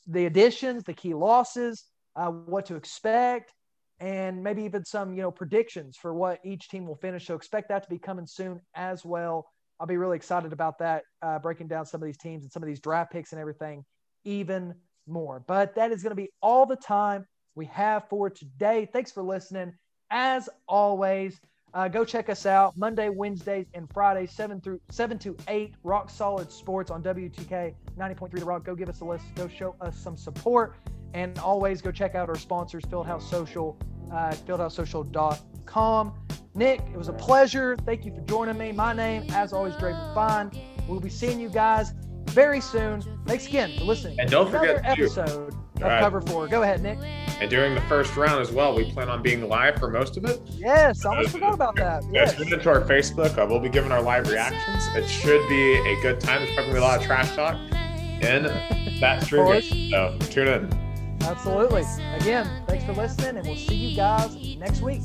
the additions, the key losses, uh, what to expect, and maybe even some you know predictions for what each team will finish. So expect that to be coming soon as well. I'll be really excited about that, uh, breaking down some of these teams and some of these draft picks and everything even more. But that is going to be all the time we have for today. Thanks for listening. As always, uh, go check us out Monday, Wednesdays, and Fridays, seven through seven to eight. Rock Solid Sports on WTK ninety point three. The Rock. Go give us a list. Go show us some support, and always go check out our sponsors, Fieldhouse Social, uh, fieldhousesocial.com. Nick, it was a pleasure. Thank you for joining me. My name, as always, Draven Fine. We'll be seeing you guys very soon. Thanks again for listening. And don't Another forget episode of uh, Cover Four. Go ahead, Nick. And during the first round as well, we plan on being live for most of it. Yes, I almost uh, forgot about that. Yes. Tune into our Facebook. Uh, we'll be giving our live reactions. It should be a good time. There's probably a lot of trash talk in that stream. so tune in. Absolutely. Again, thanks for listening, and we'll see you guys next week.